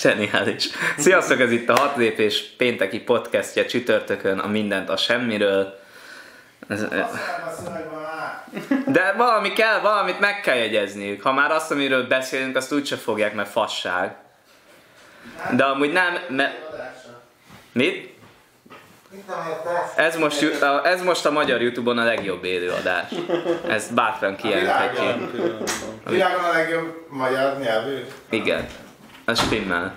zseniális. Sziasztok, ez itt a hat lépés pénteki podcastja csütörtökön a mindent a semmiről. Ez, de valami kell, valamit meg kell jegyezniük. Ha már azt, amiről beszélünk, azt úgyse fogják, mert fasság. De amúgy nem, mert... Mit? Ez most, ez most a magyar Youtube-on a legjobb élőadás. Ezt bátran kijelenthetjük. A világon a legjobb magyar nyelvű. Igen. Ez stimmel.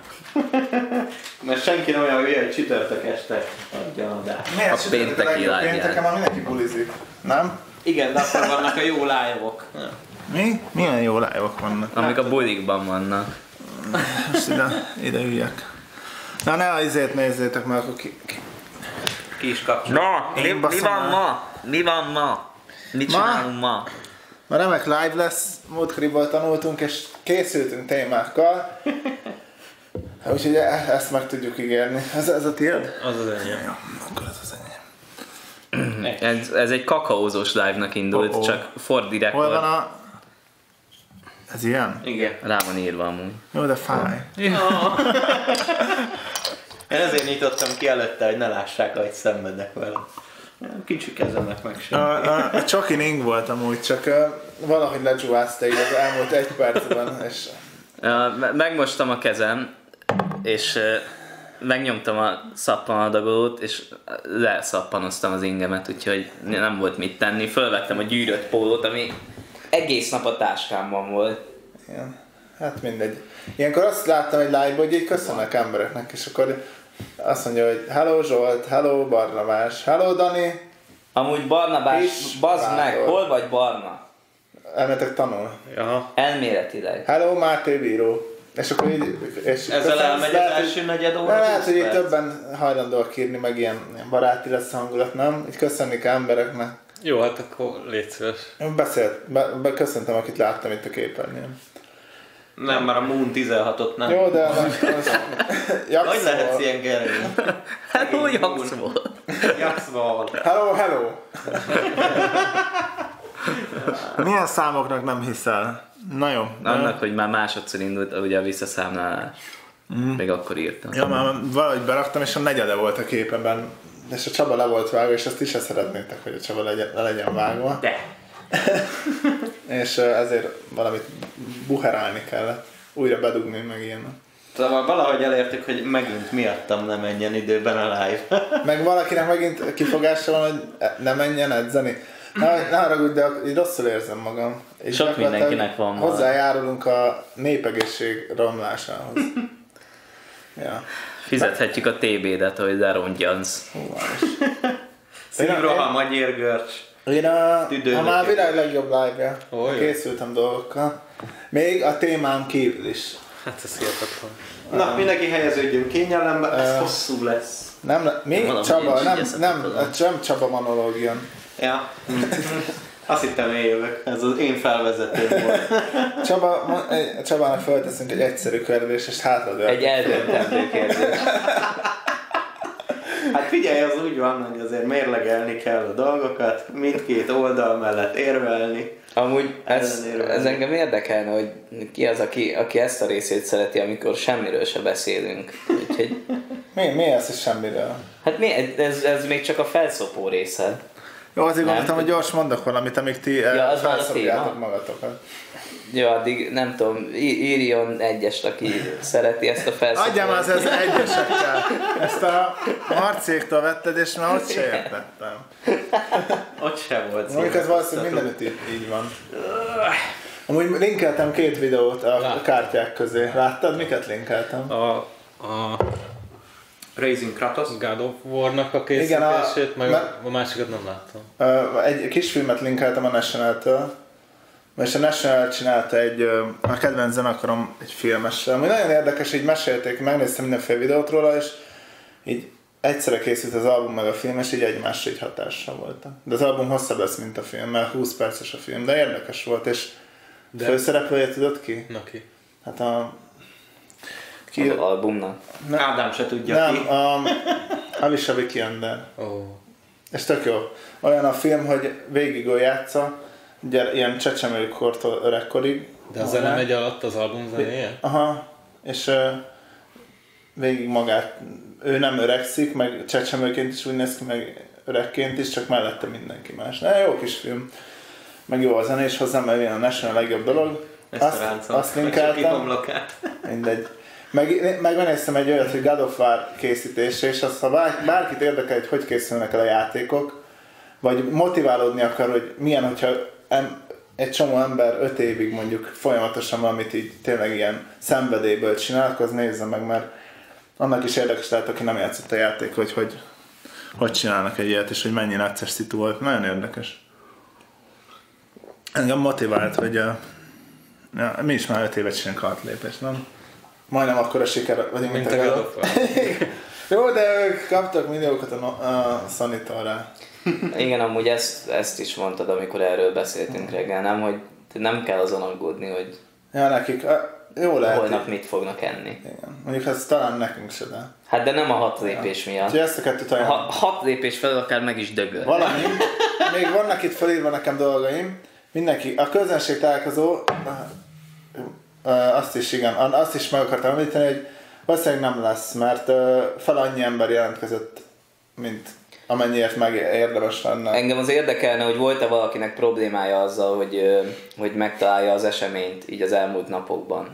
Mert senki nem olyan hülye, hogy csütörtök este adja adást. Miért A pénteki live Pénteken már mindenki bulizik. Nem? Igen, de akkor vannak a jó live-ok. Mi? Milyen jó live vannak? Amik a bulikban vannak. Most ide, ide üljek. Na ne azért nézzétek meg, akkor ki, ki. Ki is kapcsolat. Na, mi, mi van ma? Mi van ma? Mit Ma? csinálunk ma? Ma remek live lesz, múltkoriból tanultunk és készültünk témákkal. Hát Úgyhogy e- ezt meg tudjuk ígérni. Ez, ez a tiéd? Az az enyém. Jó, akkor ez az enyém. Ez, ez egy kakaózós live-nak indult, Oh-oh. csak for the Hol van a... Ez ilyen? Igen. Rá van írva amúgy. Jó, de fáj. Én ezért nyitottam ki előtte, hogy ne lássák, ahogy szenvedek vele. Kicsi kezemek meg sem. A, a, a Csokin ing volt amúgy, csak uh, valahogy ledzsúvázta így az elmúlt egy percben, és me- Megmostam a kezem, és megnyomtam a szappanadagolót, és leszappanoztam az ingemet, úgyhogy nem volt mit tenni. Fölvettem a gyűrött pólót, ami egész nap a táskámban volt. ilyen, hát mindegy. Ilyenkor azt láttam egy live hogy így köszönnek embereknek, és akkor azt mondja, hogy hello Zsolt, hello Barnabás, hello Dani, Amúgy Barnabás, bazd meg, hol vagy Barna? elmetek tanul. Jaha. Elméletileg. Hello Máté Bíró. És akkor így... És Ezzel elmegy az első negyed óra. Lehet, 20 hogy perc. többen hajlandóak írni, meg ilyen, ilyen baráti lesz hangulat, nem? Így köszönni kell embereknek. Jó, hát akkor légy szíves. Én beszélt, be, be, köszöntem, akit láttam itt a képernyőn. Nem, már a Moon 16-ot nem. Jó, de az, az, Hogy lehetsz ilyen gerő? Hello, Jax volt. Jaxval. Hello, hello! Milyen számoknak nem hiszel? Na jó. Annak, hogy már másodszor indult ugye a visszaszámlálás. Még akkor írtam. Ja, már valahogy beraktam, és a negyede volt a képeben. És a Csaba le volt vágva, és azt is szeretnétek, hogy a Csaba legyen, le legyen vágva. De. És ezért valamit buherálni kellett. Újra bedugni, meg ilyen. Szóval valahogy elértük, hogy megint miattam nem menjen időben a live. Meg valakinek megint kifogása van, hogy ne menjen edzeni. Ne, ne haragudj, de így rosszul érzem magam. És Sok mindenkinek van. Hozzájárulunk a népegészség romlásához. ja. Fizethetjük a TB-det, hogy már is. Szívroham, agyérgörcs. Én a, a már világ legjobb live-ja. Olyan. Készültem dolgokkal. Még a témám kívül is. Hát ez hihetetlen. Na, mindenki helyeződjön kényelembe, ez Ö. hosszú lesz. Nem, le- mi? Valami Csaba, nem, nem, nem Csaba monológion. Ja. Azt hittem én jövök, ez az én felvezetőm volt. Csaba, Csabának felteszünk egy egyszerű kérdést, és hátradő. Egy eldöntendő kérdés. Hát figyelj, az úgy van, hogy azért mérlegelni kell a dolgokat, mindkét oldal mellett érvelni. Amúgy ez, ez engem érdekelne, hogy ki az, aki, aki ezt a részét szereti, amikor semmiről se beszélünk. Úgyhogy, Mi, mi ez is semmiről? hát mi, ez, ez még csak a felszopó része. Jó, azért Nem. gondoltam, hogy gyors mondok valamit, amíg ti Ja, ja, az a téma. magatokat. Ja, addig nem tudom, írjon egyest, aki szereti ezt a felszopót. Adjam az ez egyesekkel. Ezt a Marcéktól vetted, és már ott se értettem. Ott sem volt Mondjuk ez valószínűleg mindenütt így, így van. Amúgy linkeltem két videót a Láttam. kártyák közé. Láttad, miket linkeltem? A, a Raising Kratos. God of War-nak a Igen, a- készítését, meg mert- a másikat nem láttam. Egy kis filmet linkeltem a National-től. És a National csinálta egy, a kedvenc zenekarom egy filmessel. Ami nagyon érdekes, így mesélték, megnéztem mindenféle videót róla, és így egyszerre készült az album meg a film, és így egymásra így hatással voltak. De az album hosszabb lesz, mint a film, mert 20 perces a film, de érdekes volt, és de... Főszereplője tudod ki? Na ki? Hát a... Ki? Az albumnak. Ádám se tudja Nem, ki. a Alicia Vikander. Ó. És tök jó. Olyan a film, hogy végig játsza, gyere, ilyen csecsemőkortól öregkorig. De a zene megy alatt az album zenéje? Aha. és végig magát, ő nem öregszik, meg csecsemőként is úgy néz ki, meg öregként is, csak mellette mindenki más. De jó kis film. Meg jó a zene, és hozzá, mert ilyen a National a legjobb dolog. Ezt Azt, a ráncot. azt linkeltem. Mindegy. Meg, meg megnéztem egy olyat, hogy God of War készítése, és azt, ha bár, bárkit érdekel, hogy hogy készülnek el a játékok, vagy motiválódni akar, hogy milyen, hogyha em, egy csomó ember öt évig mondjuk folyamatosan valamit így tényleg ilyen szenvedélyből csinál, akkor az nézze meg, mert annak is érdekes lehet, aki nem játszott a játék, hogy hogy, hogy csinálnak egy ilyet, és hogy mennyi necces szitu volt. Nagyon érdekes. Engem motivált, hogy uh, ja, mi is már öt évet csinálunk hat lépést, nem? Majdnem akkor a siker vagyunk, Mint a God. Jó, de ők kaptak milliókat a, a Sony-tól rá. Igen, amúgy ezt, ezt is mondtad, amikor erről beszéltünk reggel, nem? Hogy nem kell azon aggódni, hogy Ja, nekik, jó lehet. holnap mit fognak enni. Igen. Mondjuk ez talán nekünk se, de. Hát de nem a hat lépés miatt. Úgyhogy ezt a kettőt Ha ajánlom. hat lépés fel akár meg is dögöl. Valami. Még vannak itt felírva nekem dolgaim. Mindenki, a közönség találkozó, azt is igen, azt is meg akartam említeni, hogy valószínűleg nem lesz, mert fel annyi ember jelentkezett, mint amennyiért meg érdemes lenne. Engem az érdekelne, hogy volt-e valakinek problémája azzal, hogy, hogy megtalálja az eseményt így az elmúlt napokban.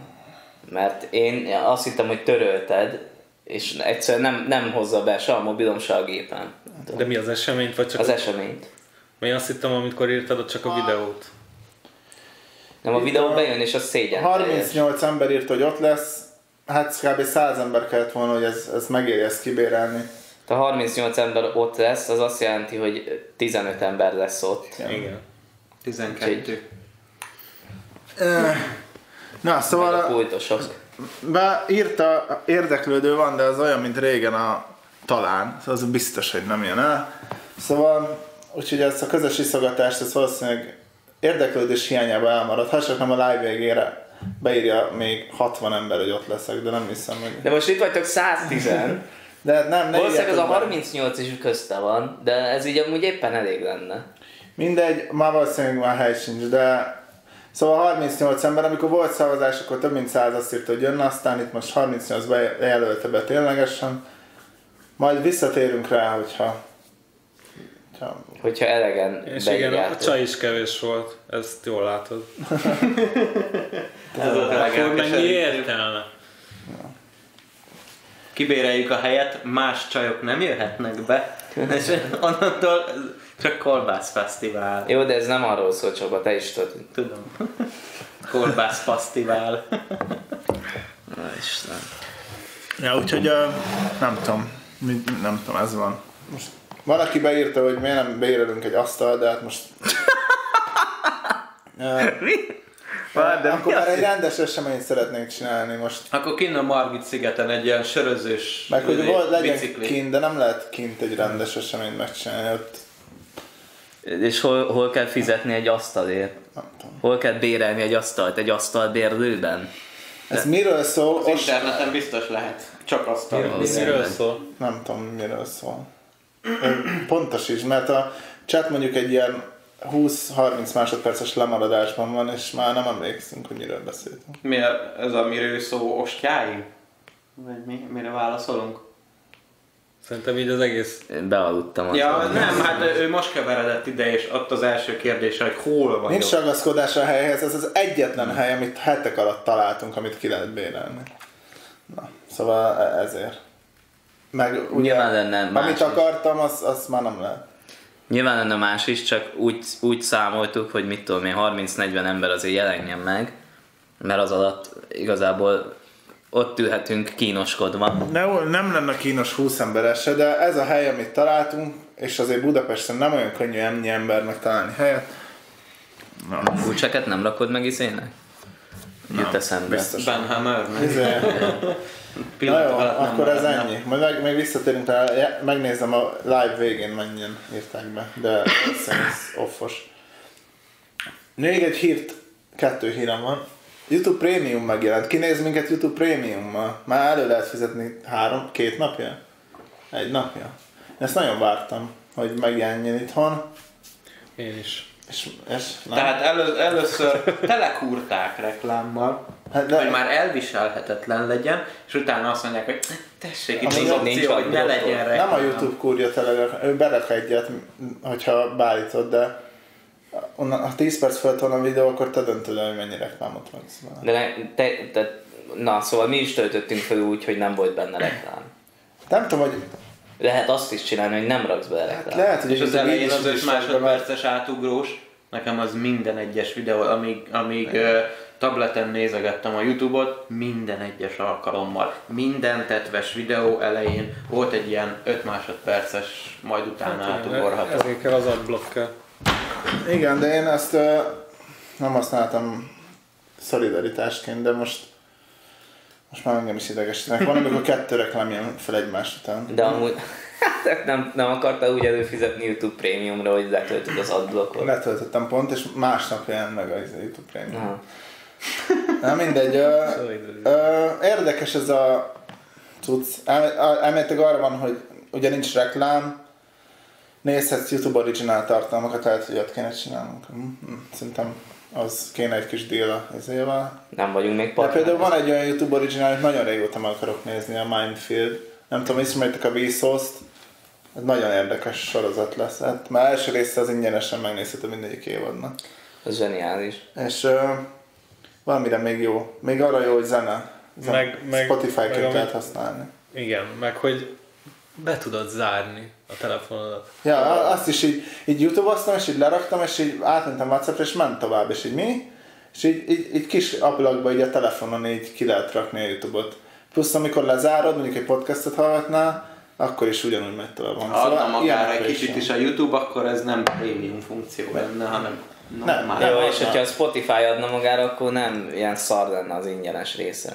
Mert én azt hittem, hogy törölted, és egyszerűen nem, nem hozza be se a mobilom, se a gépen. De mi az eseményt, vagy csak Az eseményt. Mert én azt hittem, amikor írtad, ott csak a videót. Nem, a videó a bejön, és az szégyen. 38 ember írt, hogy ott lesz, hát kb. 100 ember kellett volna, hogy ez, ez megéri ezt kibérelni. Ha 38 ember ott lesz, az azt jelenti, hogy 15 ember lesz ott. Igen. 12. Na, Meg a szóval pultosok. be írta, érdeklődő van, de az olyan, mint régen a talán, szóval az biztos, hogy nem jön el. Szóval, úgyhogy ezt a közös iszogatást, ez valószínűleg érdeklődés hiányában elmarad. Ha csak nem a live végére beírja még 60 ember, hogy ott leszek, de nem hiszem, hogy... De most itt vagytok 110 De hát nem, ne Valószínűleg ez a írjátok be. 38 is közte van, de ez így amúgy éppen elég lenne. Mindegy, már valószínűleg már hely sincs, de Szóval 38 ember, amikor volt szavazás, akkor több mint 100 azt írta, hogy jönne, aztán itt most 38 bejelölte be ténylegesen. Majd visszatérünk rá, hogyha... hogyha Hogyha elegen És igen, a csaj is kevés volt. Ezt jól látod. Ez a Akkor mennyi értelme? Kibéreljük a helyet, más csajok nem jöhetnek be, és onnantól csak kolbász fesztivál. Jó, de ez nem arról szól, Csaba, te is tudod. Tudom. Kolbász fesztivál. Na Isten. Ja, úgyhogy uh, nem tudom, mi, nem tudom, ez van. Most valaki beírta, hogy miért nem beírelünk egy asztal, de hát most... Uh, Mi? De akkor már egy rendes eseményt szeretnénk csinálni most. Akkor kinn a Margit szigeten egy ilyen sörözős Meg hogy izé, volt, legyen bicikli. kint, de nem lehet kint egy rendes eseményt megcsinálni, ott És hol, hol kell fizetni egy asztalért? nem tudom. Hol kell bérelni egy asztalt egy asztalbérlőben? Ez miről szól? Az interneten biztos lehet. Csak azt Mi- a... mi- Miről szól? nem tudom, miről szól. Ö, Pontos is, mert a chat mondjuk egy ilyen 20-30 másodperces lemaradásban van, és már nem emlékszünk, hogy miről beszéltünk. Mi a- ez a miről szó ostjáim? Vagy mi? Mire válaszolunk? Szerintem így az egész... Én bealudtam. Ja, nem, hát ő most keveredett ide, és ott az első kérdés, hogy hol vagyok. Nincs ragaszkodás a helyhez, ez az egyetlen hely, amit hetek alatt találtunk, amit ki lehet bérelni. Na, szóval e- ezért. Meg ugye, Nyilván lenne más amit is. akartam, az, az már nem lehet. Nyilván lenne más is, csak úgy, úgy számoltuk, hogy mit tudom én, 30-40 ember azért jelenjen meg, mert az alatt igazából ott ülhetünk kínoskodva. Ne, nem lenne kínos 20 ember se, de ez a hely, amit találtunk, és azért Budapesten nem olyan könnyű ennyi embernek találni helyet. Na, Kulcseket nem rakod meg izének? Jut eszembe. biztos. Ben Nem? Pillanat jó, alatt nem akkor ez maradna. ennyi. Majd meg, még visszatérünk rá, megnézem a live végén mennyien írták be, de ez offos. Még egy hírt, kettő hírem van. YouTube Premium megjelent. Kinéz minket YouTube Premiummal? Már elő lehet fizetni három, két napja? Egy napja? Ezt nagyon vártam, hogy megjelenjen itthon. Én is. És, és nem. Tehát elő, először telekúrták reklámmal, Hát hogy már elviselhetetlen legyen, és utána azt mondják, hogy tessék, itt az nincs opció, hogy ne legyen Nem a reklám. YouTube kúrja tele, ő berak egyet, hogyha beállítod, de onnan, ha 10 perc fölött van a videó, akkor te döntöd el, hogy mennyi reklámot raksz. De ne, te, te, na, szóval mi is töltöttünk fel úgy, hogy nem volt benne reklám. Nem tudom, hogy Lehet azt is csinálni, hogy nem raksz bele reklám. lehet, hogy És az elején az 5 is rakja, mert- másodperces átugrós, nekem az minden egyes videó, amíg, amíg tableten nézegettem a Youtube-ot, minden egyes alkalommal, minden tetves videó elején volt egy ilyen 5 másodperces, majd utána átugorható. Ezért kell az adblocker. Igen, de én ezt ö, nem használtam szolidaritásként, de most most már engem is idegesítenek. Van, amikor kettő reklám jön fel egymás után. De amúgy hát nem, nem akartál úgy előfizetni YouTube Premiumra, hogy letöltöd az adblockot. Letöltöttem pont, és másnap jelent meg a YouTube Premium. Aha. Na mindegy, ö, ö, érdekes ez a cucc. El- el- Elméletileg arra van, hogy ugye nincs reklám, nézhetsz YouTube original tartalmakat, lehet, hogy ott kéne csinálnunk. Hm, hm, Szerintem az kéne egy kis deal a ezével. Nem vagyunk még De partnerek. például van egy olyan YouTube original, amit nagyon régóta meg akarok nézni, a Mindfield. Nem tudom, ismeritek a Vsauce-t? Ez nagyon érdekes sorozat lesz. Hát már első része az ingyenesen megnézhető mindegyik évadnak. Ez zseniális. És uh, valamire még jó. Még arra jó, hogy zene. zene. Meg- meg- Spotify-ként meg lehet használni. Igen, meg hogy be tudod zárni a telefonodat. Ja, azt is így, így youtube és így leraktam, és így átmentem Whatsappra, és ment tovább, és így mi? És így, így, így kis ablakba így a telefonon így ki lehet rakni a Youtube-ot. Plusz amikor lezárod, mondjuk egy podcastot hallgatnál, akkor is ugyanúgy megy tovább. Ha adna magára egy kicsit is a Youtube, akkor ez nem prémium funkció lenne, hanem Nem, normál. nem. Jó, és hogyha a Spotify adna magára, akkor nem ilyen szar lenne az ingyenes része.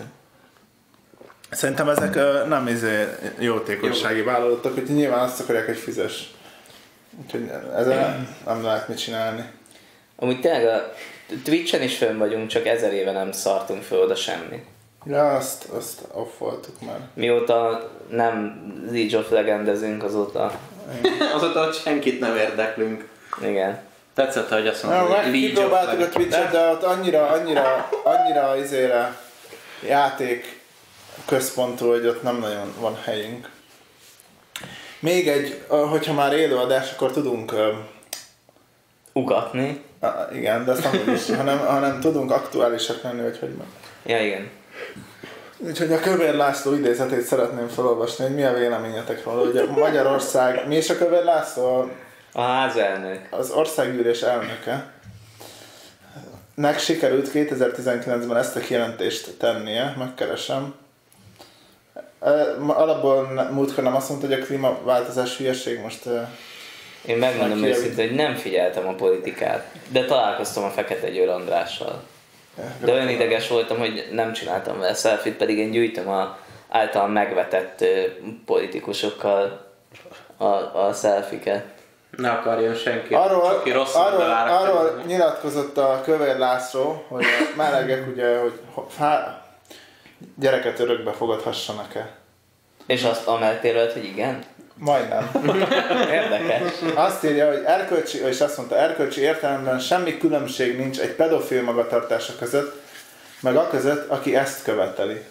Szerintem ezek ö, nem izé jótékonysági vállalatok, hogy nyilván azt akarják, hogy fizes. Úgyhogy ezzel nem lehet mit csinálni. Amúgy tényleg a Twitch-en is fönn vagyunk, csak ezer éve nem szartunk föl oda semmi. Ja, azt, azt off voltuk már. Mióta nem League of Legendezünk, azóta Azóta, hogy senkit nem érdeklünk. igen. Tetszett, hogy azt mondod, hogy League kipróbáltuk a. Twitch-et, de ott annyira, annyira, annyira izére játék központú, hogy ott nem nagyon van helyünk. Még egy, hogyha már élőadás, akkor tudunk, Ugatni. igen, de ezt nem is, hanem, hanem tudunk aktuálisak lenni, vagy hogy meg. Ja, igen. Úgyhogy a Kövér László idézetét szeretném felolvasni, hogy mi a véleményetek róla. Ugye Magyarország, mi is a Kövér László? A házelnök. az országgyűlés elnöke nek sikerült 2019-ben ezt a kijelentést tennie, megkeresem. Alapból múltkor nem azt mondta, hogy a klímaváltozás hülyeség, most Én megmondom őszintén, hogy nem figyeltem a politikát, de találkoztam a Fekete Győr Andrással. De olyan ideges voltam, hogy nem csináltam vele selfit, pedig én gyűjtöm a általán megvetett politikusokkal a, a selfiket. Ne akarjon senki, arról, aki rossz arról, arról nyilatkozott a Kövér László, hogy a melegek ugye, hogy ho- fá, gyereket örökbe fogadhassanak-e. És azt amellett érvelt, hogy igen. Majdnem. Érdekes. Azt írja, hogy erkölcsi, és azt mondta, erkölcsi értelemben semmi különbség nincs egy pedofil magatartása között, meg a között, aki ezt követeli.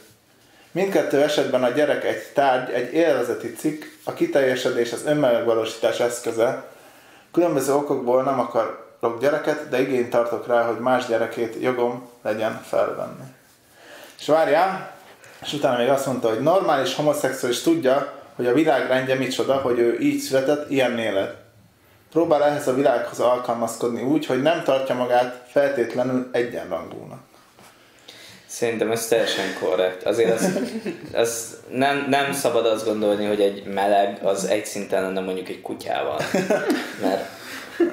Mindkettő esetben a gyerek egy tárgy, egy élvezeti cikk, a kiteljesedés az önmegvalósítás eszköze. Különböző okokból nem akarok gyereket, de igényt tartok rá, hogy más gyerekét jogom legyen felvenni. És várjál, és utána még azt mondta, hogy normális homoszexuális tudja, hogy a világ rendje micsoda, hogy ő így született, ilyen élet. Próbál ehhez a világhoz alkalmazkodni úgy, hogy nem tartja magát feltétlenül egyenrangúnak. Szerintem ez teljesen korrekt. Azért az, az nem, nem szabad azt gondolni, hogy egy meleg az egy szinten lenne mondjuk egy kutyával. Mert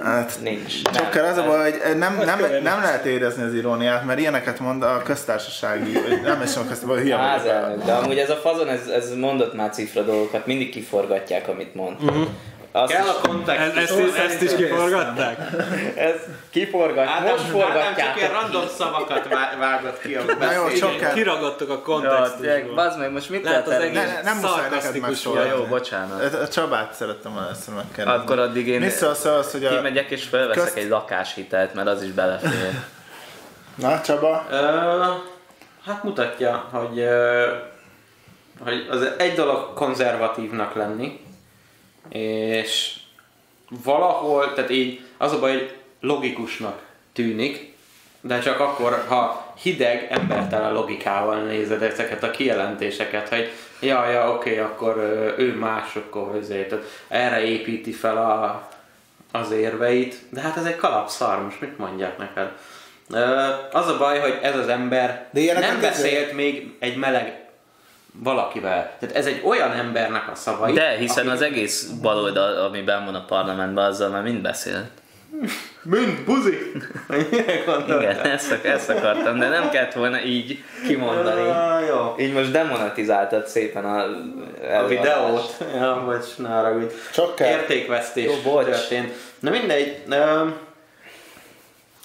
Hát, nincs. csak kell az a baj, hogy nem, nem, nem lehet érezni az iróniát, mert ilyeneket mond a köztársasági, vagy nem is a köztársasági, hülye vagyok. De amúgy ez a fazon, ez, ez mondott már cifra dolgokat, mindig kiforgatják, amit mond. Azt Kell is, a kontextus. Ezt, ezt, ezt is kiforgatták? ez kiforgat, Ádám, most Ádám csak forgatják. ilyen random szavakat vá- vágott ki a kell. Kiragadtok a Ja, kontextusból. bazd meg, most mit Lehet az egész Ne, ne, nem muszáj neked szarkasztikus Ja, megszólalni. jó, bocsánat. A Csabát szerettem először megkérdezni. Akkor addig én szólsz ahhoz, hogy a... kimegyek és felveszek Közt- egy lakáshitelt, mert az is belefér. Na Csaba, hát mutatja, hogy, hogy az egy dolog konzervatívnak lenni, és valahol, tehát így az a baj, hogy logikusnak tűnik, de csak akkor, ha hideg, embertelen logikával nézed ezeket a kijelentéseket, hogy ja, ja, oké, akkor ö, ő más, akkor ezért, tehát erre építi fel a, az érveit, de hát ez egy kalapszar, most mit mondjak neked? Az a baj, hogy ez az ember De nem beszélt még egy meleg valakivel. Tehát ez egy olyan embernek a szavai. De hiszen aki- az egész baloldal, amiben van a parlamentben, azzal már mind beszélt. Mind buzi! Igen, ezt, ak- ezt akartam, de nem kellett volna így kimondani. Ah, jó. Így most demonetizáltad szépen a, A videót. Ja, vagy ne haragudj. Csak kell. Értékvesztés Jó, bocs. történt. Na mindegy. Um,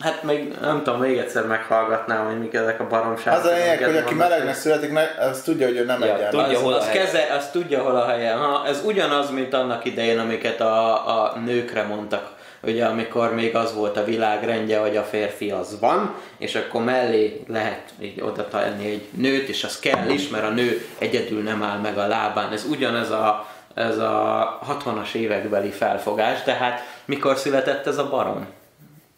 hát még nem tudom, még egyszer meghallgatnám, hogy mik ezek a baromságok. Az a lényeg, hogy aki melegnek születik, ne- az tudja, hogy ő nem Ja, egyenlő. tudja, az, hol a az, helye. keze, az tudja, hol a helye. Ha, ez ugyanaz, mint annak idején, amiket a, a nőkre mondtak. Ugye amikor még az volt a világrendje, hogy a férfi az van, és akkor mellé lehet így oda tenni egy nőt, és az kell is, mert a nő egyedül nem áll meg a lábán. Ez ugyanez a, ez a 60-as évekbeli felfogás, de hát mikor született ez a barom?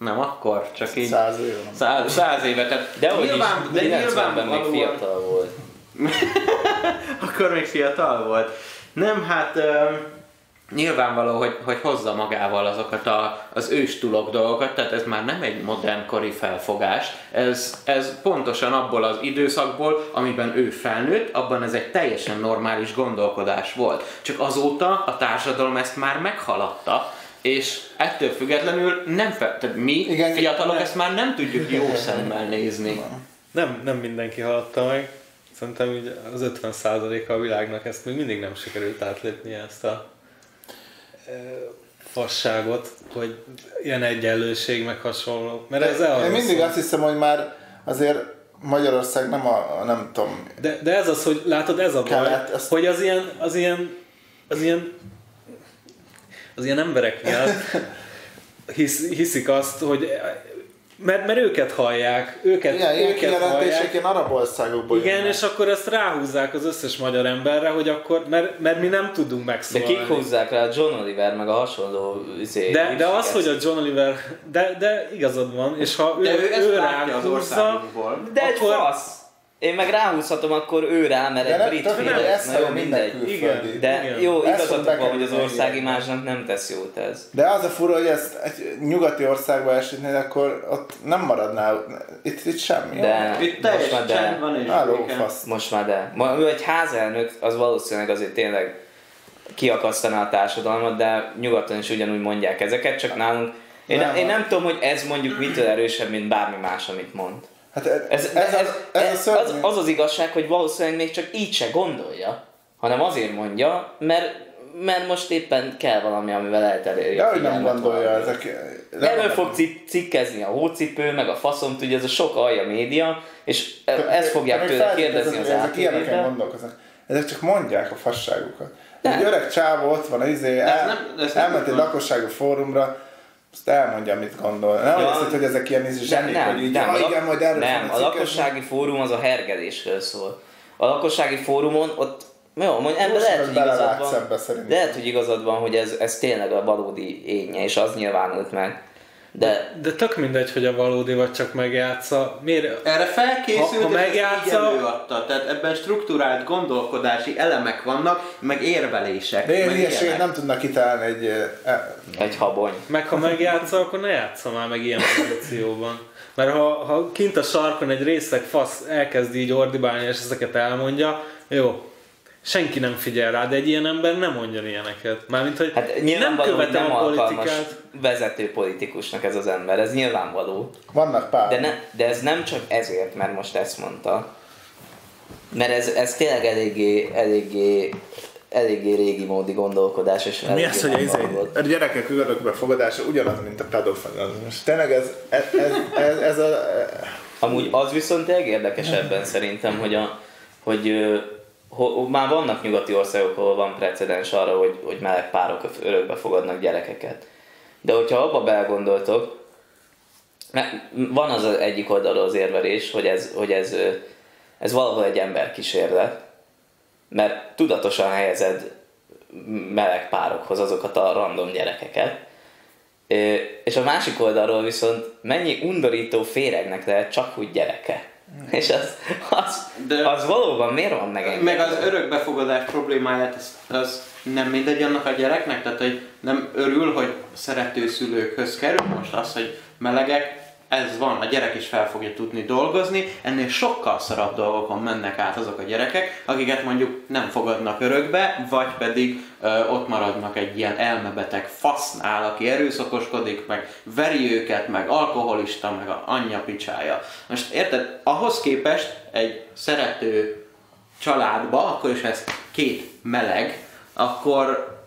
Nem akkor, csak így Száz éve. száz, száz éve. Tehát De hogy is, nyilván, de 90-ben még nyilvánvalóan- fiatal volt. akkor még fiatal volt. Nem, hát ö, nyilvánvaló, hogy, hogy hozza magával azokat a, az őstulok dolgokat, tehát ez már nem egy modernkori felfogás, ez, ez pontosan abból az időszakból, amiben ő felnőtt, abban ez egy teljesen normális gondolkodás volt. Csak azóta a társadalom ezt már meghaladta, és ettől függetlenül nem fel, tehát mi Igen, fiatalok nem. ezt már nem tudjuk jó szemmel nézni. Nem, nem mindenki hallgatta meg. Szerintem így az 50%-a a világnak ezt még mindig nem sikerült átlépni ezt a e, fasságot, hogy ilyen egyenlőség meg hasonló. Mert ez Én mindig azt hiszem, hogy már azért Magyarország nem a, a nem tudom, De, de ez az, hogy látod, ez a baj, Kellett, ezt- hogy az ilyen, az ilyen, az ilyen, az ilyen emberek miatt hisz, hiszik azt, hogy mert, mert őket hallják, őket, igen, őket kijelentések hallják. ilyen arab országokból Igen, jönnek. és akkor ezt ráhúzzák az összes magyar emberre, hogy akkor, mert, mert mi nem tudunk De megszólalni. kik húzzák rá a John Oliver, meg a hasonló izé, de, de az, hogy a? John Oliver, de, de igazad van, és ha ő, De ő ő az ráhúzza, országunkból. De egy akkor- fasz! Én meg ráhúzhatom akkor ő rá, mert De egy brit ezt Na jó, mindegy. külföldi. De Igen. jó, igazatok van, hogy az bekerülni, országimázsnak nem tesz jót ez. De az a fura, hogy ezt egy nyugati országba esítnéd, akkor ott nem maradná, itt, itt semmi. De Itt most már de. van és. Most már de. Ma, ő egy házelnök, az valószínűleg azért tényleg kiakasztaná a társadalmat, de nyugaton is ugyanúgy mondják ezeket, csak nálunk én, Nem, én nem tudom, hogy ez mondjuk mitől erősebb, mint bármi más, amit mond. Hát ez, Ez, ez, ez, ez, ez, ez, az, az az igazság, hogy valószínűleg még csak így se gondolja, hanem azért mondja, mert, mert most éppen kell valami, amivel elterelje. De a hogy nem gondolja, valamiről. ezek... Erről fog cik- cikkezni a hócipő, meg a faszom tudja, ez a sok alja média, és e- ezt fogják tőle kérdezni az Ezek ilyeneken gondolkoznak. Ezek csak mondják a fasságukat. Nem. Egy öreg csávó ott van, izé, el, nem- nem elment egy lakossági fórumra, azt elmondja, mit gondol. Nem Ja. azt, hogy ezek ilyen zsenik, nem, hogy így, nem, ja, igen, majd erről nem, a lakossági fórum az a hergelésről szól. A lakossági fórumon ott jó, mondj, ebben lehet, hogy igazad van. ebbe. Lehet, hogy igazad van, hogy ez, ez tényleg a valódi énje, és az nyilvánult meg. De de tök mindegy, hogy a valódi vagy csak megjátsza. Miért? Erre felkészült, Ha- ha megjátsza- előadta. Tehát ebben struktúrált gondolkodási elemek vannak, meg érvelések. De ilyen ilyenek. nem tudnak kitalálni egy... eh, egy habony. Meg ha megjátsza, akkor ne játsza már meg ilyen pozícióban. Mert ha, ha kint a sarkon egy részeg fasz elkezd így ordibálni és ezeket elmondja, jó, senki nem figyel rá, de egy ilyen ember nem mondja ilyeneket. Mármint, hogy Hát nem követem nem a politikát. vezető politikusnak ez az ember, ez nyilvánvaló. Vannak pár. De, ne, de ez nem csak ezért, mert most ezt mondta. Mert ez, ez tényleg eléggé, eléggé, eléggé régi módi gondolkodás, és Mi az, hogy volt. a gyerekek örökbefogadása ugyanaz, mint a pedofilizmus. Tényleg ez, ez, ez, ez, ez a... Amúgy az viszont tényleg érdekes ebben szerintem, hogy, a, hogy ho, már vannak nyugati országok, ahol van precedens arra, hogy, hogy meleg párok örökbe fogadnak gyerekeket. De hogyha abba belegondoltok, van az egyik oldalról az érvelés, hogy ez, hogy ez, ez valahol egy emberkísérlet, mert tudatosan helyezed meleg párokhoz azokat a random gyerekeket. És a másik oldalról viszont mennyi undorító féregnek lehet csak úgy gyereke. És az, az, De- az valóban miért van megengedve? Meg az örökbefogadás problémáját, az, az nem mindegy annak a gyereknek, tehát hogy nem örül, hogy szerető szülőkhöz kerül, most az, hogy melegek, ez van, a gyerek is fel fogja tudni dolgozni, ennél sokkal szarabb dolgokon mennek át azok a gyerekek, akiket mondjuk nem fogadnak örökbe, vagy pedig ö, ott maradnak egy ilyen elmebeteg fasznál, aki erőszakoskodik, meg veri őket, meg alkoholista, meg a anyja picsája. Most érted, ahhoz képest egy szerető családba, akkor is ez két meleg, akkor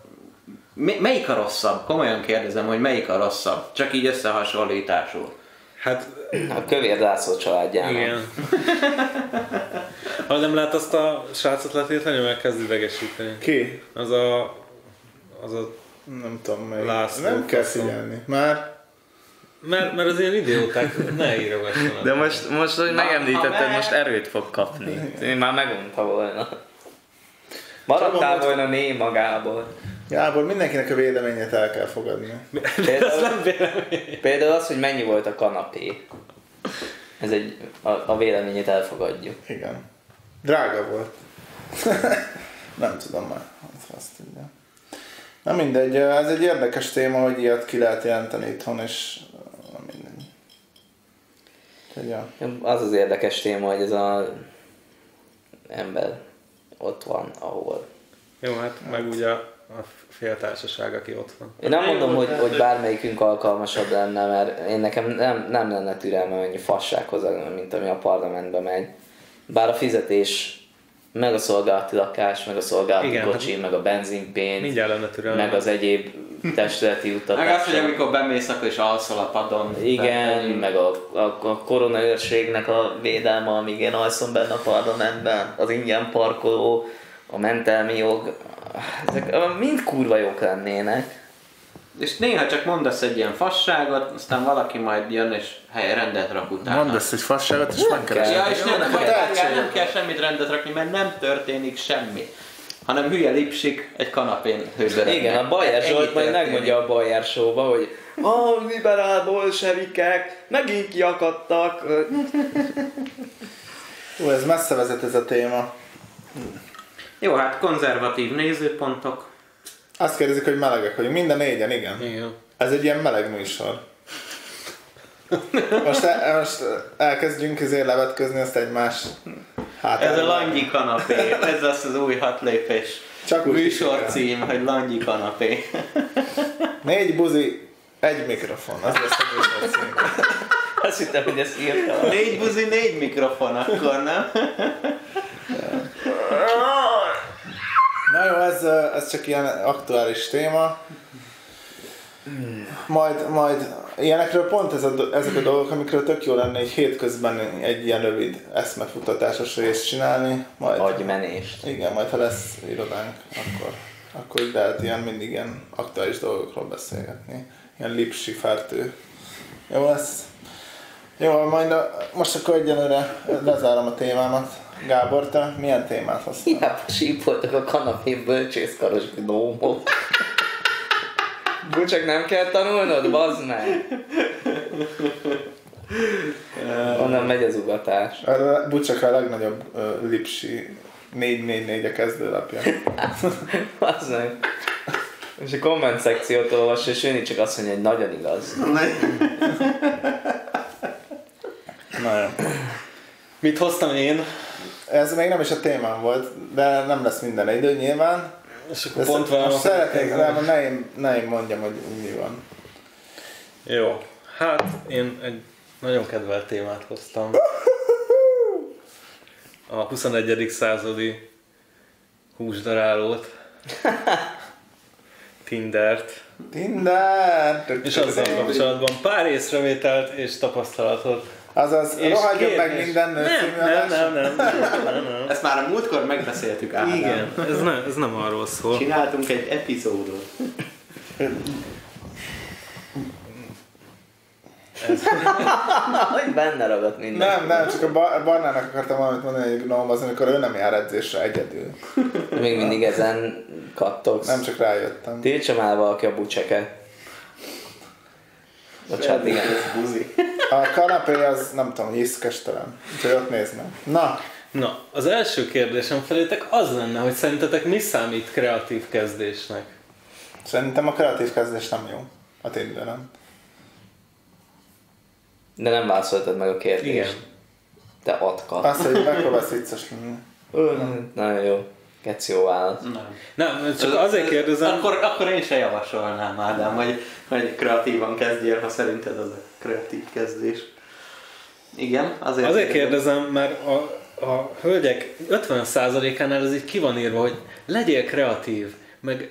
melyik a rosszabb? Komolyan kérdezem, hogy melyik a rosszabb? Csak így összehasonlításul. Hát A kövér zászló családjának. igen. Ha nem lát azt a srácot letétlenül, meg kezd idegesíteni. Ki? Az a... Az a Nem tudom melyik. László, Nem kell faszom. figyelni. Már mert, mert az ilyen idióták ne írogassanak. De most, most hogy megemlítetted, meg- most erőt fog kapni. Én már megunta volna. Maradtál volna mély magából. Gábor, mindenkinek a véleményét el kell fogadni. Például, például az, hogy mennyi volt a kanapé. Ez egy, a, a véleményét elfogadjuk. Igen. Drága volt. nem tudom már. Azt- tudja. Na mindegy, ez egy érdekes téma, hogy ilyet ki lehet jelenteni itthon, és mindegy. Ja. Az az érdekes téma, hogy ez a ember ott van, ahol. Jó, hát meg ugye a féltársaság, aki ott van. Én nem mondom, hogy, hogy bármelyikünk alkalmasabb lenne, mert én nekem nem, nem lenne türelmem ennyi fassághoz, mint ami a parlamentbe megy. Bár a fizetés, meg a szolgálati lakás, meg a szolgálati Igen, kocsi, meg a benzinpénz, Mindjárt lenne türelme. meg az egyéb testületi Meg az, hogy amikor bemész, akkor is alszol a padon. Igen, meg a, a, a koronaőrségnek a védelme, amíg én alszom benne a parlamentben, az ingyen parkoló, a mentelmi jog, ezek mind kurva jók lennének. És néha csak mondasz egy ilyen fasságot, aztán valaki majd jön és hely rendet rak utána. Mondasz egy fasságot, és megkeresed. Ja, és nem, nem, nem, tehetség. nem kell semmit rendet rakni, mert nem történik semmi. Hanem hülye lipsik egy kanapén hőzörögnek. Igen, a Bajer Zsolt majd megmondja a Bajer show hogy a liberál bolsevikek megint kiakadtak. Ó, ez messze vezet ez a téma. Jó, hát konzervatív nézőpontok. Azt kérdezik, hogy melegek vagyunk. Minden négyen, igen. Igen. Ez egy ilyen meleg műsor. Most, el, most elkezdjünk ezért levetközni ezt egymás hát Ez a Langyi kanapé, ez lesz az új hat lépés. Csak úgy Műsor cím, hogy Langyi kanapé. Négy buzi, egy mikrofon. Az lesz a műsor cím. Azt hittem, hogy ezt írta. Négy buzi, négy mikrofon akkor, nem? Na jó, ez, ez csak ilyen aktuális téma. Majd, majd ilyenekről pont ez a, ezek a dolgok, amikről tök jó lenne egy hétközben egy ilyen rövid eszmefutatásos részt csinálni. Majd, Agymenést. igen, majd ha lesz irodánk, akkor, akkor így lehet ilyen mindig ilyen aktuális dolgokról beszélgetni. Ilyen lipsi fertő. Jó lesz. Jó, majd a, most akkor egyenlőre lezárom a témámat. Gábor, te milyen témát hoztál? Hiába sípoltak a kanapén bölcsészkaros gnómok. Csak nem kell tanulnod, bazd meg! Onnan megy az ugatás. A Bucsak a legnagyobb uh, lipsi 444 a kezdőlapja. Bazd meg. És a komment szekciót olvas, és Jönni csak azt mondja, hogy nagyon igaz. Na jó. Mit hoztam én? Ez még nem is a témám volt, de nem lesz minden idő nyilván. És akkor De pont most velem szeretnék, nem, ne, én, ne én mondjam, hogy mi van. Jó. Hát én egy nagyon kedvelt témát hoztam. A 21. századi húsdarálót. Tindert. Tinder! És azzal kapcsolatban pár észrevételt és tapasztalatot. Azaz, És kérdés. meg minden nő Nem, nem, nem, nem, nem, nem, nem. Ezt már a múltkor megbeszéltük Ádám. Igen, ez nem, ez nem arról szól. Csináltunk egy epizódot. Hogy benne ragadt minden. Nem, nem, csak a Bar- Barnának akartam valamit mondani, hogy Gnome az, amikor ő nem jár edzésre egyedül. Még mindig ezen kattogsz. Nem csak rájöttem. Tiltsa már valaki a bucseket. Bocsánat, igen. Buzi. A kanapé az, nem tudom, hiszkestelen. Úgyhogy ott néznem. Na, Na, az első kérdésem felétek az lenne, hogy szerintetek mi számít kreatív kezdésnek? szerintem a kreatív kezdés nem jó. A Tinderen. De nem válaszoltad meg a kérdést. Igen. Te atka. Azt, hogy megpróbálsz vicces lenni. Nagyon jó. Keci jó válasz. Nem. Nem, csak azért kérdezem, Akkor, akkor én se javasolnám, Ádám, hogy, hogy kreatívan kezdjél, ha szerinted az a kreatív kezdés. Igen, azért. azért kérdezem, mert a, a hölgyek 50%-ánál ez így ki van írva, hogy legyél kreatív, meg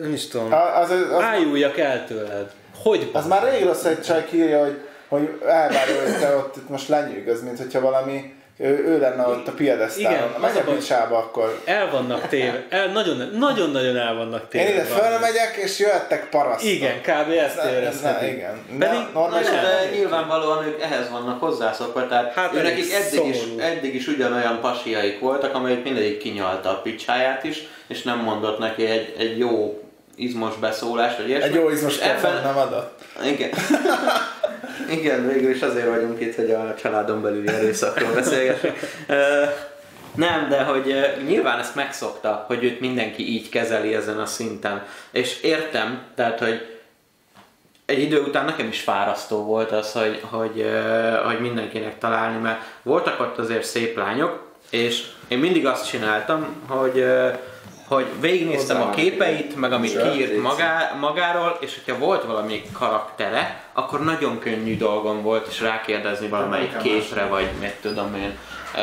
nem is tudom, A- Az, az, az, ájuljak el tőled. Hogy az már rég rossz, hogy csaj kiírja, hogy, hogy elvárja, hogy te ott itt most lenyűgöz, mint hogyha valami, ő, ő lenne ott a piedesztálon. Igen, Menj a picsába akkor. el vannak téve, el, nagyon, nagyon-nagyon el vannak téve. Én ide fölmegyek, és jöttek parasztok. Igen, kb. ezt érezhetik. igen. Pedig- De jó, nem de így. nyilvánvalóan ők ehhez vannak hozzászokva, tehát Hát ő nekik eddig is, eddig is ugyanolyan pasiaik voltak, amelyik mindegyik kinyalta a picsáját is, és nem mondott neki egy, egy jó izmos beszólás, vagy ilyesmi. Egy jó izmos Ebben- nem adott. Igen. Igen, végül is azért vagyunk itt, hogy a családon belüli erőszakról beszélgessünk. Nem, de hogy nyilván ezt megszokta, hogy őt mindenki így kezeli ezen a szinten. És értem, tehát, hogy egy idő után nekem is fárasztó volt az, hogy, hogy, hogy mindenkinek találni, mert voltak ott azért szép lányok, és én mindig azt csináltam, hogy hogy végignéztem a képeit, meg amit kiírt magá, magáról, és hogyha volt valami karaktere, akkor nagyon könnyű dolgom volt is rákérdezni valamelyik képre, vagy mit tudom én. Ö,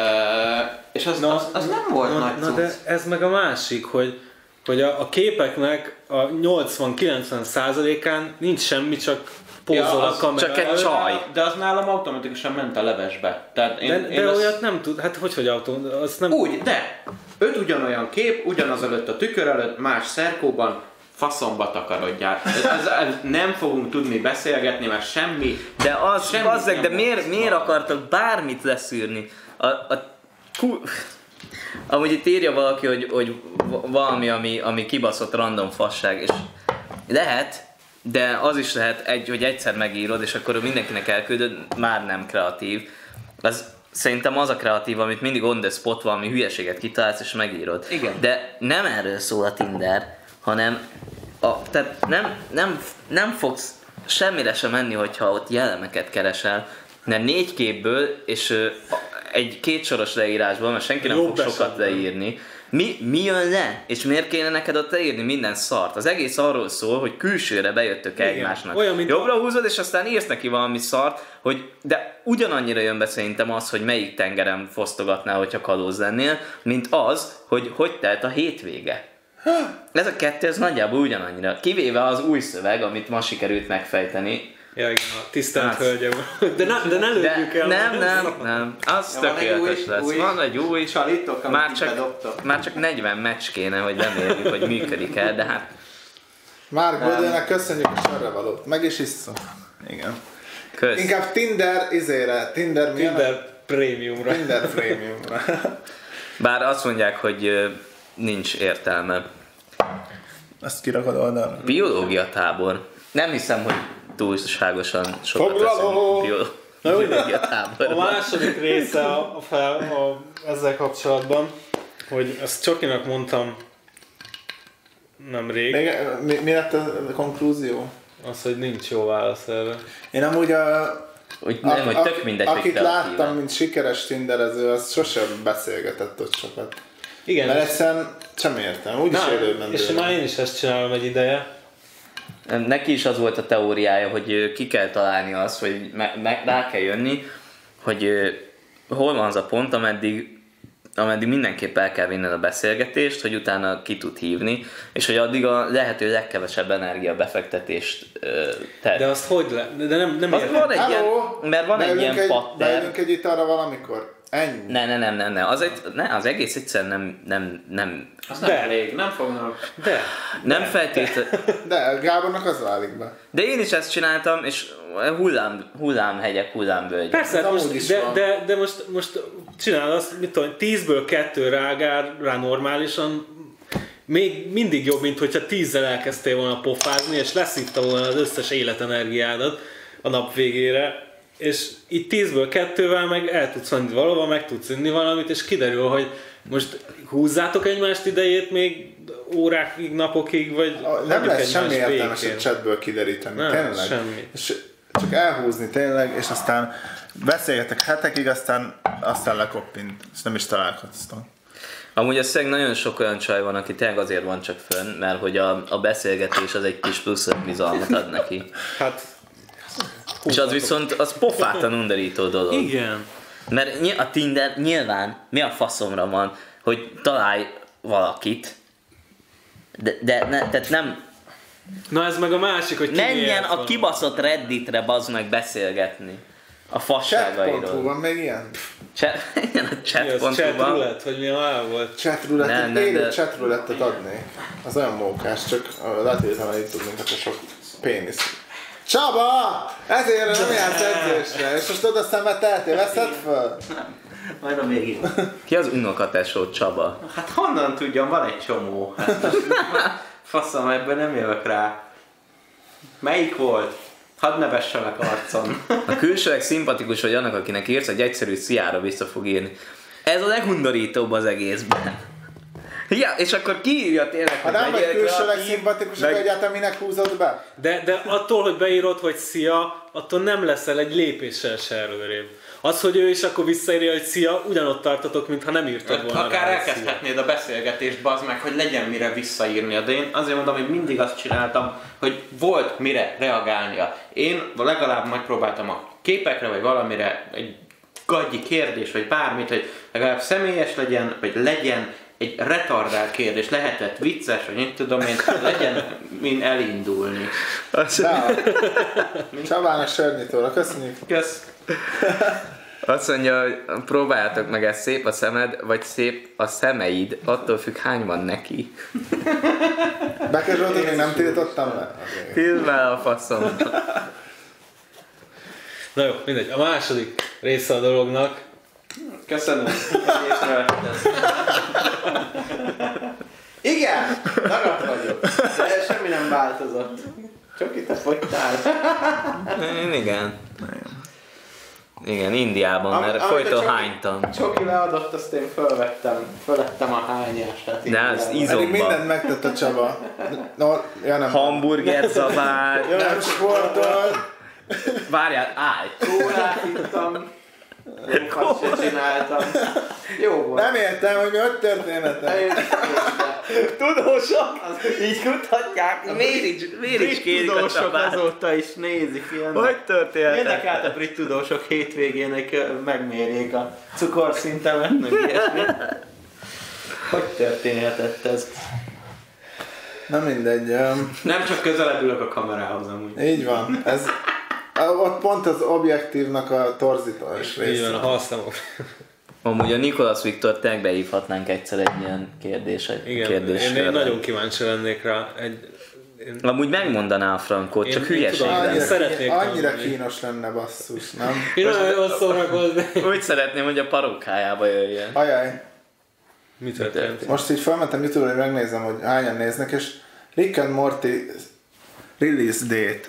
és az, az, az nem volt na, nagy na cucc. de ez meg a másik, hogy, hogy a, a képeknek a 80-90 százalékán nincs semmi, csak pózol Ja, a az kamera. csak egy csaj. De az nálam automatikusan ment a levesbe. Tehát én, De, én de azt- olyat nem tud, hát hogy, hogy autó, azt nem... Úgy, de öt ugyanolyan kép, ugyanaz előtt a tükör előtt, más szerkóban, faszomba takarodjál. Ez, ez, ez, nem fogunk tudni beszélgetni, mert semmi... De az, bazzeg, nem de miért, miért akartak bármit leszűrni? A, a ku... Amúgy itt írja valaki, hogy, hogy va- valami, ami, ami kibaszott random fasság, és lehet, de az is lehet, egy, hogy egyszer megírod, és akkor mindenkinek elküldöd, már nem kreatív. Az szerintem az a kreatív, amit mindig on the spot valami hülyeséget kitalálsz, és megírod. Igen. De nem erről szól a Tinder, hanem a, tehát nem, nem, nem fogsz semmire sem menni, hogyha ott jellemeket keresel, mert négy képből és egy kétsoros leírásból, mert senki nem Jobb fog sokat leírni, mi, mi jön le? És miért kéne neked ott leírni minden szart? Az egész arról szól, hogy külsőre bejöttök Igen. egymásnak. Olyan, mint Jobbra húzod, és aztán írsz neki valami szart, hogy de ugyanannyira jön be szerintem az, hogy melyik tengeren fosztogatnál, hogyha kalóz lennél, mint az, hogy hogy telt a hétvége. Ez a kettő, ez nagyjából ugyanannyira. Kivéve az új szöveg, amit ma sikerült megfejteni. Ja, igen, a tisztelt Hát. hölgyem. De, ne, de ne lőjük el. nem, nem, nem. Az Ja, tökéletes új- lesz. új Van egy új, csalitok, már csak, bedobtok. már csak 40 meccs kéne, hogy reméljük, hogy működik el, de hát Márk Bödőnek köszönjük a sorra valót. Meg is isszuk. Igen. kösz. Inkább Tinder izére. Tinder mi? Tinder prémiumra. Tinder Premiumra. Bár azt mondják, hogy nincs értelme. Ezt kirakod oldalra. Biológia tábor. Nem hiszem, hogy túlságosan sokat Foglaló! biológia A táborban. második része a, a, fel, a, ezzel kapcsolatban, hogy ezt Csokinak mondtam nemrég, Még, mi, mi lett a konklúzió? az, hogy nincs jó válasz erre. Én amúgy a, Hogy nem, hogy tök mindegy, akit láttam, mint sikeres tinderező, az sosem beszélgetett ott sokat. Igen, Mert egyszerűen sem értem, úgyis na, élőben és már én is ezt csinálom egy ideje. Neki is az volt a teóriája, hogy ki kell találni azt, hogy me- me- rá kell jönni, hogy hol van az a pont, ameddig, ameddig mindenképp el kell vinned a beszélgetést, hogy utána ki tud hívni, és hogy addig a lehető legkevesebb energia befektetést tett. De azt hogy le? De nem, nem Az értem. van egy ilyen, mert van egy Beülünk ilyen egy, pattern, beülünk egy italra valamikor? Ennyi. Ne, ne, nem, nem, nem. Az, egy, ne, az egész egyszerűen nem, nem, nem, Az nem De. elég, nem fognak. De, nem feltétlenül. De Gábornak az válik be. De én is ezt csináltam, és hullám, hullámhegyek, hullámvölgy. persze, hát most, is de, van. de, de, most, most csinálod azt, mit tudom, 10-ből 2 rágár rá normálisan, még mindig jobb, mint hogyha tízzel elkezdtél volna pofázni, és leszívta volna az összes életenergiádat a nap végére, és itt tízből kettővel meg el tudsz menni valahova, meg tudsz inni valamit, és kiderül, hogy most húzzátok egymást idejét még órákig, napokig, vagy Nem lesz semmi értelmes békén. a chatből kideríteni. Nem, tényleg. semmi. És csak elhúzni tényleg, és aztán beszélgetek hetekig, aztán, aztán lekoppint, és nem is találkoztam. Amúgy a szeg nagyon sok olyan csaj van, aki tényleg azért van csak fönn, mert hogy a, a beszélgetés az egy kis plusz bizalmat ad neki. Hát, És az viszont, az pofátlan undorító dolog. igen. Mert a Tinder nyilván mi a faszomra van, hogy találj valakit, de, de ne, tehát nem, Na ez meg a másik, hogy ki menjen a van. kibaszott Redditre bazd meg beszélgetni. A Chat.hu fasságairól. van még ilyen? Chat, igen, a az, chat chat.hu-ban. roulette, vagy mi a volt? Chat roulette, Nem, nem, de- chat roulettet adnék. Az olyan mókás, csak uh, lehet, hogy itt tudnék, akkor sok pénisz. Csaba! Ezért nem jársz edzésre, és most oda szemeteltél, veszed föl? Majd a végén. Ki az unokatesó Csaba? Hát honnan tudjam, van egy csomó. Hát faszom, ebben nem jövök rá. Melyik volt? Hadd nevesselek arcon. A külsőleg szimpatikus vagy annak, akinek írsz, egy egyszerű sziára vissza fog írni. Ez a legundorítóbb az egészben. Ja, és akkor kiírja tényleg, Ha nem vagy külsőleg szimpatikus, meg- akkor egyáltalán minek húzod be? De, de attól, hogy beírod, hogy szia, attól nem leszel egy lépéssel se előrébb. Az, hogy ő is akkor visszaírja, hogy szia, ugyanott tartotok, mintha nem írtad volna Akár rá, elkezdhetnéd a beszélgetést, bazd meg, hogy legyen mire visszaírnia. De én azért mondom, hogy mindig azt csináltam, hogy volt mire reagálnia. Én legalább megpróbáltam a képekre, vagy valamire egy gagyi kérdés, vagy bármit, hogy legalább személyes legyen, vagy legyen egy retardált kérdés, lehetett vicces, vagy mit tudom én, legyen min elindulni. De, Csabának sörnyitóra, köszönjük. Kösz. Azt mondja, hogy próbáljátok meg, ez szép a szemed, vagy szép a szemeid, attól függ hány van neki. Becker Zsoltot még nem tiltottam le? Tild el a faszom. Na jó, mindegy. A második része a dolognak, Köszönöm. hogy. Igen, ragadt vagyok. De semmi nem változott. Csak itt a fogytál. Igen. Igen, Indiában, Am- mert amikor folyton csak- hánytam. Csoki leadott, azt én fölvettem. Fölvettem a hányást. Tehát De az íz- Pedig mindent megtett a Csaba. No, ja nem. Hamburger zabál. Nem sportol. Várjál, állj! Kólát ittam. Azt se csináltam. Jó volt. Nem értem, hogy mi hogy történetek. Én- Tudósok! Így kutatják, miért Brit tudósok azóta is nézik ilyen. Hogy történt? Érdekelt a brit tudósok hétvégének megmérjék a cukorszintemet, meg ilyesmi. Hogy történhetett ez? Na mindegy. öm, Nem csak közelebb ülök a kamerához amúgy. Így van. Ez, ott pont az objektívnak a torzítás így van, a része. halszamok. Amúgy a Nikolas Viktor tényleg behívhatnánk egyszer egy ilyen kérdés, Igen, kérdésre. én, én nagyon kíváncsi lennék rá. Egy, én, Amúgy megmondaná a frankót, Én- csak hülyeség lenne. Annyira, szeretnék annyira tanulni. kínos lenne basszus, nem? én nagyon szórakozni. Úgy szeretném, hogy a parókájába jöjjön. Ajaj, Mi történt? most így felmentem Youtube-ra, hogy megnézem, hogy hányan néznek, és Rick and Morty release date.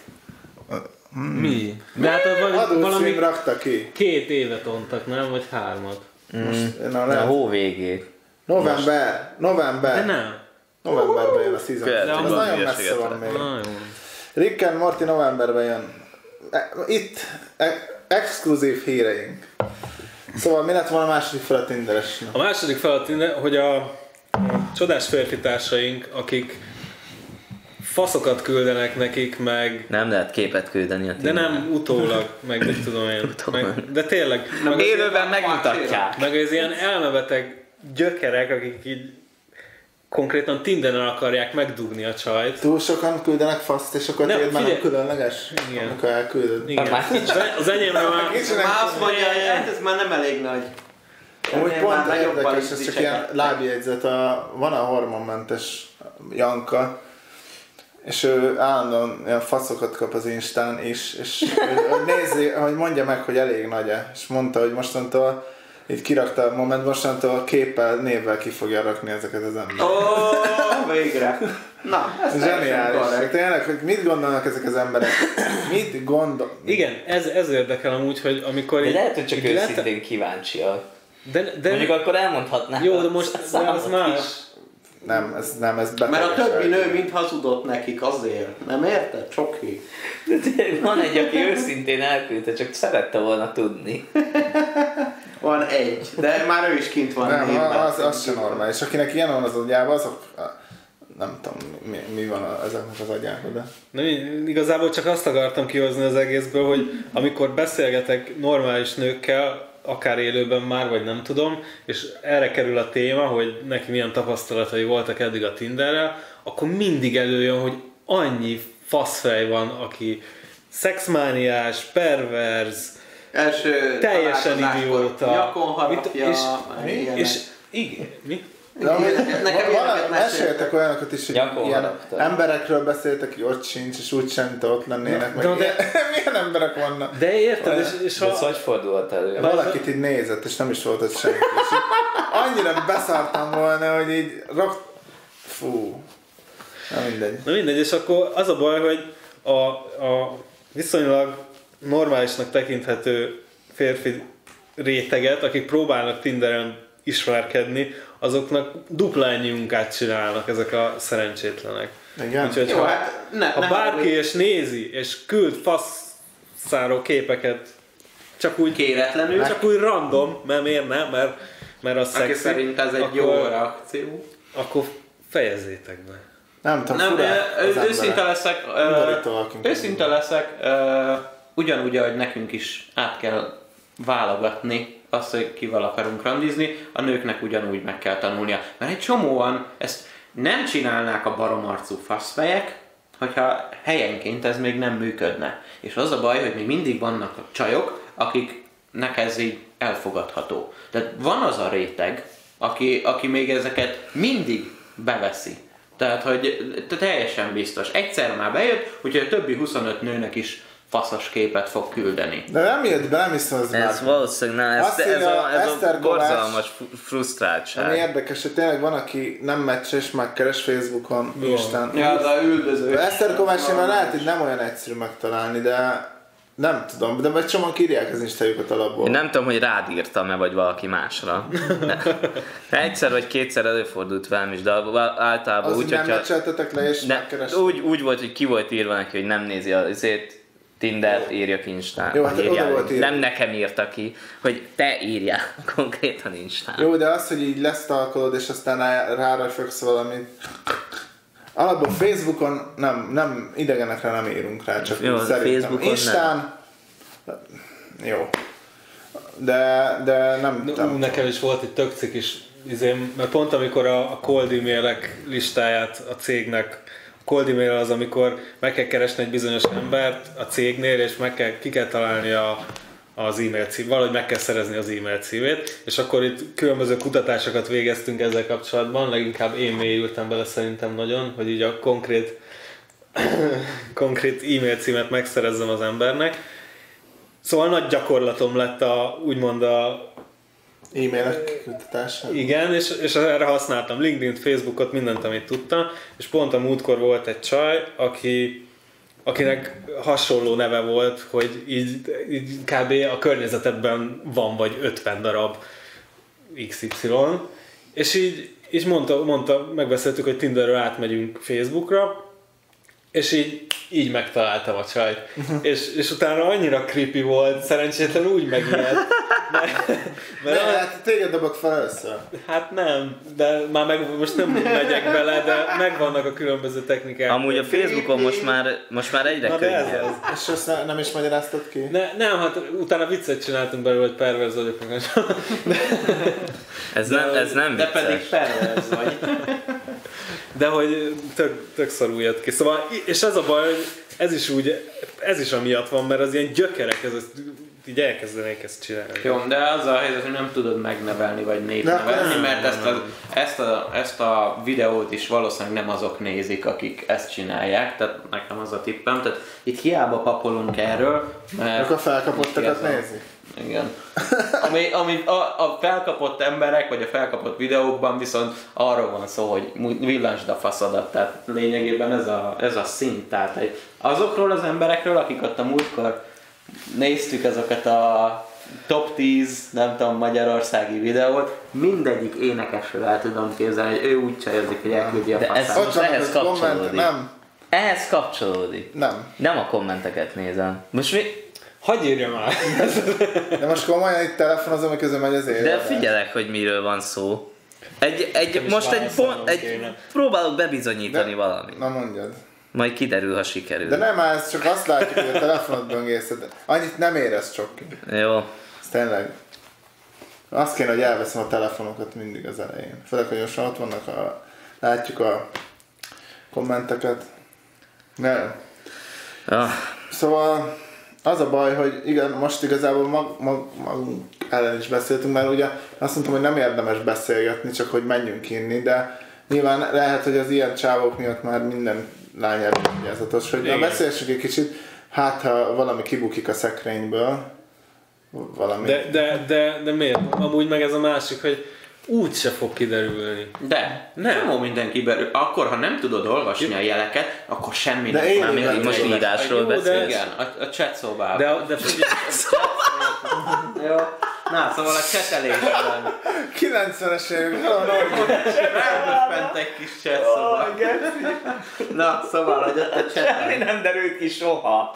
Mi? De hát az valami, Adult valami rakta ki. két évet ontak, nem? Vagy hármat. Most, na, A lehet. hó végét. November, De november, nem. novemberben jön a season. Követ, Ez nagyon messze van még. Rick and Morty novemberben jön. E- Itt e- exkluzív híreink. Szóval mi lett volna a második fel a Tinderesnek? A második feladat, innen, hogy a, a csodás férfi társaink, akik faszokat küldenek nekik, meg Nem lehet képet küldeni a de Tinderre. nem utólag, meg mit tudom én. Meg, de tényleg, meg, Élőben megmutatják. meg az ilyen elmebeteg gyökerek, akik így konkrétan Tinderen akarják megdugni a csajt. Túl sokan küldenek faszt, és akkor Nem, tiéd már nem különleges? Igen. Amikor elküldöd. Igen. már. Az enyémre már... Már azt mondja, hogy hát ez már nem elég nagy. Amúgy pont érdekes, ez csak ilyen lábjegyzet, a, van a hormonmentes Janka, és ő állandóan ilyen faszokat kap az Instán is, és hogy- nézi, hogy mondja meg, hogy elég nagy-e, és mondta, hogy mostantól így kirakta a moment, mostantól képpel, névvel ki fogja rakni ezeket az embereket. Ó, végre. Na, ez Zseniális. Tényleg, hogy mit gondolnak ezek az emberek? Mit gondol? Igen, ez, ez érdekel amúgy, hogy amikor... De így- lehet, hogy csak lett- őszintén kíváncsiak. De, de, Mondjuk akkor elmondhatnák jó, de a most de az más. is. Nem, ez nem, ez Mert a többi nő mind hazudott nekik azért. Nem érted? Csoki. Van egy, aki őszintén elküldte, csak szerette volna tudni. Van egy, de már ő is kint van Nem, névben. az, az sem normális. Akinek ilyen van az agyában, azok nem tudom, mi, mi van a- ezeknek az agyában, de... Nem, igazából csak azt akartam kihozni az egészből, hogy amikor beszélgetek normális nőkkel, akár élőben már, vagy nem tudom, és erre kerül a téma, hogy neki milyen tapasztalatai voltak eddig a Tinderrel, akkor mindig előjön, hogy annyi faszfej van, aki szexmániás, perverz, Első teljesen idióta. Nyakon harapja, meg és, ilyenek. és, igen, mi? De amúgy, Nekem ilyeneket meséltek olyanokat is, hogy Jakó ilyen emberekről beszéltek, hogy ott sincs, és úgy sem ott lennének, meg de- ilyen, milyen emberek vannak. De érted, és, és De ez ha, hogy fordulhat elő? Valakit így nézett, és nem is volt ott senki. És annyira beszartam volna, hogy így rak... Fú. Na mindegy. Na mindegy, és akkor az a baj, hogy a, a viszonylag normálisnak tekinthető férfi réteget, akik próbálnak Tinderen ismerkedni, azoknak dupla ennyi munkát csinálnak ezek a szerencsétlenek. Igen. Úgyhogy Jó, ha, hát ne, ha ne bárki és nézi, és küld fasszáról képeket, csak úgy, Kéretlenül, csak úgy random, mert miért nem, mert, mert az aki szexi, szerint ez egy akkor, jó reakció. akkor fejezzétek be. Nem tudom, Nem, ö, őszinte leszek, ö, őszinte leszek, ö, ugyanúgy, ahogy nekünk is át kell válogatni azt, hogy kivel akarunk randizni, a nőknek ugyanúgy meg kell tanulnia. Mert egy csomóan ezt nem csinálnák a baromarcú faszfejek, hogyha helyenként ez még nem működne. És az a baj, hogy még mindig vannak csajok, akiknek ez így elfogadható. Tehát van az a réteg, aki, aki még ezeket mindig beveszi. Tehát, hogy te teljesen biztos. Egyszer már bejött, úgyhogy a többi 25 nőnek is faszos képet fog küldeni. De nem jött be, nem hiszem, az Ez már. valószínűleg, na, ez, Azt ez, a, ez a Eszter Kovács. borzalmas fru- frusztráltság. Ami érdekes, hogy tényleg van, aki nem meccses, megkeres Facebookon, Instán. Ja, de üldöző. Eszter Kovácsnál lehet, hogy nem olyan egyszerű megtalálni, de nem tudom, de vagy csomóan írják az instájukat alapból. Én nem tudom, hogy rád írtam-e, vagy valaki másra. Egyszer vagy kétszer előfordult velem is, de általában Az, úgy, hogy nem hogyha... le, és Ne, megkeres. úgy, úgy volt, hogy ki volt írva neki, hogy nem nézi azért Tindert írjak Instán. Jó, hát írjál. oda volt írva. Nem nekem írta ki, hogy te írjál konkrétan Instán. Jó, de az, hogy így lesztalkolod, és aztán rá- ráreföksz valamit. Alapból Facebookon nem, nem, idegenekre nem írunk rá, csak Jó, szerintem. Facebookon Instán, jó. De, de nem, nem nekem is volt egy tök cikk is, izém, mert pont amikor a, a cold e-mailek listáját a cégnek, cold e-mail az, amikor meg kell keresni egy bizonyos embert a cégnél, és meg kell, ki kell találni a, az e-mail cím, valahogy meg kell szerezni az e-mail címét, és akkor itt különböző kutatásokat végeztünk ezzel kapcsolatban, leginkább én mélyültem bele szerintem nagyon, hogy így a konkrét konkrét e-mail címet megszerezzem az embernek. Szóval nagy gyakorlatom lett a, úgymond a, e-mailek kutatása. igen, és, és erre használtam LinkedIn, Facebookot, mindent, amit tudtam, és pont a múltkor volt egy csaj, aki, akinek hasonló neve volt, hogy így, így kb. a környezetedben van vagy 50 darab XY, és így, így mondta, mondta, megbeszéltük, hogy Tinderről átmegyünk Facebookra, és így, így megtaláltam a csajt. és, és utána annyira creepy volt, szerencsétlen úgy megijedt. Mert, De mert az- hát téged dobok fel először. Hát nem, de már meg, most nem megyek bele, de megvannak a különböző technikák. Amúgy a Facebookon most már, most már egyre Na de ez könnyebb. az. És azt ne- nem is magyaráztad ki? Ne, nem, hát utána viccet csináltunk belőle, hogy perverz vagyok. meg az- Ez nem, ez nem De pedig vicces. perverz vagy. De hogy tök, tök szarul jött ki. Szóval, és ez a baj, hogy ez is úgy, ez is amiatt van, mert az ilyen gyökerek, ez a így elkezdenék ezt csinálni. Jó, de az a helyzet, hogy nem tudod megnevelni vagy népnevelni, mert ezt a, ezt, a, ezt a videót is valószínűleg nem azok nézik, akik ezt csinálják, tehát nekem az a tippem. Tehát itt hiába papolunk erről, mert... Akkor a felkapottakat Ez a- nézi. Igen. Ami, ami a, a felkapott emberek, vagy a felkapott videókban viszont arról van szó, hogy villansd a faszadat, tehát lényegében ez a, ez a szint. Tehát egy, azokról az emberekről, akik ott a múltkor néztük ezeket a top 10, nem tudom, magyarországi videót, mindegyik énekesről el tudom képzelni, hogy ő úgy csajozik, hogy elküldi a De ez- faszát. Ehhez ez komment, kapcsolódik. nem, Ehhez kapcsolódik. nem. Nem a kommenteket nézem. Most mi? Hagyj írja már! De most komolyan itt telefonozom, hogy közben megy az élet. De figyelek, hogy miről van szó. Egy, egy, most egy pont, egy, kéne. próbálok bebizonyítani De- valamit. Na mondjad. Majd kiderül, ha sikerül. De nem, ez csak azt látjuk, hogy a telefonod böngészed. Annyit nem érez csak. Jó. Ez tényleg. Azt kéne, hogy elveszem a telefonokat mindig az elején. Főleg, hogy most ott vannak a... Látjuk a kommenteket. Nem. Ah, Szóval az a baj, hogy igen, most igazából mag, mag, magunk ellen is beszéltünk, mert ugye azt mondtam, hogy nem érdemes beszélgetni, csak hogy menjünk inni, de nyilván lehet, hogy az ilyen csávok miatt már minden lány elővigyázatos, hogy na Igen. beszélsünk egy kicsit, hát ha valami kibukik a szekrényből, valami. De, de, de, de miért? Amúgy meg ez a másik, hogy úgy se fog kiderülni. De, Nem. nem. Csomó minden kiberül. Akkor, ha nem tudod olvasni a jeleket, akkor semmi De nem én- Mármint kiderülni. most írásról de- beszélsz? Igen, a, a chat szobában. De, de figyelj, Jó. Na, szóval a csetelésben. 90-es évek, Elböffent egy kis chat szoba. Na, szóval, hogy ott a csetel. nem derült ki soha.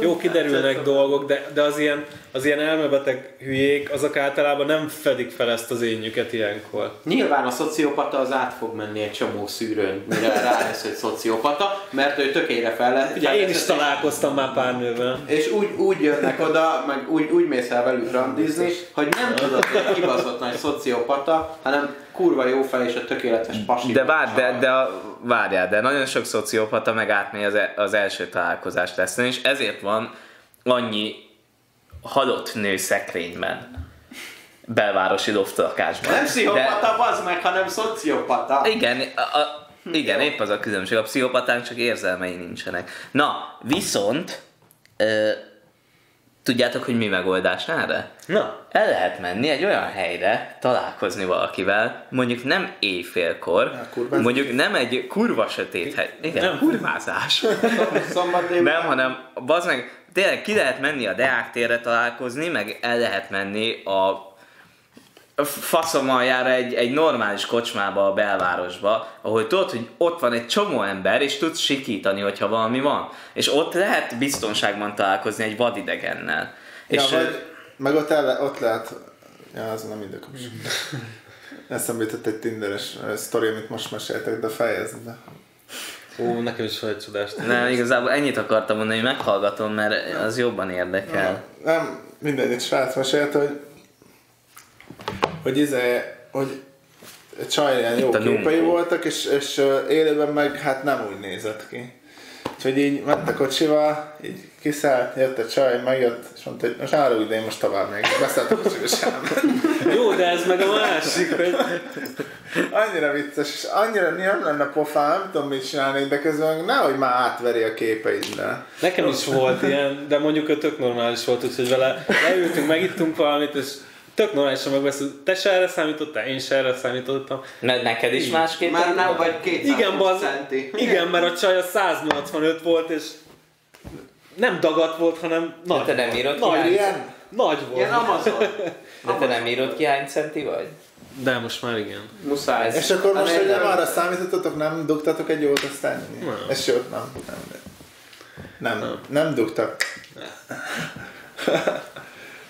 Jó kiderülnek dolgok, de, de az, ilyen, az ilyen elmebeteg hülyék, azok általában nem fedik fel ezt az énjüket ilyenkor. Nyilván a szociopata az át fog menni egy csomó szűrőn, mire rájössz, hogy szociopata, mert ő tökélyre fel lett. Ugye én is találkoztam már pár nővel. És úgy, úgy jönnek oda, meg úgy, úgy mész el velük randizni, hogy nem tudod, hogy kibaszott nagy szociopata, hanem kurva jó fel és a tökéletes pasi. De várj, de, de a, várjál, de nagyon sok szociopata meg átmegy az, e- az első találkozás lesz, és ezért van annyi halott nő szekrényben. Belvárosi loftlakásban. Nem pszichopata, bazd meg, hanem szociopata. De, igen, a, a, igen, épp az a különbség. A pszichopatánk csak érzelmei nincsenek. Na, viszont ö, tudjátok, hogy mi megoldás erre? Na, El lehet menni egy olyan helyre, találkozni valakivel, mondjuk nem éjfélkor, kurvázás. mondjuk nem egy kurva sötét hely, igen, Nem. kurvázás, nem, hanem bazd meg, tényleg ki lehet menni a Deák térre találkozni, meg el lehet menni a a faszom aljára egy, egy normális kocsmába a belvárosba, ahol tudod, hogy ott van egy csomó ember, és tudsz sikítani, hogyha valami van. És ott lehet biztonságban találkozni egy vadidegennel. Ja, És, vagy, meg ott, el, ott lehet, ja, az nem kapcsolatban. Eszembe jutott egy tinderes sztori, amit most meséltek, de fejezd be. ó, nekem is van egy csodás. Nem, igazából ennyit akartam mondani, hogy meghallgatom, mert az jobban érdekel. Nem, mindegy, srác mesélte, hogy hogy izé, hogy egy csaj ilyen jó a képei voltak, és, és élőben meg hát nem úgy nézett ki. Úgyhogy így ment a kocsival, így kiszállt, jött a csaj, megjött, és mondta, hogy most árulj, de én most tovább még. Beszállt a kocsiba, és. Jó, de ez meg a másik, hogy Annyira vicces, és annyira nem lenne pofám, nem tudom mit csinálni, de közben nehogy már átveri a képeiddel. nekem is volt ilyen, de mondjuk ő tök normális volt, úgyhogy vele leültünk, megittunk valamit, és tök normálisan megbeszéltünk. Te se erre számítottál, én se erre számítottam. Mert neked is másképp Már nem vagy 200 Igen, baz, centi. igen, mert a csaj a 185 volt, és nem dagat volt, hanem nagy. te nem írod ki nagy, hány- Ilyen? nagy volt. Ilyen Amazon. De te nem írod ki hány centi vagy? De most már igen. Muszáj. És akkor most, Hát hogy nem nem- arra számítottatok, nem dugtatok egy jót, aztán? Nem. És jót nem. Nem, nem, nem dugtak.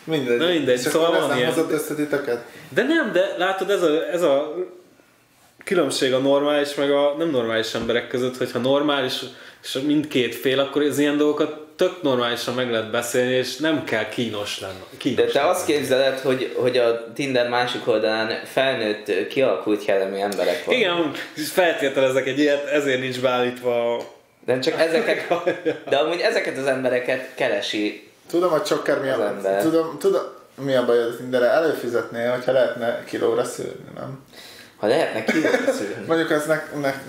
Mindegy. Na mindegy, És szóval ez van nem ilyen. hozott össze titeket? De nem, de látod, ez a, ez a különbség a normális meg a nem normális emberek között, hogyha normális és mindkét fél, akkor az ilyen dolgokat tök normálisan meg lehet beszélni, és nem kell kínos lenni. Kínos De te azt képzeled, hogy, hogy a Tinder másik oldalán felnőtt, kialakult jellemű emberek vannak. Igen, feltételezek egy ilyet, ezért nincs beállítva a... De csak ezeket, de amúgy ezeket az embereket keresi Tudom, hogy csokker mi a tudom, tudom, mi a baj az Tinderrel? Előfizetnél, hogyha lehetne kilóra szűrni, nem? Ha lehetne kiszűrni. Mondjuk ez nek, nek,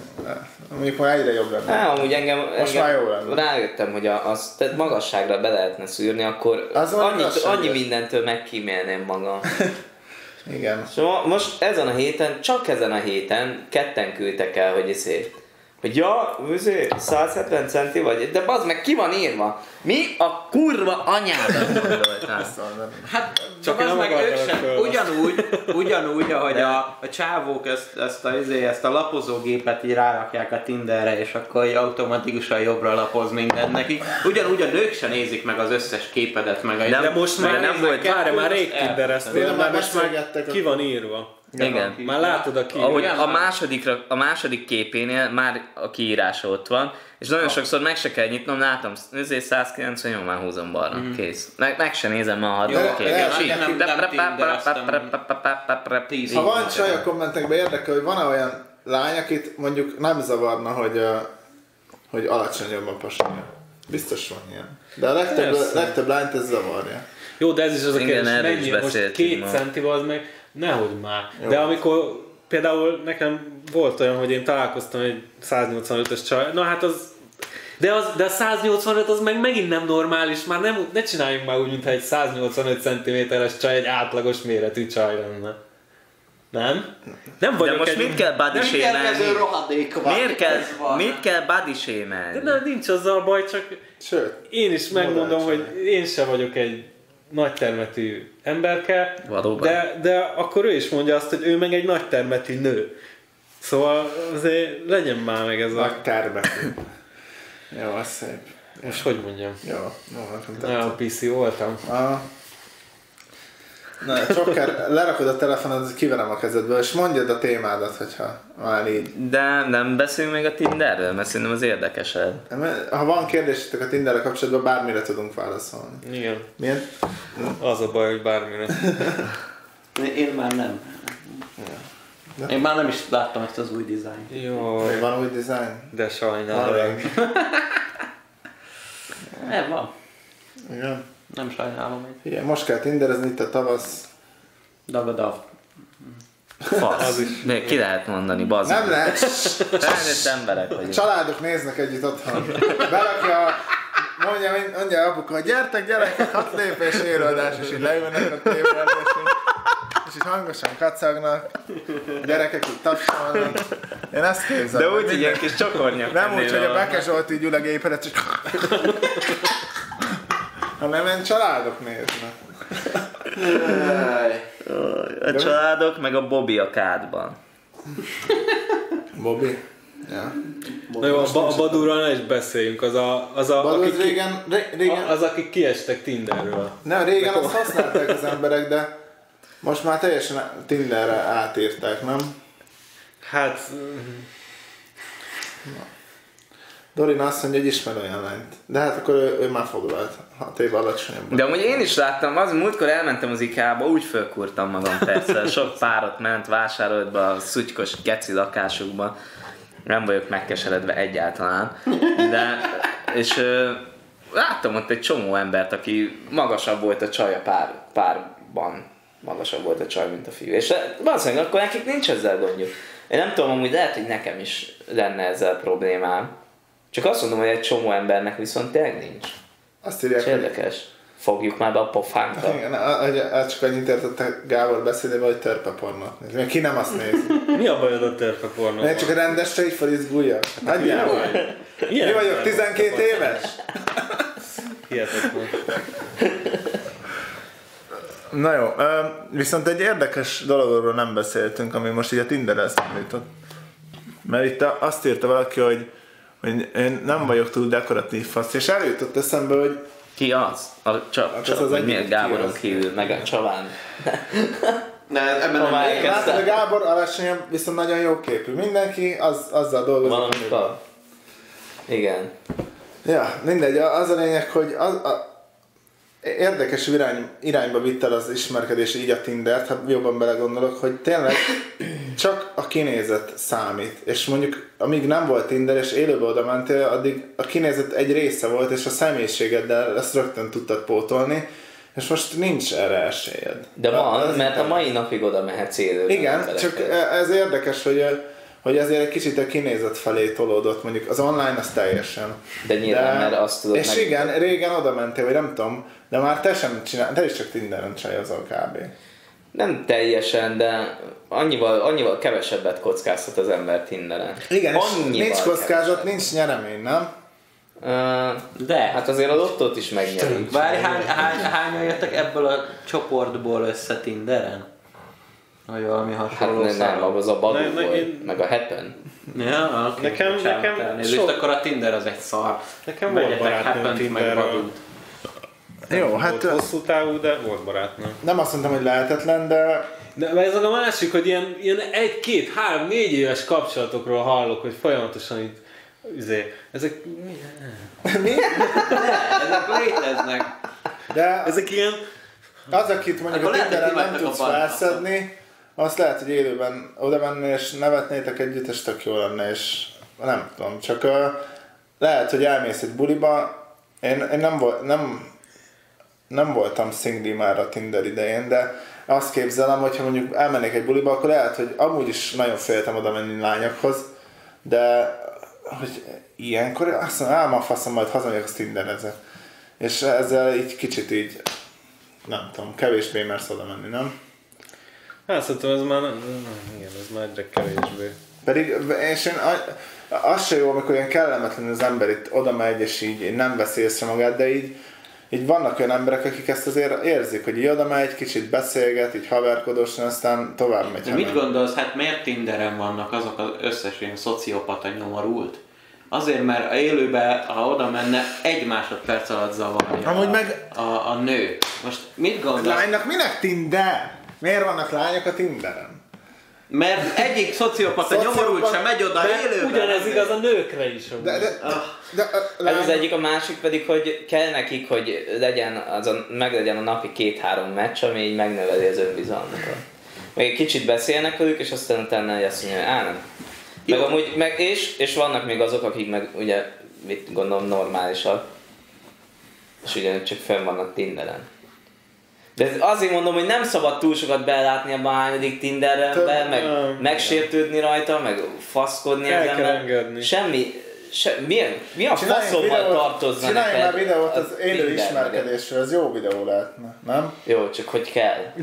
mondjuk már egyre jobb lenne. Á, amúgy engem, Most engem már jó lenne. rájöttem, hogy a, az, tehát magasságra be lehetne szűrni, akkor Az igazságos. annyi mindentől megkímélném magam. Igen. Mo- most ezen a héten, csak ezen a héten ketten küldtek el, hogy izé, hogy ja, izé, 170 centi vagy, de bazd meg ki van írva? Mi a kurva anyádat gondoltál? Hát Csak az meg ők sem, föl. ugyanúgy, ugyanúgy, ahogy a, a csávók ezt, ezt, a, izé, ezt a lapozógépet így rárakják a Tinderre, és akkor így automatikusan jobbra lapoz minden nekik. Ugyanúgy a nők se nézik meg az összes képedet, meg a... De most már nem volt- Várj, már rég tindereztél, már most már ki van írva. Igen. Már látod a ki. Ahogy Igen, a másodikra, a második képénél már a kiírása ott van, és nagyon sokszor meg se kell nyitnom, látom, ezért 190, jó, már húzom balra, kész. Meg, meg se nézem ma a képét. Ha van csaj a kommentekben érdekel, hogy van olyan lány, akit mondjuk nem zavarna, hogy, hogy alacsonyabb a pasinja. Biztos van ilyen. De a legtöbb, legtöbb lányt ez zavarja. Jó, de ez is az a Igen, kérdés, mennyi, most két ma. centi az meg, nehogy már. Jó. De amikor például nekem volt olyan, hogy én találkoztam egy 185-ös csaj, na hát az de, az, de a 185 az meg megint nem normális, már nem, ne csináljunk már úgy, mintha egy 185 cm-es csaj egy átlagos méretű csaj lenne. Nem? Nem De vagyok most egy... mit kell body van. Miért kell, mit kell body De nem, nincs azzal baj, csak Sőt, én is megmondom, hogy én se vagyok egy nagy termetű emberke, Valóban. de, de akkor ő is mondja azt, hogy ő meg egy nagy termetű nő. Szóval azért legyen már meg ez a... nagy terve. Jó, az szép. Most hogy mondjam? Jó, jó, nekem Nagyon tetszett. PC voltam. Ah. Na, Csokker, lerakod a telefonod, kiverem a kezedből, és mondjad a témádat, hogyha már így. De nem beszélünk még a Tinderről, mert szerintem az érdekesebb. Ha van kérdésetek a Tinderrel kapcsolatban, bármire tudunk válaszolni. Igen. Milyen? Az a baj, hogy bármire. Én már nem. Én már nem is láttam ezt az új dizájnt. Jó, Vagy van új design? de sajnálom. Nem van. Igen. Nem sajnálom én. Igen, most kell tinderezni itt a tavasz. Dagadav. Fasz. Az is. Ki lehet mondani, bazd. Nem lehet. Felnőtt emberek vagyunk. Családok néznek együtt otthon. Berakja, mondja, mondja apuka, hogy gyertek gyerekek, hat lépés élőadás, és így leülnek a tévé elé, és így, és így hangosan kacagnak, a gyerekek így tapsolnak. Én ezt képzelem. De úgy, hogy ilyen kis csokornyak. Nem úgy, hogy a Beke Zsolt így ül a gép előtt, hanem ilyen családok néznek. A családok, meg a Bobby a kádban. Bobby. Ja. Na jó, a, ba- a Badurral ne is beszéljünk, az a, az a, Badó, aki, az régen, ré, régen, az, akik kiestek Tinderről. nem, régen azt használták az emberek, de most már teljesen Tinderre átírták, nem? Hát, Dorina azt mondja, hogy ismer olyan lányt. De hát akkor ő, ő már foglalt. Hat év alacsonyabb. De amúgy én is láttam, az múltkor elmentem az IKEA-ba, úgy fölkurtam magam persze. Sok párat ment, vásárolt be a szutykos geci lakásukba. Nem vagyok megkeseredve egyáltalán. De, és ö, láttam ott egy csomó embert, aki magasabb volt a csaj a pár, párban. Magasabb volt a csaj, mint a fiú. És valószínűleg akkor nekik nincs ezzel gondjuk. Én nem tudom, amúgy lehet, hogy nekem is lenne ezzel problémám. Csak azt mondom, hogy egy csomó embernek viszont tényleg nincs. Azt írják, És hogy érdekes. Fogjuk már be a pofánkat. igen, a- a- a- csak annyit értette Gábor beszédébe, hogy törpe pornót néz. Még Ki nem azt nézi. mi a bajod a törpe pornóval? Én csak a rendes se így felizgulja. Vagy. Ilyen Mi vagyok, ember 12 éves? Hihetetlen. Na jó, viszont egy érdekes dologról nem beszéltünk, ami most így a Tinder eszembe jutott. Mert itt azt írta valaki, hogy, hogy én nem vagyok túl dekoratív fasz, és eljutott eszembe, hogy Ki az? A csa, Hát csa, az egyik miért Gáboron az. kívül, meg a Csaván. De ebben nem látod, a Gábor alacsonyabb, viszont nagyon jó képű. Mindenki az, azzal dolgozik. Valamit kap. Igen. Ja, mindegy, az a lényeg, hogy az, a, érdekes irány, irányba vitt el az ismerkedés így a Tindert, ha jobban belegondolok, hogy tényleg csak a kinézet számít. És mondjuk, amíg nem volt Tinder, és élőbe oda mentél, addig a kinézet egy része volt, és a személyiségeddel ezt rögtön tudtad pótolni, és most nincs erre esélyed. De van, Az- mert a mai napig oda mehetsz élőben. Igen, csak ez érdekes, hogy, hogy ezért egy kicsit a kinézet felé tolódott, mondjuk az online az teljesen. De nyilván, mert azt tudod És meg- igen, régen oda mentél, vagy nem tudom, de már te sem csinál, te is csak Tinderen csajozol kb. Nem teljesen, de annyival, annyival kevesebbet kockáztat az ember Tinderen. Igen, és annyival nincs kockázat, nincs nyeremény, nem? Uh, De. hát azért a lottót is megnyerünk. Várj, hány, hány, hányan jöttek ebből a csoportból össze Tinderen? Vagy valami Hát hasonló nem, nem, szám? az a Badó Ne- ne- volt, én- meg a Happen. Ja, okay. Nekem- Bocsánat, nekem elnézést, sok- akkor a Tinder az egy szar. Nekem volt Vegyetek barátnőm Happent, meg Tinderről. Jó, Hát, hát volt hosszú távú, de volt barátnőm. nem azt mondtam, hogy lehetetlen, de De ez a másik, hogy ilyen, ilyen egy, két, három, négy éves kapcsolatokról hallok, hogy folyamatosan így, izé, ezek, Ezek léteznek. de ezek ilyen, az, akit mondjuk Akkor a Tinderen ti nem tudsz felszedni, azt lehet, hogy élőben oda menni és nevetnétek együtt, és tök jó lenne, és nem tudom, csak uh, lehet, hogy elmész egy buliba, én, én nem, volt, nem, nem voltam szingli már a Tinder idején, de azt képzelem, hogyha mondjuk elmennék egy buliba, akkor lehet, hogy amúgy is nagyon féltem oda menni lányokhoz, de hogy ilyenkor azt mondom, ám a faszom, majd hazamegyek, azt Tinderezek. És ezzel így kicsit így, nem tudom, kevésbé mersz oda menni, nem? hát szerintem ez már, igen, ez már egyre kevésbé. Pedig, és én, az se jó, amikor ilyen kellemetlen az ember itt oda megy, és így nem veszi észre magát, de így, így vannak olyan emberek, akik ezt azért érzik, hogy így oda megy, kicsit beszélget, így haverkodósan, aztán tovább megy. De mit gondolsz, hát miért Tinderen vannak azok az összes ilyen szociopata nyomorult? Azért, mert a élőben, ha oda menne, egy másodperc alatt zavarja Amúgy a, meg- a, a nő. Most mit gondolsz? Lánynak minek Tinder? Miért vannak lányok a Tinderen? Mert egyik szociopata Szociopat- nyomorult sem megy oda De élőben. ugyanez azért. igaz a nőkre is. amúgy. De, de, de, de, Ez az egyik, a másik pedig, hogy kell nekik, hogy legyen az a, meg legyen a napi két-három meccs, ami így megnöveli az önbizalmukat. Meg egy kicsit beszélnek velük, és aztán utána azt mondja, hogy á nem. Meg Jó. amúgy, meg és, és vannak még azok, akik meg ugye, mit gondolom, normálisak. És ugyanúgy csak fönn vannak Tinderen. De ez azért mondom, hogy nem szabad túl sokat belátni a hányadik Tinderre, Több- be, meg nem, megsértődni rajta, meg faszkodni El ezen, kell mert engedni. Semmi, se, milyen, mi a faszommal videót, tartozna csináljunk már videót a az élő ismerkedésről, ez jó videó lehetne, nem? Jó, csak hogy kell.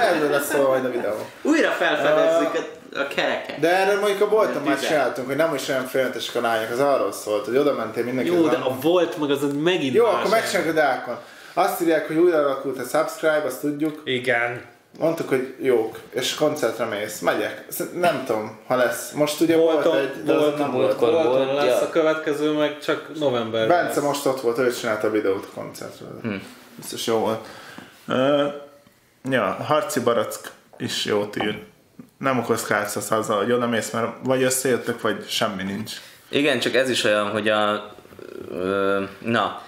Erről lesz szó majd a videó. Újra felfedezzük a, a kereket. De erről mondjuk a bolton már csináltunk, hogy nem is olyan félmetesek a lányok, az arról szólt, hogy oda mentél mindenki. Jó, az de nem- a volt meg az az megint Jó, más. akkor megcsináljuk a dákon. Azt írják, hogy újra alakult a subscribe, azt tudjuk. Igen. Mondtuk, hogy jók, és koncertre mész. Megyek. Nem tudom, ha lesz. Most ugye volt, Voltam, egy, az voltam, nem volt. volt. Voltam, volt, lesz ja. a következő, meg csak novemberben. Bence lesz. most ott volt, ő csinálta a videót a koncertről. Hm. Biztos jó volt. Uh, ja, Harci Barack is jót ír. Nem okoz kárszasz azzal, hogy oda mész, mert vagy összejöttök, vagy semmi nincs. Igen, csak ez is olyan, hogy a... Ö, na,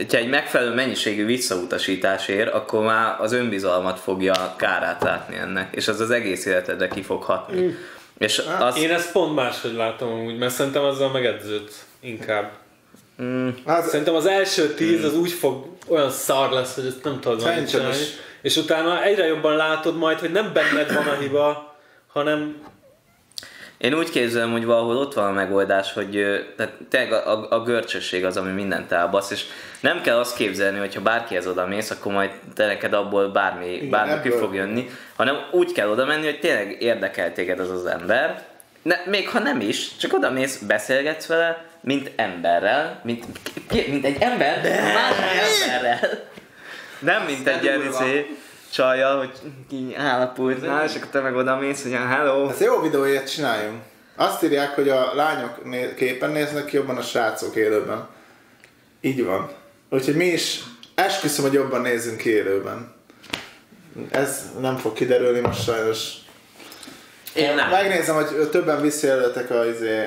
hogyha egy megfelelő mennyiségű visszautasítás ér, akkor már az önbizalmat fogja kárát látni ennek, és az az egész életedre ki fog hatni. És az, Én ezt pont máshogy látom amúgy, mert szerintem azzal megedződsz inkább. Az, Szerintem az első tíz az úgy fog olyan szar lesz, hogy ezt nem tudod majd Szerintem csinálni. is. És utána egyre jobban látod majd, hogy nem benned van a hiba, hanem Én úgy képzelem, hogy valahol ott van a megoldás, hogy tehát tényleg a, a, a görcsösség az, ami mindent elbasz, és nem kell azt képzelni, hogy ha bárkihez oda mész, akkor majd te neked abból bármi, bármi ki ebből- fog jönni, hanem úgy kell oda menni, hogy tényleg érdekel téged az az ember, ne, még ha nem is, csak oda mész, beszélgetsz vele, mint emberrel, mint, ki- mint egy ember, más emberrel. Nem mint egy ilyen izé, csajjal, hogy így áll a pultnál, és akkor te meg oda mész, hogy hello. Ez jó videóért csináljunk. Azt írják, hogy a lányok né- képen néznek ki jobban a srácok élőben. Így van. Úgyhogy mi is esküszöm, hogy jobban nézzünk ki élőben. Ez nem fog kiderülni most sajnos. Én nem. Megnézem, hogy többen visszajelöltek a, izé,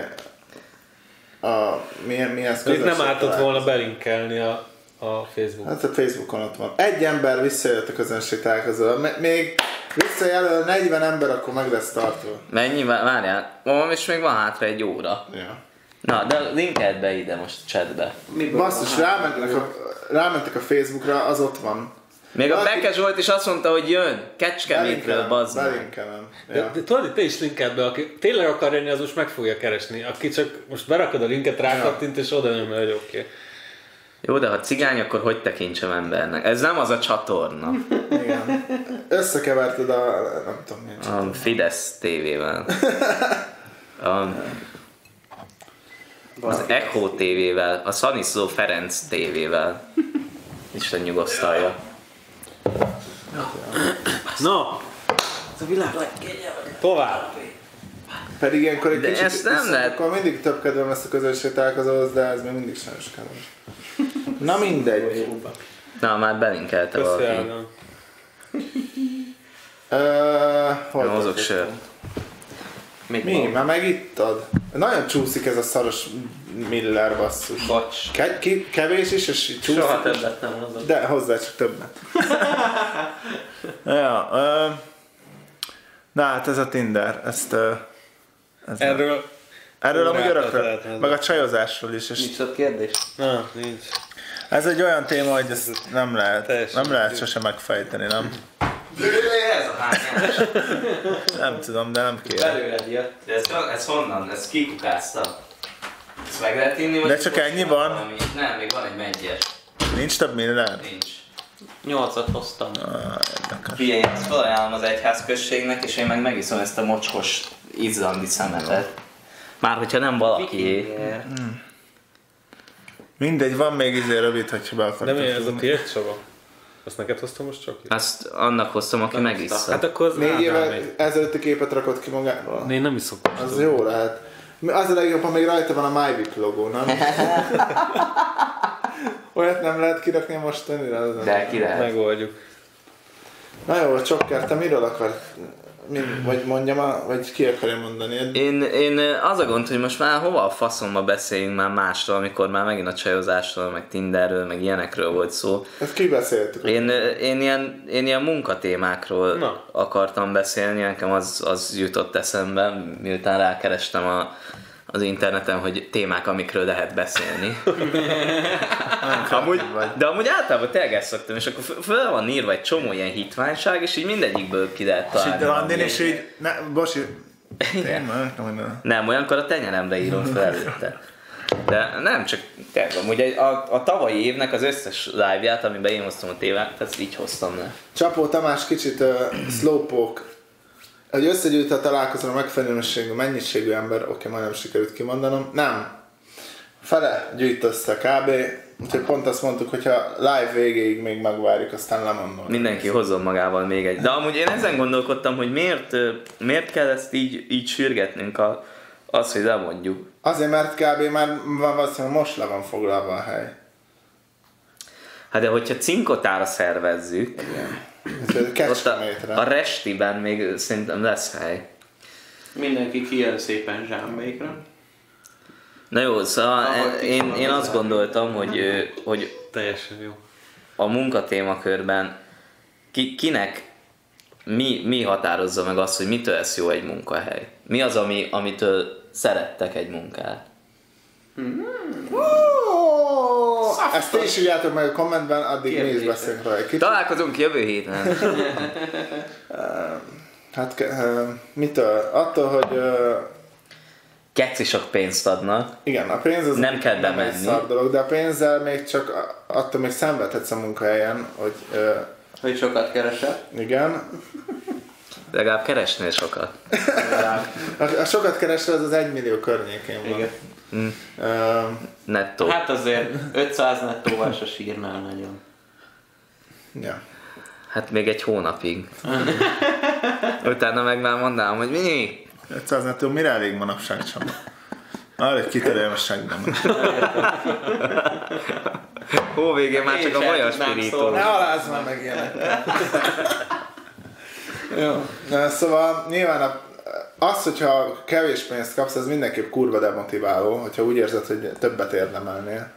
a milyen, milyen itt nem ártott volna belinkelni a, a Facebook. Hát a Facebookon ott van. Egy ember visszajött a közönség találkozóra. M- Még visszajelöl 40 ember, akkor meg lesz tartva. Mennyi? Vá- Várjál. Van, és még van hátra egy óra. Ja. Na, de linkeld be ide most chatbe. Basszus, rámentek a, rámentek a Facebookra, az ott van. Még a Valaki- Beke Zsolt is azt mondta, hogy jön. Kecskemétről, bazd meg. belinkelem. De, Ja. de tudod, te is linkeld be, aki tényleg akar jönni, az most meg fogja keresni. Aki csak most berakod a linket, rákattint, és oda nyomja, hogy oké. Okay. Jó, de ha cigány, akkor hogy tekintsem embernek? Ez nem az a csatorna. Igen. Összekeverted a... nem tudom milyen A Fidesz tévével. A, az Echo tévével, a Szaniszló Ferenc tévével. Isten nyugosztalja. Na, Ez a világ tovább. Pedig ilyenkor egy De kicsit... ezt nem lehet- Akkor mindig több kedvem lesz a közönség találkozóhoz, de ez még mindig sajnos kedves. Na mindegy. Na, már belinkelte valaki. Köszönöm. Uh, hozok sört. Még Mi? Már megittad? Nagyon csúszik ez a szaros Miller basszus. Bocs. Ke- ki- kevés is, és csúszik. Soha többet nem hozok. De hozzá csak többet. ja, ö, na hát ez a Tinder, ezt... Ö, ez Erről... erről amúgy örökre, meg a csajozásról is. És Nincs ott kérdés? Na, nincs. ez egy olyan téma, hogy ezt nem lehet, Teljesen nem lehet sose megfejteni, nem? Ez a hányás. Nem tudom, de nem kéne. Belőled jött. De ez, ez honnan? Ez kikukázta? Ezt meg lehet inni? vagy De csak ennyi van? valami? Nem, még van egy megyes. Nincs több Miller? Nincs. Nyolcat hoztam. Ah, érdekes. Figyelj, ezt felajánlom az egyházközségnek, és én meg megiszom ezt a mocskos izlandi szemetet. Már hogyha nem valakié. Vikinger. Mindegy, van még izé rövid, hogyha be De akartok. mi ez a tiéd Csaba? Azt neked hoztam most csak? Azt annak hoztam, aki megissza. Hát akkor az Négy megy. ezelőtti képet rakott ki magáról. Én nem iszok most. Az jó lehet. Az a legjobb, ha még rajta van a MyBit logó, nem? Olyat nem lehet kirakni mostanira? Az nem. De ki lehet. Megoldjuk. Na jó, Csokker, te miről akar? Mi, vagy mondjam, vagy ki akarja mondani? Én, én az a gond, hogy most már hova a faszomba beszéljünk már másról, amikor már megint a csajozásról, meg Tinderről, meg ilyenekről volt szó. Ezt kibeszéltük. Én, én, ilyen, én ilyen munkatémákról Na. akartam beszélni, nekem az, az jutott eszembe, miután rákerestem a, az interneten, hogy témák, amikről lehet beszélni. amúgy, de amúgy általában tényleg ezt szoktam, és akkor föl van írva egy csomó ilyen hitványság, és így mindegyikből ki lehet És találni. így Randin is így, ne, bocsi? Nem, nem. Nem, olyankor a tenyeremre írom fel előtte. De nem, csak tényleg, amúgy egy- a, a tavalyi évnek az összes live-ját, amiben én hoztam a tévát, ezt így hoztam le. Csapó Tamás kicsit uh, slowpoke. Hogy összegyűjtve találkozom a megfelelő mennyiségű, mennyiségű ember, oké, okay, majdnem sikerült kimondanom. Nem. Fele gyűjt össze kb. Úgyhogy pont azt mondtuk, hogyha live végéig még megvárjuk, aztán lemondom. Mindenki hozzon magával még egy. De amúgy én ezen gondolkodtam, hogy miért, miért kell ezt így, így sürgetnünk a, az, hogy lemondjuk. Azért, mert kb. már valószínűleg most le van foglalva a hely. Hát de hogyha cinkotára szervezzük, Úgyhogy ott a, a restiben még szerintem lesz hely. Mindenki kijön szépen zsámbékra. Na jó, szóval Ahogy én, én azt gondoltam, hogy, hogy Teljesen jó. a munkatémakörben ki, kinek mi, mi határozza meg azt, hogy mitől lesz jó egy munkahely? Mi az, ami, amitől szerettek egy munkát? Ezt ti is írjátok meg a kommentben, addig mi is beszélünk róla egy kicsit. Találkozunk jövő héten. Hát ö, mitől? Attól, hogy ö, Keci sok pénzt adnak. igen, a pénz az Nem kell bemenni. szar dolog, de a pénzzel még csak attól még szenvedhetsz a munkahelyen, hogy ö, Hogy sokat keresel. igen. Legalább keresnél sokat. A, a sokat keresel, az az 1 millió környékén van. Igen. Ö, Nettó. Hát azért 500 nettóval se sírnál nagyon. ja. Hát még egy hónapig. Utána meg már mondanám, hogy mi? 500 nettó mire elég manapság Csaba? Arra egy kitörélmességben. Hó végén már csak a vajas pirító. Ne alázz már meg ilyenek. Jó. Na, szóval nyilván a, az, hogyha kevés pénzt kapsz, az mindenképp kurva demotiváló, hogyha úgy érzed, hogy többet érdemelnél.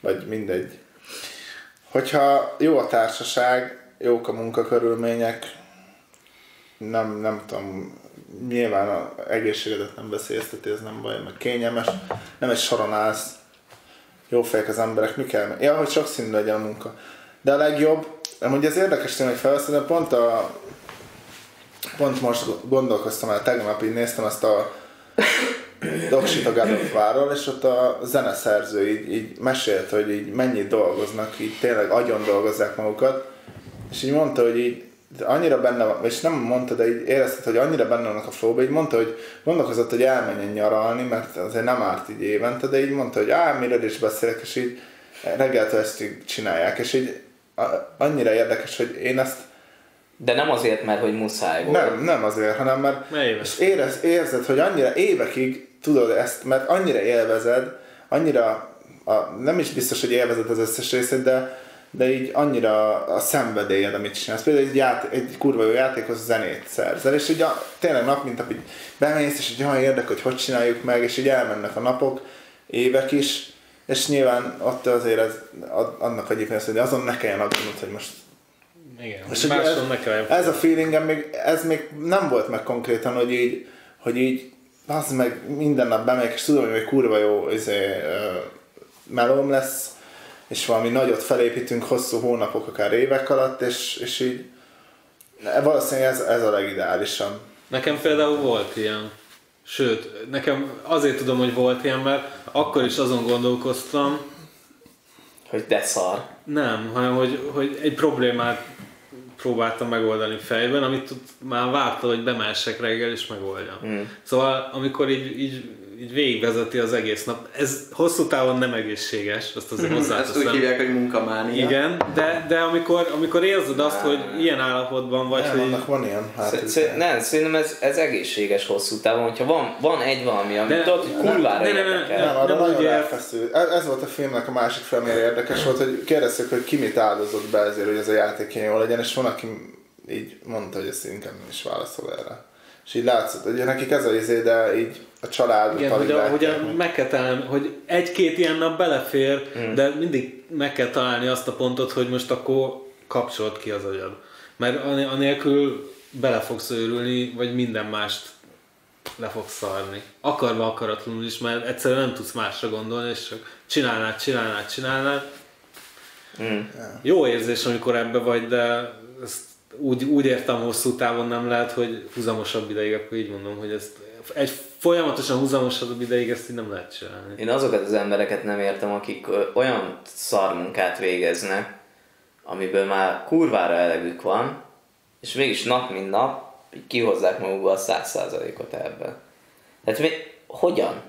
Vagy mindegy. hogyha jó a társaság, jók a munkakörülmények, nem, nem tudom, nyilván a egészségedet nem veszélyezteti, ez nem baj, meg kényelmes, nem egy soron állsz, jó fejek az emberek, mi kell? Ja, hogy sok színű legyen a munka. De a legjobb, amúgy ez érdekes tényleg felveszem, pont a pont most gondolkoztam el, tegnap így néztem ezt a Doksit a War-ról, és ott a zeneszerző így, így mesélt, hogy így mennyit dolgoznak, így tényleg agyon dolgozzák magukat, és így mondta, hogy így annyira benne van, és nem mondta, de így érezted, hogy annyira benne vannak a flowba, így mondta, hogy gondolkozott, hogy elmenjen nyaralni, mert azért nem árt így évente, de így mondta, hogy á, miről is beszélek, és így reggeltől estig csinálják, és így annyira érdekes, hogy én ezt de nem azért, mert hogy muszáj volt. Nem, nem azért, hanem mert és érez, érzed, hogy annyira évekig tudod ezt, mert annyira élvezed, annyira, a, nem is biztos, hogy élvezed az összes részét, de, de így annyira a szenvedélyed, amit csinálsz. Például egy, ját, egy kurva jó játékhoz zenét szerzel, és így a, tényleg nap mint nap így bemész, és így olyan érdek, hogy hogy csináljuk meg, és így elmennek a napok, évek is, és nyilván ott azért ez, annak egyébként, hogy azon ne kelljen aggódnod, hogy most igen, és ez, ez a feelingem még, ez még nem volt meg konkrétan, hogy így, hogy így az meg minden nap bemegyek, és tudom, hogy egy kurva jó izé, melóm lesz, és valami nagyot felépítünk hosszú hónapok, akár évek alatt, és, és így valószínűleg ez, ez a legideálisabb. Nekem például volt ilyen. Sőt, nekem azért tudom, hogy volt ilyen, mert akkor is azon gondolkoztam, hogy de szar. Nem, hanem hogy, hogy egy problémát próbáltam megoldani fejben, amit már várta, hogy bemessek reggel és megoldjam. Mm. Szóval amikor így, így, így végigvezeti az egész nap, ez hosszú távon nem egészséges, azt azért hozzáteszem. Ezt úgy hívják, hogy munkamánia. Igen, de, de amikor, amikor érzed azt, hogy ilyen állapotban vagy, nem, hogy... Annak van ilyen hát, Nem, szerintem ez, ez egészséges hosszú távon, hogyha van, van egy valami, ami de, tudod, hogy kurvára nem, nem, nem, nem, nem, arra nagyon elfeszül. Ez, ez volt a filmnek a másik fel, érdekes volt, hogy kérdezték, hogy ki mit áldozott be ezért, hogy ez a játék ilyen jó legyen, és van, aki így mondta, hogy ezt inkább nem is válaszol erre. És így látszott, hogy nekik ez a izé, de így a család Igen, hogy, a, hogy a, meg kell találni, hogy egy-két ilyen nap belefér, mm. de mindig meg kell találni azt a pontot, hogy most akkor kapcsolt ki az agyad. Mert anélkül bele fogsz őrülni, vagy minden mást le fogsz szarni. Akarva akaratlanul is, mert egyszerűen nem tudsz másra gondolni, és csak csinálnád, csinálnád, csinálnád. Mm. Jó érzés, amikor ebbe vagy, de ezt úgy, úgy értem hosszú távon nem lehet, hogy húzamosabb ideig, akkor így mondom, hogy ezt egy folyamatosan húzamosabb ideig ezt így nem lehet csinálni. Én azokat az embereket nem értem, akik olyan szarmunkát végeznek, amiből már kurvára elegük van, és mégis nap mint nap kihozzák magukba a száz százalékot ebben. Tehát mi, hogyan?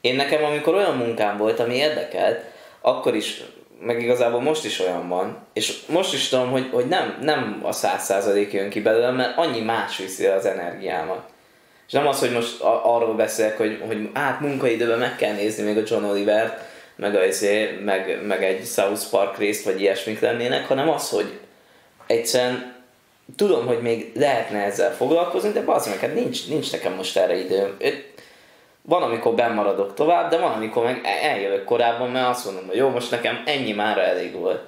Én nekem, amikor olyan munkám volt, ami érdekelt, akkor is meg igazából most is olyan van, és most is tudom, hogy, hogy nem, nem a száz százalék jön ki belőle, mert annyi más viszi az energiámat. És nem az, hogy most a, arról beszélek, hogy, hogy át munkaidőben meg kell nézni még a John Oliver, meg, a, izé, meg, meg egy South Park részt, vagy ilyesmik lennének, hanem az, hogy egyszerűen tudom, hogy még lehetne ezzel foglalkozni, de az meg, hát nincs, nincs nekem most erre időm. Van, amikor bemaradok tovább, de van, amikor meg eljövök korábban, mert azt mondom, hogy jó, most nekem ennyi már elég volt.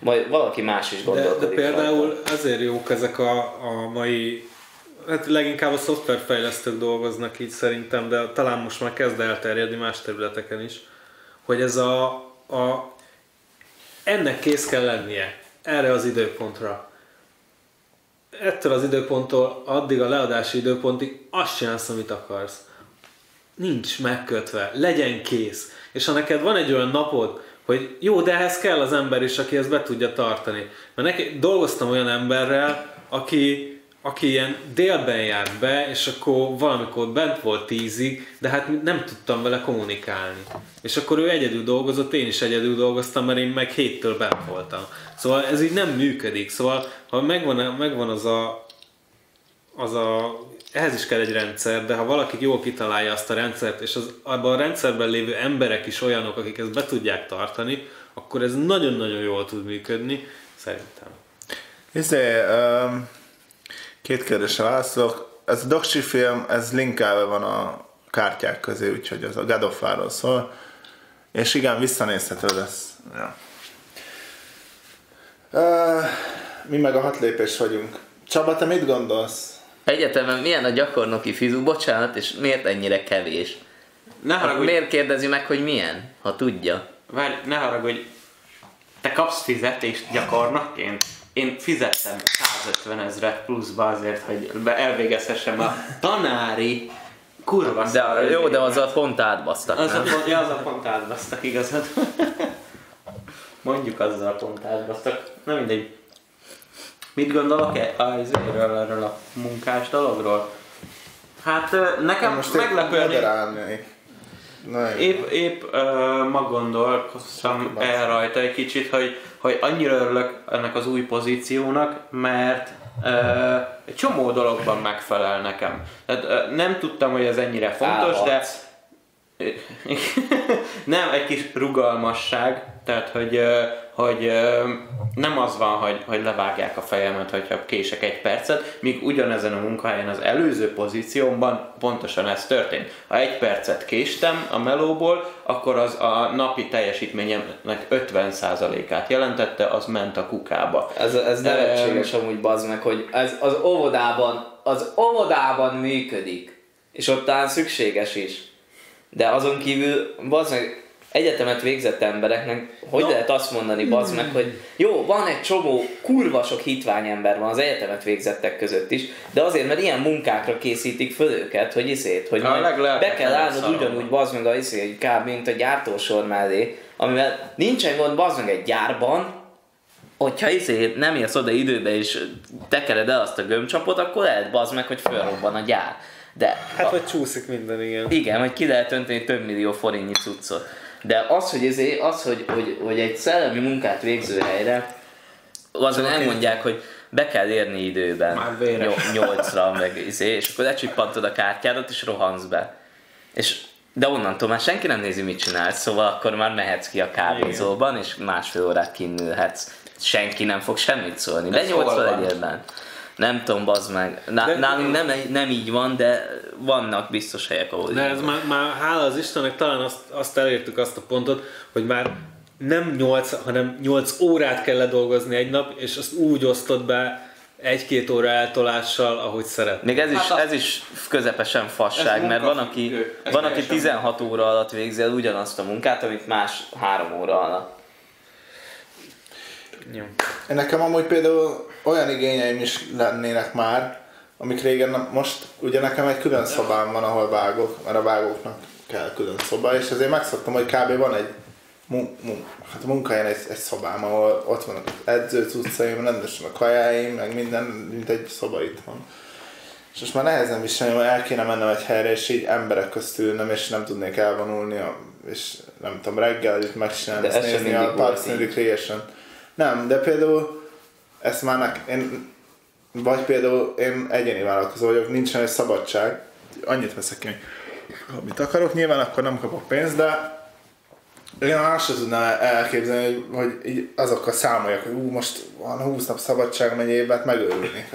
Majd valaki más is gondolkodik. De, de például rajta. azért jók ezek a, a mai hát leginkább a szoftverfejlesztők dolgoznak így szerintem, de talán most már kezd elterjedni más területeken is, hogy ez a, a ennek kész kell lennie, erre az időpontra. Ettől az időponttól addig a leadási időpontig azt csinálsz, amit akarsz nincs megkötve, legyen kész. És ha neked van egy olyan napod, hogy jó, de ehhez kell az ember is, aki ezt be tudja tartani. Mert neki, dolgoztam olyan emberrel, aki, aki ilyen délben járt be, és akkor valamikor bent volt tízig, de hát nem tudtam vele kommunikálni. És akkor ő egyedül dolgozott, én is egyedül dolgoztam, mert én meg héttől bent voltam. Szóval ez így nem működik. Szóval ha megvan, megvan az a, az a ehhez is kell egy rendszer, de ha valaki jól kitalálja azt a rendszert, és az, abban a rendszerben lévő emberek is olyanok, akik ezt be tudják tartani, akkor ez nagyon-nagyon jól tud működni, szerintem. Izé, um, két kérdésre válaszolok. Ez a Doksi film, ez linkelve van a kártyák közé, úgyhogy az a God of szól. És igen, visszanézhető lesz. Ja. Uh, mi meg a hat lépés vagyunk. Csaba, te mit gondolsz? Egyetemen milyen a gyakornoki fizu? Bocsánat, és miért ennyire kevés? Ne Hát haragudj, miért kérdezi meg, hogy milyen, ha tudja? várj, ne haragudj, te kapsz fizetést gyakornokként? Én fizettem 150 ezret pluszba azért, hogy elvégezhessem a tanári kurva De, szar jó, de izémet. azzal pont átbasztak, Az a nem? pont, ja, az a pont átbasztak igazad. Mondjuk azzal a pont átbasztak. Na mindegy. Mit gondolok e- a izéről, erről a munkás dologról? Hát nekem Most meglepően moderálnék. Na, épp, épp ö, ma gondolkoztam el rajta egy kicsit, hogy, hogy annyira örülök ennek az új pozíciónak, mert ö, egy csomó dologban megfelel nekem. Tehát ö, nem tudtam, hogy ez ennyire fontos, de Állhatsz. nem, egy kis rugalmasság, tehát hogy, hogy ö, nem az van, hogy, hogy levágják a fejemet, hogyha kések egy percet, míg ugyanezen a munkahelyen az előző pozíciómban pontosan ez történt. Ha egy percet késtem a melóból, akkor az a napi teljesítményemnek 50%-át jelentette, az ment a kukába. Ez, ez nevetséges amúgy bazd meg, hogy ez az óvodában, az óvodában működik. És ott talán szükséges is. De azon kívül, bazd meg, egyetemet végzett embereknek, hogy No. lehet azt mondani, bazd meg, hogy jó, van egy csomó, kurva sok hitvány ember van az egyetemet végzettek között is, de azért, mert ilyen munkákra készítik föl őket, hogy iszét, hogy majd be kell állnod ugyanúgy, bazd meg a iszé, hogy kb. mint a gyártósor mellé, amivel nincsen gond, bazd meg egy gyárban, hogyha izé nem érsz oda időbe és tekered el azt a gömbcsapot, akkor lehet bazd meg, hogy fölrobban a gyár. De Hát a, vagy csúszik minden, igen. igen, hogy ki lehet önteni több millió forintnyi cuccot. De az, hogy, izé, az, hogy, hogy, hogy egy szellemi munkát végző helyre, azon elmondják, hogy be kell érni időben. Már véres. Nyolcra, meg izé, és akkor lecsippantod a kártyádat, és rohansz be. És de onnantól már senki nem nézi, mit csinálsz, szóval akkor már mehetsz ki a kávézóban, és másfél órát kinnülhetsz. Senki nem fog semmit szólni. De Ez nyolcra van? Nem tudom, bazd meg. Ná- De- nálunk nem, nem így van, de vannak biztos helyek, ahol De ez van. már, már hála az Istennek talán azt, azt elértük azt a pontot, hogy már nem 8, hanem 8 órát kell dolgozni egy nap, és azt úgy osztod be egy-két óra eltolással, ahogy szeret. Még ez is, Hát ez is közepesen fasság, mert van, aki, van, aki teljesen 16 óra alatt végzi el ugyanazt a munkát, amit más 3 óra alatt. Jó. Nekem amúgy például olyan igényeim is lennének már, amik régen nem, most ugye nekem egy külön szobám van, ahol vágok, mert a vágóknak kell külön szoba, és ezért megszoktam, hogy kb. van egy mun, mun, hát munkahelyen egy, egy szobám, ahol ott vannak az edző cuccaim, rendesen a kajáim, meg minden, mint egy szoba itt van. És most már nehezen viselni, hogy el kéne mennem egy helyre, és így emberek közt ülnöm, és nem tudnék elvonulni, és nem tudom, reggel itt megcsinálni, ezt nézni a Parks and. Nem, de például ezt már nek, én, vagy például én egyéni vállalkozó vagyok, nincsen egy szabadság, annyit veszek ki, amit akarok, nyilván akkor nem kapok pénzt, de én azt sem tudnám elképzelni, hogy, hogy így azokkal számoljak, hogy ú, most van 20 nap szabadság egy évben, hát megőrülnék.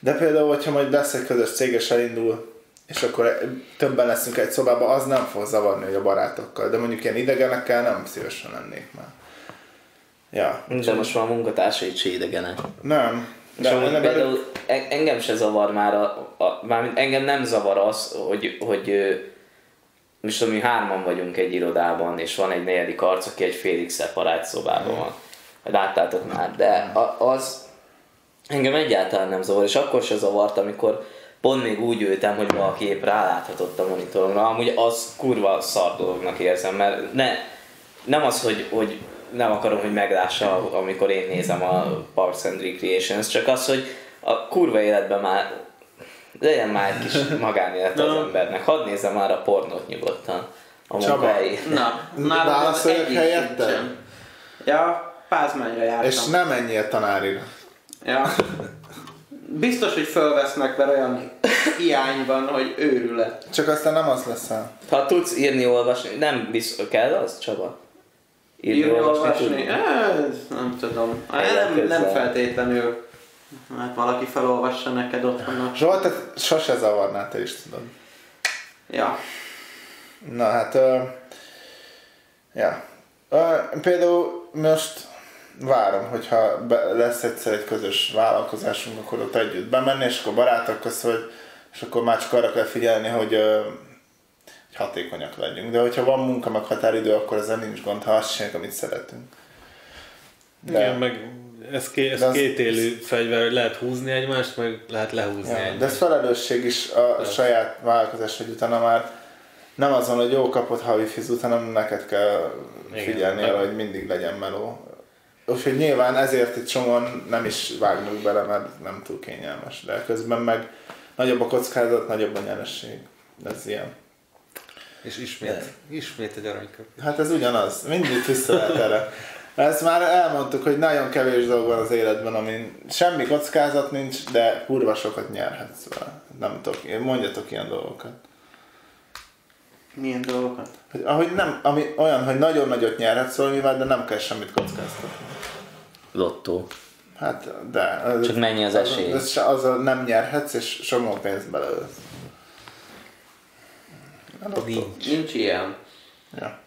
De például, hogyha majd lesz egy közös cég és elindul, és akkor többen leszünk egy szobában, az nem fog zavarni, hogy a barátokkal. De mondjuk ilyen idegenekkel nem szívesen lennék már. Ja. De most már a munkatársai is idegenek. Nem. És De amúgy nem például en- engem se zavar már, a, a, mármint engem nem zavar az, hogy, hogy most mi hárman vagyunk egy irodában, és van egy negyedik arc, aki egy félig szeparált szobában van. Láttátok már, de a, az engem egyáltalán nem zavar, és akkor se zavart, amikor pont még úgy ültem, hogy valaki épp ráláthatott a monitoromra, amúgy az kurva szar dolognak érzem, mert ne, nem az, hogy, hogy nem akarom, hogy meglássa, amikor én nézem a Parks and Recreations, csak az, hogy a kurva életben már legyen már egy kis magánélet az embernek. Hadd nézze már a pornót nyugodtan a Csaba. munkahelyi. Na, Válaszoljak helyetted? sincsen. Ja, Pázmányra jártam. És nem ennyire tanárira. Ja. Biztos, hogy fölvesznek, mert olyan hiány van, hogy őrület. Csak aztán nem az leszel. Ha tudsz írni, olvasni, nem biztos, kell az, Csaba? Írni, Írni, olvasni? Ez, nem tudom. Nem, nem feltétlenül. Hát valaki felolvassa neked otthon. Zsolt, te sose zavarnál, te is tudod. Ja. Na hát, uh, ja. Uh, például most várom, hogyha be, lesz egyszer egy közös vállalkozásunk, akkor ott együtt bemenni, és akkor barátok közt, hogy, és akkor már csak arra kell figyelni, hogy, hogy hatékonyak legyünk. De hogyha van munka, meg határidő, akkor ezzel nincs gond, ha azt csináljuk, amit szeretünk. De, Igen, meg ez, ké, ez az- két élő fegyver, lehet húzni egymást, meg lehet lehúzni Ja, egymást. de ez felelősség is a saját vállalkozás, hogy utána már nem azon, hogy jó kapott havi fizut, hanem neked kell figyelni arra, hogy mindig legyen meló. Úgyhogy nyilván ezért itt csomóan nem is vágnak bele, mert nem túl kényelmes. De közben meg nagyobb a kockázat, nagyobb a nyeresség. Ez ilyen. És ismét, ismét egy aranyköp. Hát ez ugyanaz, mindig vissza lehet erre. Ezt már elmondtuk, hogy nagyon kevés dolog van az életben, amin semmi kockázat nincs, de kurva sokat nyerhetsz vele. Nem tudok, mondjatok ilyen dolgokat. Milyen dolgokat? Hogy, ahogy nem, ami olyan, hogy nagyon nagyot nyerhetsz valamivel, de nem kell semmit kockáztatni. Lottó. Hát, de. Csak mennyi az esély? Az, az, az nem nyerhetsz, és somó pénzt beleölsz. Nincs. Nincs ilyen. Ja.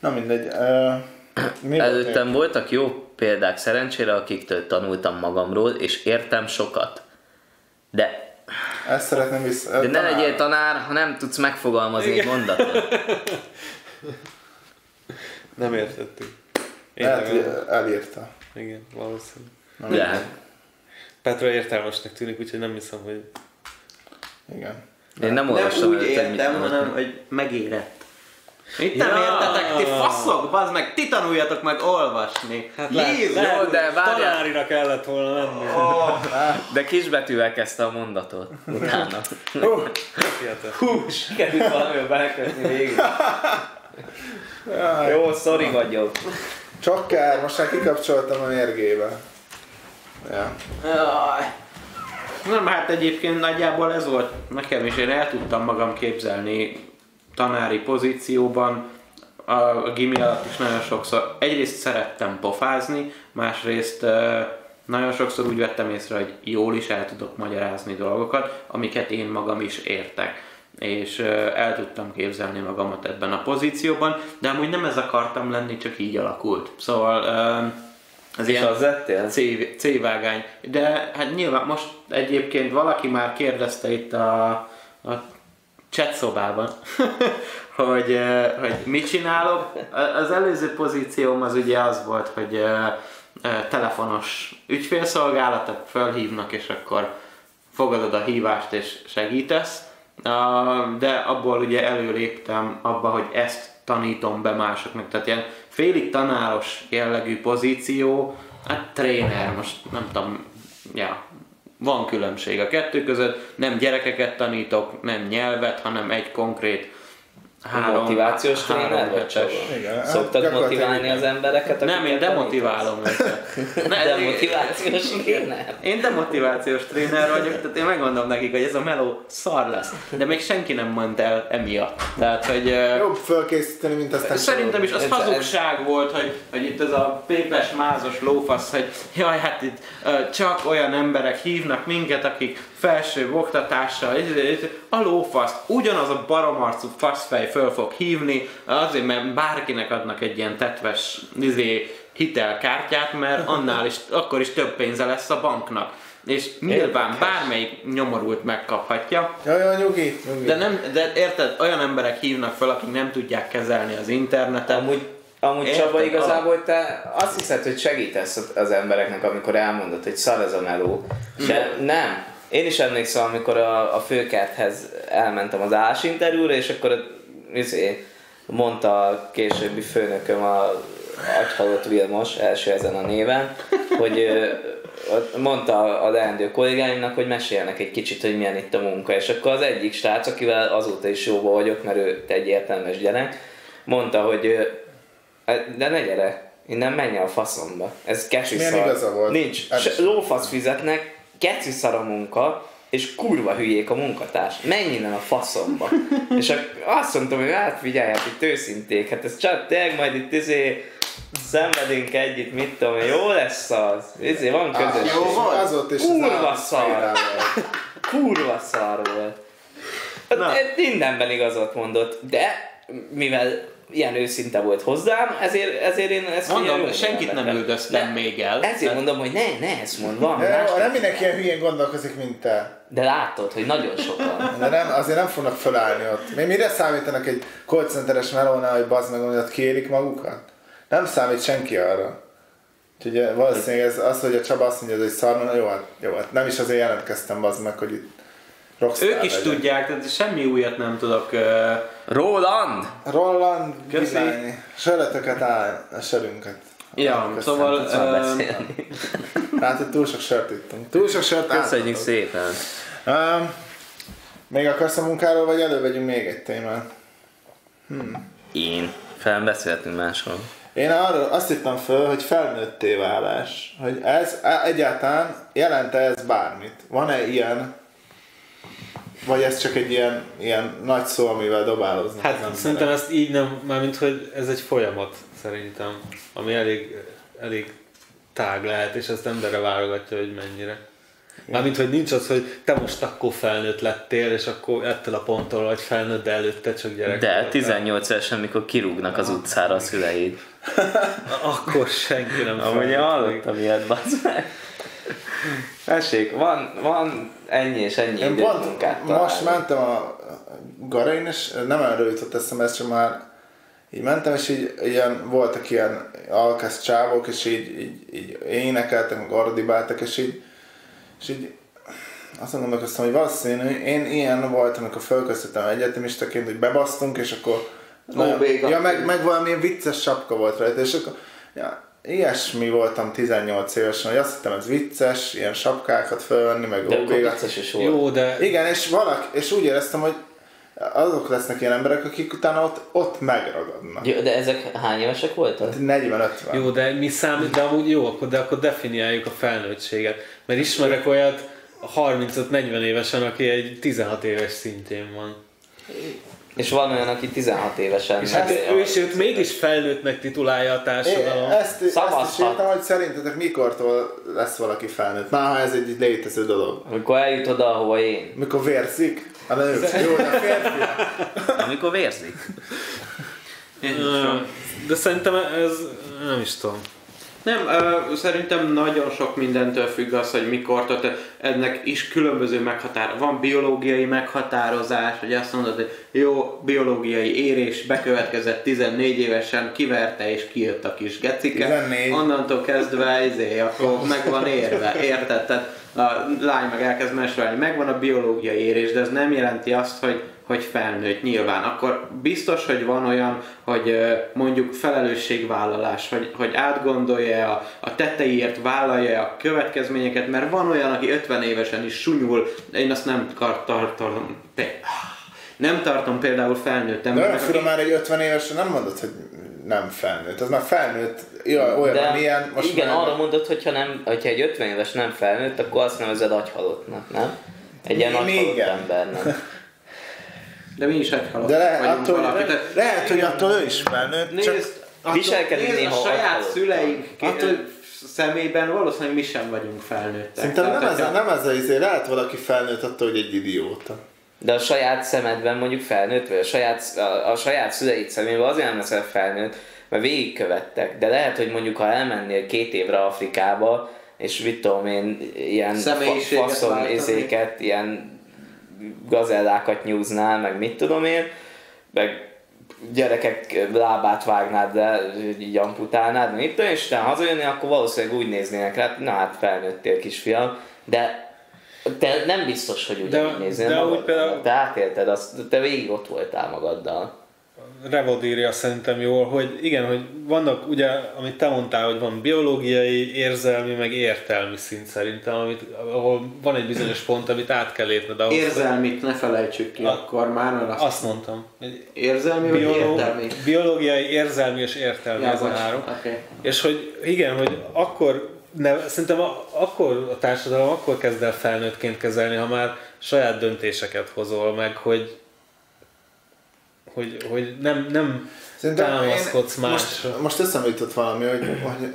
Na mindegy. Uh, mi volt Előttem voltak jó példák szerencsére, akiktől tanultam magamról, és értem sokat. De? Ezt szeretném vissza. de ne legyél tanár, ha nem tudsz megfogalmazni egy mondatot. Nem értettük. Lehet, legalább. elírta. Igen, valószínű. De, Petra értelmesnek tűnik, úgyhogy nem hiszem, hogy... Igen. Én nem Nem olvastam úgy előtt, hogy mit értem, mondott. hanem, hogy megérett. Itt nem Ja. értetek, ti faszok, bazd meg, ti tanuljatok meg olvasni. Hát Jézus! Jó, de várjál. tanárira kellett volna menni. De kisbetűvel kezdte a mondatot utána. Fiatal. Hú, sikerült valamivel belekötni végig. Jó, sorry vagyok. Csak kár, most már kikapcsoltam a mérgébe. Ja. Jaj. Nem, hát egyébként nagyjából ez volt nekem is, én el tudtam magam képzelni tanári pozícióban, a gimi alatt is nagyon sokszor, egyrészt szerettem pofázni, másrészt nagyon sokszor úgy vettem észre, hogy jól is el tudok magyarázni dolgokat, amiket én magam is értek. És el tudtam képzelni magamat ebben a pozícióban, de amúgy nem ez akartam lenni, csak így alakult. Szóval ez És az lettél? C, C-vágány. De hát nyilván most egyébként valaki már kérdezte itt a, a chat szobában, hogy, hogy mit csinálok. Az előző pozícióm az ugye az volt, hogy telefonos ügyfélszolgálatok fölhívnak, és akkor fogadod a hívást és segítesz. De abból ugye előléptem abba, hogy ezt tanítom be másoknak. Tehát ilyen félig tanáros jellegű pozíció, hát tréner, most nem tudom, ja, van különbség a kettő között, nem gyerekeket tanítok, nem nyelvet, hanem egy konkrét három, Motivációs tréner vagy csak? Igen, hát Szoktad gyakorlatilag motiválni az embereket? Nem, én demotiválom őket. Ne, tanítasz? Demotivációs tréner? Én demotivációs tréner vagyok, tehát én megmondom nekik, hogy ez a meló szar lesz. De még senki nem mondta el emiatt. Tehát, hogy... Jobb fölkészíteni, mint aztán Szerintem is az hazugság volt, hogy, hogy itt ez a pépes, mázos lófasz, hogy jaj, hát itt csak olyan emberek hívnak minket, akik felső oktatással, a lófasz, ugyanaz a baromarcú faszfej föl fog hívni, azért, mert bárkinek adnak egy ilyen tetves izé, hitelkártyát, mert annál is, akkor is több pénze lesz a banknak. És nyilván Érdekes. bármelyik nyomorult megkaphatja, Jaj, jaj, nyugi, nyugi. de nem, de érted, olyan emberek hívnak fel, akik nem tudják kezelni az internetet. Amúgy, amúgy Érted? Csaba igazából te azt hiszed, hogy segítesz az embereknek, amikor elmondod, hogy szar ez a meló. De nem. Én is emlékszem, amikor a, a főkerthez elmentem az állásinterjúra, és akkor izé, mondta a későbbi főnököm a agyhalott Vilmos, első ezen a néven, hogy mondta a leendő kollégáimnak, hogy meséljenek egy kicsit, hogy milyen itt a munka. És akkor az egyik srác, akivel azóta is jóba vagyok, mert ő egy értelmes gyerek, mondta, hogy ö, de ne gyere, innen menj el a faszomba. Ez kecsi Milyen szar. igaza volt? Nincs. Lófasz fizetnek, keci szar a munka, és kurva hülyék a munkatárs. Menj innen a faszomba. és azt mondtam, hogy hát figyelj, hát itt őszinték, hát ez csak tényleg majd itt izé szenvedünk együtt, mit tudom, jó lesz az. Izé, van közösség. jó volt? Az ott is Kurva szar. Kurva szar volt. Hát mindenben igazat mondott, de mivel ilyen őszinte volt hozzám, ezért, ezért én ezt Mondom, senkit nem üldöztem még el. Ezért Tehát- mondom, hogy ne, ne ezt mondd, van De más. nem mindenki ilyen hülyén gondolkozik, mint te. De látod, hogy nagyon sokan. De nem, azért nem fognak fölállni ott. Mi mire számítanak egy call centeres melónál, hogy bazd meg, hogy ott kérik magukat? Nem számít senki arra. Úgyhogy eh, valószínűleg ez az, hogy a Csaba azt mondja, hogy szar, jó, hát, jó, hát nem is azért jelentkeztem bazd meg, hogy itt rockstar Ők is legyek. tudják, tehát semmi újat nem tudok. ö, Roland! Roland, Köszi. Sörötöket áll, a sörünket. Ja, Köszönöm. szóval... Tudsz már ö, beszélni. Hát, hogy túl sok sört ittunk. Túl sok sört Köszönjük átadok. szépen. Um, még akarsz a munkáról, vagy elővegyünk még egy témát? Én. Felbeszéltünk máshol. Én arról azt hittem föl, hogy felnőtté válás. Hogy ez e- egyáltalán jelente ez bármit? Van-e ilyen, vagy ez csak egy ilyen, ilyen nagy szó, amivel dobáloznak Hát emberek? szerintem ezt így nem, mármint hogy ez egy folyamat szerintem, ami elég, elég tág lehet, és ezt emberre válogatja, hogy mennyire. Mármint, hogy nincs az, hogy te most akkor felnőtt lettél, és akkor ettől a ponttól vagy felnőtt, de előtte csak gyerek. De voltál. 18 évesen, amikor kirúgnak az utcára a szüleid. Akkor senki nem Amúgy hallottam ilyet, bazd meg. Tessék, van, van ennyi és ennyi Én pont most mentem a Garain, és nem erről jutott eszembe, ez csak már így mentem, és így ilyen, voltak ilyen alkasz csávok, és így, így, így énekeltek, meg ordibáltak, és így, és így azt gondolkoztam, hogy valószínű, én ilyen voltam, amikor fölköszöntem egyetemistaként, hogy bebasztunk, és akkor Óvéga. ja, meg, meg valami vicces sapka volt rajta, és akkor ja, ilyesmi voltam 18 évesen, hogy azt hittem, ez vicces, ilyen sapkákat fölvenni, meg De vicces is volt. Jó, de Igen, és valaki, és úgy éreztem, hogy azok lesznek ilyen emberek, akik utána ott, ott megragadnak. Jó, de ezek hány évesek voltak? 40-50. Jó, de mi számít, de amúgy jó, akkor, de akkor definiáljuk a felnőttséget. Mert ismerek olyat 35-40 évesen, aki egy 16 éves szintjén van. És van olyan, aki 16 évesen. És hát ő is őt mégis felnőttnek titulálja a társadalom. ezt, ezt is írtam, hogy szerintetek mikortól lesz valaki felnőtt. Már ha ez egy létező dolog. Amikor eljut oda, ahova én. Mikor vérzik? A nők. Jó, de a férfiak. Amikor vérzik. De szerintem ez, nem is tudom. Nem, ö, szerintem nagyon sok mindentől függ az, hogy mikor, tehát ennek is különböző meghatár. Van biológiai meghatározás, hogy azt mondod, hogy jó, biológiai érés bekövetkezett 14 évesen, kiverte és kijött a kis gecike. 14. Onnantól kezdve izé, akkor meg van érve, érted? Tehát a lány meg elkezd mesélni, megvan a biológiai érés, de ez nem jelenti azt, hogy hogy felnőtt nyilván, akkor biztos, hogy van olyan, hogy mondjuk felelősségvállalás, hogy, hogy átgondolja a, a tetteiért, vállalja a következményeket, mert van olyan, aki 50 évesen is sunyul, én azt nem tartom, nem tartom például felnőtt De embernek, fura aki- már egy 50 évesen nem mondod, hogy nem felnőtt. Az már felnőtt, olyan, De amilyen. Most igen, már arra mondod, hogyha, nem, hogyha egy 50 éves nem felnőtt, akkor azt nevezed agyhalottnak, nem? Egy ilyen Mi- agyhalott igen. embernek. de mi is egyhalott De le, attól, valaki. le, lehet, hogy attól ő is felnőtt. Nézd, csak attól- Viselkedik nézd, néha a saját agyhalott. szüleink Attól- szemében valószínűleg mi sem vagyunk felnőttek. Szerintem nem ez, nem ez a izé, lehet valaki felnőtt attól, hogy egy idióta. De a saját szemedben mondjuk felnőtt, vagy a saját, a, a saját szüleid szemében azért nem leszel felnőtt, mert végigkövettek. De lehet, hogy mondjuk ha elmennél két évre Afrikába, és mit tudom én, ilyen faszom izéket, ilyen gazellákat nyúznál, meg mit tudom én, meg gyerekek lábát vágnád le, így amputálnád, meg én, és utána hazajönni, akkor valószínűleg úgy néznének rá, na hát felnőttél kisfiam, de te nem biztos, hogy ugyanígy néznél de úgy például- Te átélted azt, te végig ott voltál magaddal. Revod írja szerintem jól, hogy igen, hogy vannak ugye, amit te mondtál, hogy van biológiai, érzelmi, meg értelmi szint szerintem, amit, ahol van egy bizonyos pont, amit át kell lépned ahhoz. Érzelmit ne felejtsük ki A- akkor már, mert azt Azt mondtam. hogy érzelmi vagy bioló- értelmi? biológiai, érzelmi és értelmi ez a három. Oké. És hogy igen, hogy akkor, ne, szerintem a, akkor a társadalom akkor kezd el felnőttként kezelni, ha már saját döntéseket hozol meg, hogy hogy, hogy nem, nem támaszkodsz másra. Most, most eszembe jutott valami, hogy, hogy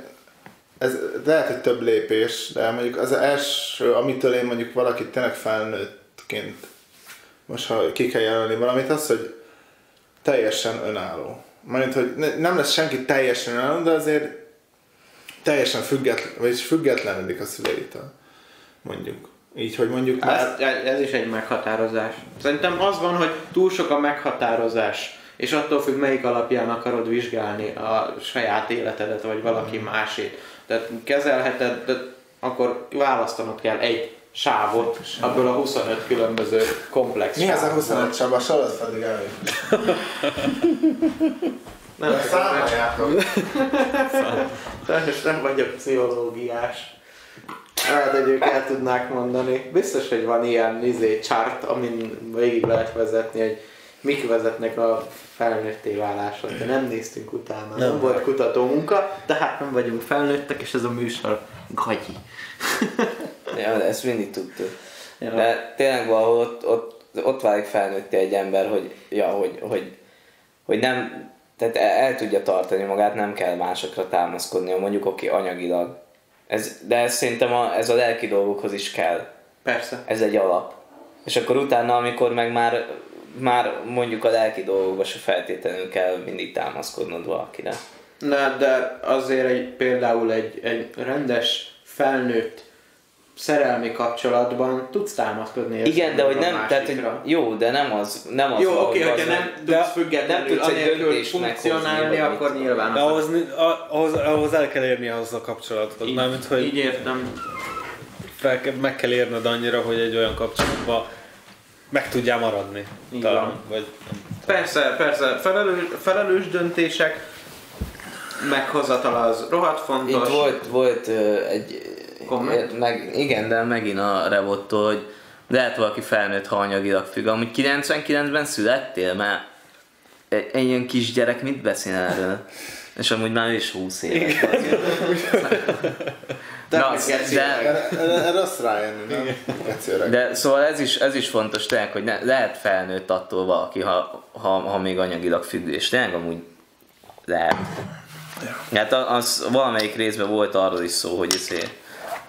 ez lehet, hogy több lépés, de mondjuk az első, amitől én mondjuk valakit tényleg felnőttként, most ha ki kell jelölni valamit, az, hogy teljesen önálló. Majd, hogy ne- nem lesz senki teljesen olyan, de azért teljesen független, vagyis függetlenedik a szüleitől. Mondjuk. Így, hogy mondjuk már... Ez, ez is egy meghatározás. Szerintem az van, hogy túl sok a meghatározás, és attól függ, melyik alapján akarod vizsgálni a saját életedet, vagy valaki másét. Tehát kezelheted, de akkor választanod kell egy sávot, abból a 25 különböző komplex Mi ez a sávból. 25 Csaba? Sorod fel, addig elmegyünk. Nem, Számoljátok. Sajnos nem vagyok pszichológiás. Hát, hogy ők el tudnák mondani. Biztos, hogy van ilyen izé, chart, amin végig lehet vezetni, hogy mik vezetnek a felnőtté válásra. De nem néztünk utána. Nem, nem volt kutató munka, tehát nem vagyunk felnőttek, és ez a műsor gagyi. Ja, de ezt mindig tudtuk. Ja. De tényleg valahol ott, ott, ott válik felnőtti egy ember, hogy, ja, hogy, hogy, hogy nem, tehát el, tudja tartani magát, nem kell másokra támaszkodnia, mondjuk oké, anyagilag. Ez, de ez szerintem a, ez a lelki dolgokhoz is kell. Persze. Ez egy alap. És akkor utána, amikor meg már, már mondjuk a lelki dolgokba se feltétlenül kell mindig támaszkodnod valakire. Na, de azért egy, például egy, egy rendes, felnőtt szerelmi kapcsolatban tudsz támaszkodni Igen, de hogy nem, tehát hogy jó, de nem az, nem az Jó, oké, hogy hogyha nem de tudsz függetlenül, nem tudsz egy döntést funkcionálni, akkor nyilván. De ahhoz, ahhoz, ahhoz el kell érni ahhoz a kapcsolathoz. így, Mármint, hogy így értem. fel, kell- meg kell érned annyira, hogy egy olyan kapcsolatban meg tudjál maradni. Így Talán, van. vagy Persze, persze, felelős, felelős döntések, meghozatala az rohadt fontos. Itt volt, volt egy... Komment? Meg, igen, de megint a Revottól, hogy lehet valaki felnőtt, ha anyagilag függ. Amúgy 99-ben születtél, mert egy, egy ilyen kisgyerek mit beszél erről? És amúgy már ő is 20 éves. De Na, meg de, Erre, rossz rájönni, nem? De szóval ez is, ez is fontos tényleg, hogy ne, lehet felnőtt attól valaki, ha, ha, ha még anyagilag függő, és tényleg amúgy lehet. Hát a- az valamelyik részben volt arról is szó, hogy, izé,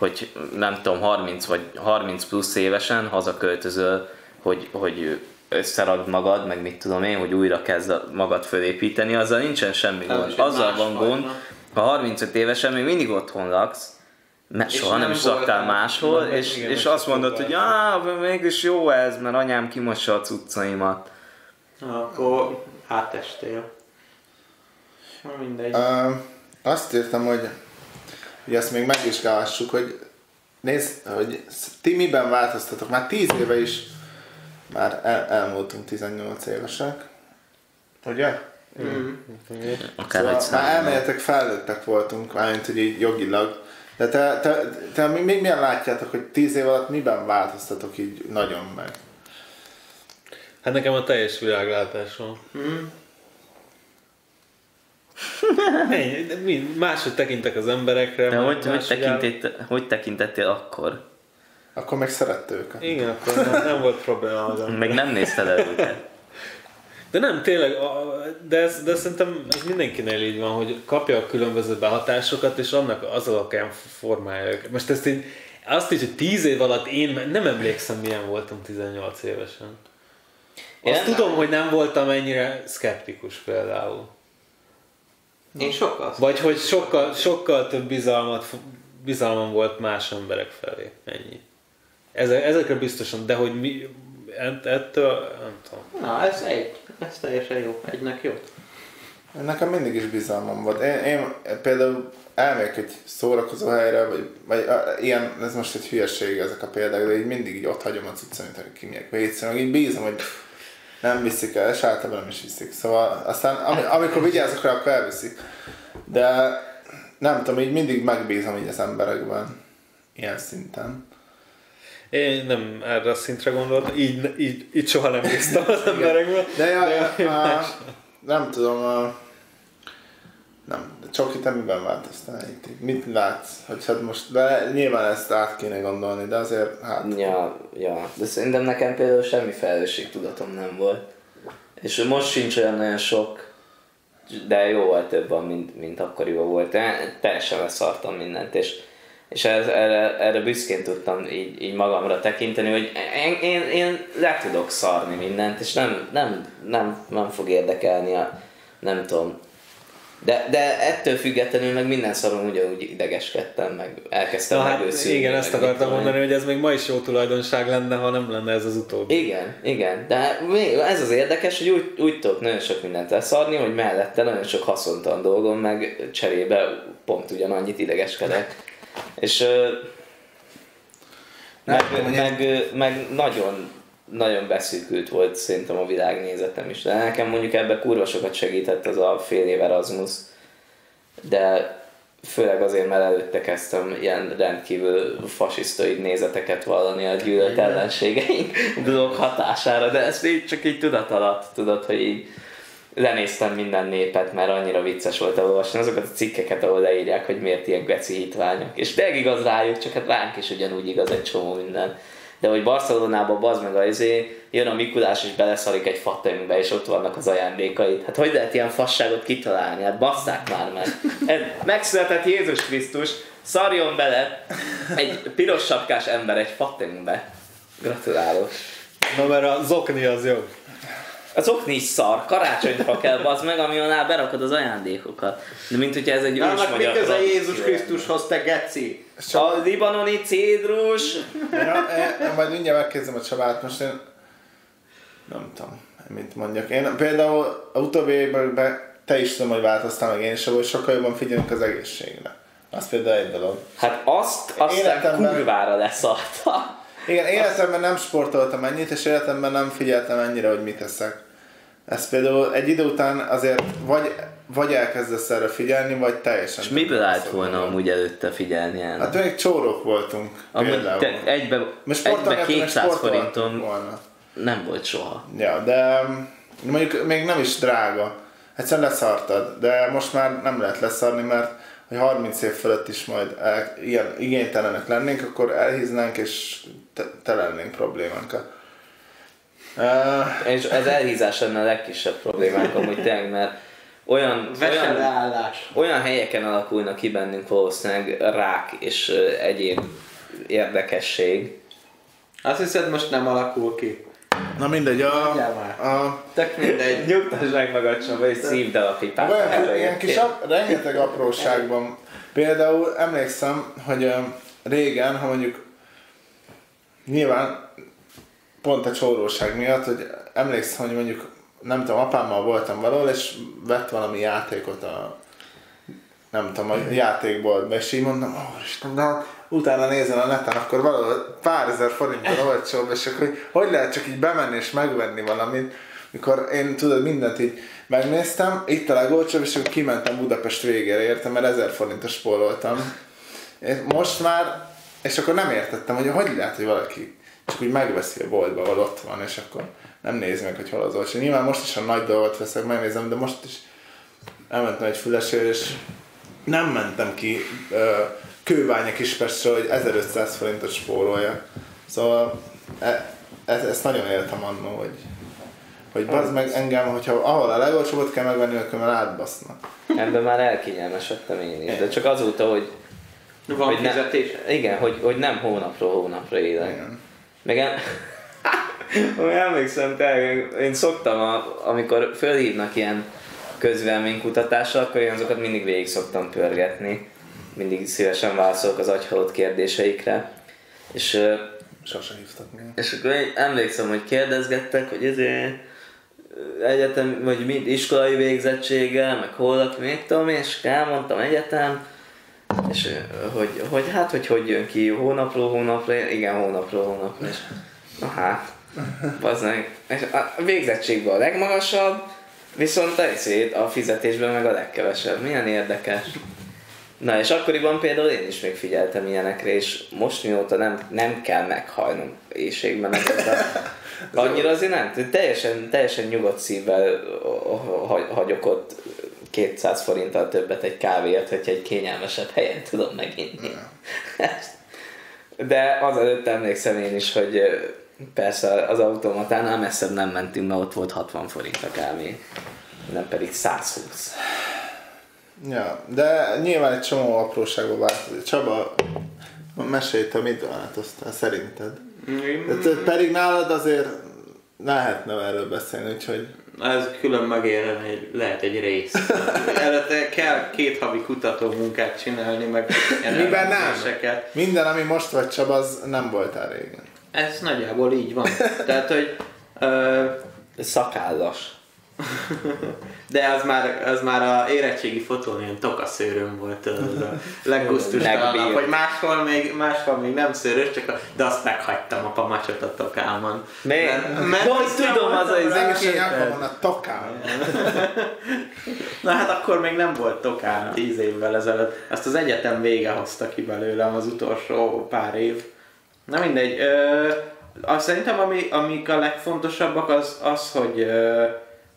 hogy nem tudom, 30 vagy 30 plusz évesen hazaköltözöl, hogy, hogy összeragd magad, meg mit tudom én, hogy újra kezd magad fölépíteni, azzal nincsen semmi Nem, gond. Azzal van gond, ha 35 évesen még mindig otthon laksz, mert soha nem nem is laktál máshol, nem, és, igen, és azt mondod, hogy ah, mégis jó ez, mert anyám kimossa a cuccaimat. Akkor átestél. Na, Mindegy. Ö, azt írtam, hogy, hogy ezt még megvizsgálhassuk, hogy nézd, hogy ti miben változtatok. Már 10 éve is már el, elmúltunk 18 évesek. Ugye? Mm. Akár Szóval már elméletek felnőttek voltunk, mármint hogy így jogilag. De te, te, te mi, mi, milyen látjátok, hogy 10 év alatt miben változtatok így nagyon meg? hát nekem a teljes világlátásom. Mm. Ennyi, de mi, máshogy tekintek az emberekre. De hogy, hogy, tekintett, hogy tekintettél akkor? Akkor meg szerette őket. Igen, akkor nem, nem volt probléma az ember. Meg nem nézted el őket. De nem, tényleg, de, ez, de szerintem ez mindenkinél így van, hogy kapja a különböző behatásokat, és annak az alapján formálja őket. Most ezt én, azt is, hogy 10 év alatt én nem emlékszem, milyen voltam 18 évesen. Én Azt nem- tudom, hogy nem voltam ennyire szkeptikus például. Én sokkal. Vagy hogy sokkal, sokkal több bizalmat, bizalmam volt más emberek felé. Ennyi. Ezek, ezekre biztosan, de hogy mi, ett- ettől, nem tudom. Na, ez egy. Ez teljesen jó. Egynek jó. Nekem mindig is bizalmam volt. Én, én például elmegyek egy szórakozó helyre, vagy, vagy a, ilyen, ez most egy hülyeség ezek a példák, de így mindig így ott hagyom a cuccanyt, hogy kimegyek vécén, így bízom, hogy nem viszik el, és általában nem is viszik. Szóval aztán ami, amikor vigyázok rá, akkor elviszik. De nem tudom, így mindig megbízom így az emberekben. Ilyen szinten. Én nem erre a szintre gondoltam, így, így, így soha nem bíztam az emberekből. De, ja, de a, más. nem tudom, a, nem, de Csoki, te miben változtál itt? Mit látsz? Hogy hát most, de nyilván ezt át kéne gondolni, de azért hát... Ja, ja, de szerintem nekem például semmi felelősségtudatom nem volt. És most sincs olyan nagyon sok, de jóval több van, mint, mint akkoriban volt. Te- Teljesen leszartam mindent, és, és erre, erre büszkén tudtam így, így magamra tekinteni, hogy én, én, én le tudok szarni mindent, és nem, nem, nem, nem fog érdekelni a, nem tudom. De, de ettől függetlenül meg minden szaron ugyanúgy idegeskedtem, meg elkezdtem Na hát megőszülni, igen, meg ezt akartam mondani, hogy ez még ma is jó tulajdonság lenne, ha nem lenne ez az utóbbi. Igen, igen, de még ez az érdekes, hogy úgy, úgy tudok nagyon sok mindent leszarni, hogy mellette nagyon sok haszontalan dolgom, meg cserébe pont ugyanannyit idegeskedek. És meg, meg, ö, meg nagyon, nagyon beszűkült volt szerintem a világnézetem is. De nekem mondjuk ebbe kurva sokat segített az a fél év Erasmus, de főleg azért, mert előtte kezdtem ilyen rendkívül fasisztoid nézeteket vallani a gyűlölt ellenségeink blog hatására, de ezt így csak így tudat alatt, tudod, hogy így lenéztem minden népet, mert annyira vicces volt elolvasni azokat a cikkeket, ahol leírják, hogy miért ilyen geci hitványok. És tényleg igaz rájuk, csak hát ránk is ugyanúgy igaz egy csomó minden. De hogy Barcelonában bazd meg az izé, jön a Mikulás és beleszarik egy fatönkbe, és ott vannak az ajándékaid. Hát hogy lehet ilyen fasságot kitalálni? Hát basszák már meg. Megszületett Jézus Krisztus, szarjon bele egy piros sapkás ember egy fatönkbe. Gratulálok. Na mert a zokni az jobb. Az okni is szar, karácsonyfa kell bazd meg, ami alá berakod az ajándékokat. De mint hogyha ez egy ős magyar Jézus. Krisztushoz, te geci? A libanoni cédrus. Én, én, majd mindjárt megkérdezem a Csabát, most én nem tudom, mit mondjak. Én például a utóbbi években te is tudom, hogy változtál meg én is, hogy sokkal jobban figyelünk az egészségre. Az például egy dolog. Hát azt aztán Életemben- kurvára leszarta. Igen, életemben nem sportoltam ennyit, és életemben nem figyeltem ennyire, hogy mit eszek. Ez például egy idő után azért vagy, vagy elkezdesz erre figyelni, vagy teljesen... És miből állt volna Szóval- amúgy előtte figyelni el? Hát még csórok voltunk. Amúgy te egybe, egybe sportolgattam, meg 200 sportoltam forinton volna. nem volt soha. Ja, de mm, mondjuk még nem is drága. Egyszerűen leszartad, de most már nem lehet leszarni, mert hogy 30 év fölött is majd el, ilyen igénytelenek lennénk, akkor elhíznánk és te, te lennénk problémánkkal. Uh, És ez elhízás lenne a legkisebb problémánk amúgy tényleg, mert olyan, olyan, olyan helyeken alakulnak ki bennünk valószínűleg rák és egyéb érdekesség. Azt hiszed most nem alakul ki? na mindegy, a, a, Tök mindegy. Nyugtass meg magad Csaba, és szívd el a pipát. olyan, ilyen kis ap, rengeteg apróságban. Például emlékszem, hogy régen, ha mondjuk nyilván pont a csóróság miatt, hogy emlékszem, hogy mondjuk nem tudom, apámmal voltam valahol, és vett valami játékot a nem tudom, a játékboltba, és így mondtam, ó, Isten, de hát utána nézel a neten, akkor valahol pár ezer forinttal olcsóbb, és akkor hogy, lehet csak így bemenni és megvenni valamit, mikor én tudod, mindent így megnéztem, itt a legolcsóbb, és akkor kimentem Budapest végére, értem, mert ezer forintos spóroltam. Most már, és akkor nem értettem, hogy hogy lehet, hogy valaki csak úgy megveszi a boltba, ahol ott van, és akkor nem nézi meg, hogy hol az olcsó. Nyilván most is a nagy dolgot veszek, megnézem, de most is elmentem egy fülesért, és nem mentem ki kőbánya Kispestről, hogy 1500 forintot spórolja. Szóval e, e, ezt nagyon éltem annó, hogy hogy bazd meg engem, hogyha ahol a legolcsóbbat kell megvenni, akkor már átbasznak. Ebben már elkényelmesedtem én is, de csak azóta, hogy Van hogy ne- fizetés? igen, hogy, hogy nem hónapról hónapra élek. Igen. Meg el... Ami emlékszem, tényleg, én szoktam, a, amikor fölhívnak ilyen közvelménykutatásra, akkor én azokat mindig végig szoktam pörgetni. Mindig szívesen válaszolok az agyhalott kérdéseikre. És, Sose hívtak még. és akkor én emlékszem, hogy kérdezgettek, hogy ezért egyetem, vagy mit, iskolai végzettséggel, meg hol lak, mit tudom és elmondtam egyetem, és hogy, hogy hát, hogy hogy jön ki hónapról hónapra, igen, hónapról hónapra, és na hát, az meg, és a végzettségben a legmagasabb, viszont a, izét, a fizetésben meg a legkevesebb. Milyen érdekes. Na és akkoriban például én is még figyeltem ilyenekre, és most mióta nem, nem kell meghajnom éjségben, meg annyira azért nem, teljesen, teljesen nyugodt szívvel ha- hagyok ott 200 forinttal többet egy kávéért, hogyha egy kényelmesebb helyen tudom meginni. De azelőtt emlékszem én is, hogy persze az automatánál messzebb nem mentünk, mert ott volt 60 forint a kávé, nem pedig 120. Ja, de nyilván egy csomó apróságban változik. Csaba, mesélj, te mit változtál szerinted? Mm, De te- pedig nálad azért lehetne erről beszélni, úgyhogy ez külön megérne, egy, lehet egy rész. Előtte kell két havi kutató munkát csinálni, meg Miben nem? Minden, ami most vagy Csaba, az nem voltál régen. Ez nagyjából így van. Tehát, hogy ö, Szakállas. De az már, az már a érettségi fotón ilyen tokaszőröm volt, az a leggusztustalanabb, Megbír. hogy máshol még, máshol még nem szőrös, csak a, de azt meghagytam a pamacsot a tokámon. Miért? Mert- Hogy tudom, az az izé nyakon van a tokán. Na hát akkor még nem volt tokám tíz évvel ezelőtt. Azt az egyetem vége hozta ki belőlem az utolsó pár év. Na mindegy. Ö, azt szerintem ami, amik a legfontosabbak az, az hogy, ö,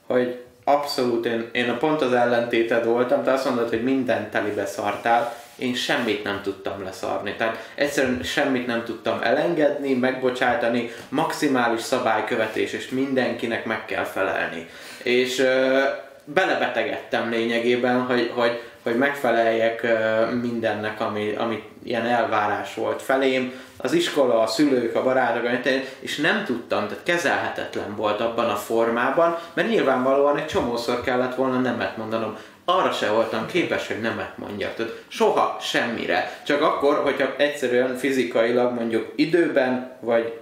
hogy abszolút én, én a pont az ellentéted voltam, te azt mondod, hogy minden telibe szartál, én semmit nem tudtam leszarni. Tehát egyszerűen semmit nem tudtam elengedni, megbocsátani, maximális szabálykövetés, és mindenkinek meg kell felelni. És ö, belebetegedtem lényegében, hogy, hogy, hogy megfeleljek ö, mindennek, ami, ami ilyen elvárás volt felém. Az iskola, a szülők, a barátok, és nem tudtam, tehát kezelhetetlen volt abban a formában, mert nyilvánvalóan egy csomószor kellett volna nemet mondanom. Arra se voltam képes, hogy nemet mondjak. Tehát soha semmire. Csak akkor, hogyha egyszerűen fizikailag mondjuk időben, vagy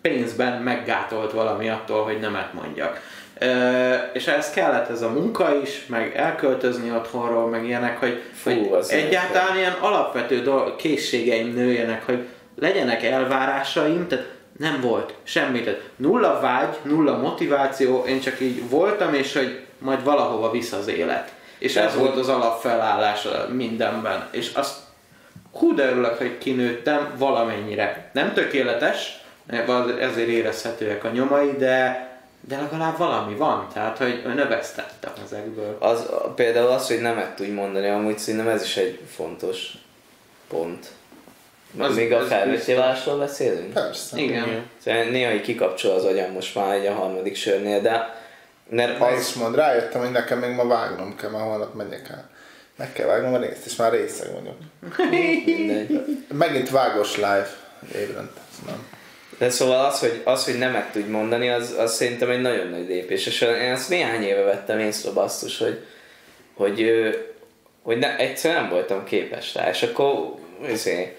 pénzben meggátolt valami attól, hogy nemet mondjak. Ö, és ehhez kellett ez a munka is, meg elköltözni otthonról, meg ilyenek, hogy, Fú, hogy egyáltalán ilyen alapvető dolg, készségeim nőjenek, hogy legyenek elvárásaim, tehát nem volt semmi, tehát nulla vágy, nulla motiváció, én csak így voltam, és hogy majd valahova visz az élet. És ez volt az alapfelállás mindenben. És azt hú de örülök, hogy kinőttem valamennyire. Nem tökéletes, ezért érezhetőek a nyomai, de, de legalább valami van, tehát hogy növesztettem ezekből. Az, például az, hogy nemet tudj mondani, amúgy szerintem ez is egy fontos pont. Az- Még a az felnőttéválásról beszélünk? Persze. Igen. Szóval néha így kikapcsol az agyam most már egy a harmadik sörnél, de mert Az... is mond, rájöttem, hogy nekem még ma vágnom kell, mert holnap megyek el. Meg kell vágnom a részt, és már részeg vagyok. Megint vágos live ébrent. Nem. De szóval az, hogy, az, hogy nemet tudj mondani, az, az szerintem egy nagyon nagy lépés. És én ezt néhány éve vettem észre basszus, hogy, hogy, hogy ne, egyszerűen nem voltam képes rá. És akkor azért,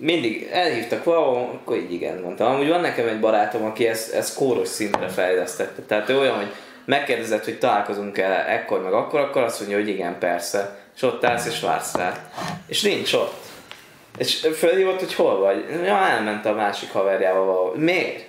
mindig elhívtak valahol, akkor így igen mondtam. Amúgy van nekem egy barátom, aki ezt, ezt kóros szintre fejlesztette. Tehát ő olyan, hogy megkérdezett, hogy találkozunk-e ekkor meg akkor, akkor azt mondja, hogy igen, persze. És ott állsz és vársz rá. És nincs ott. És fölhívott, hogy hol vagy? Ja, elment a másik haverjával valahol. Miért?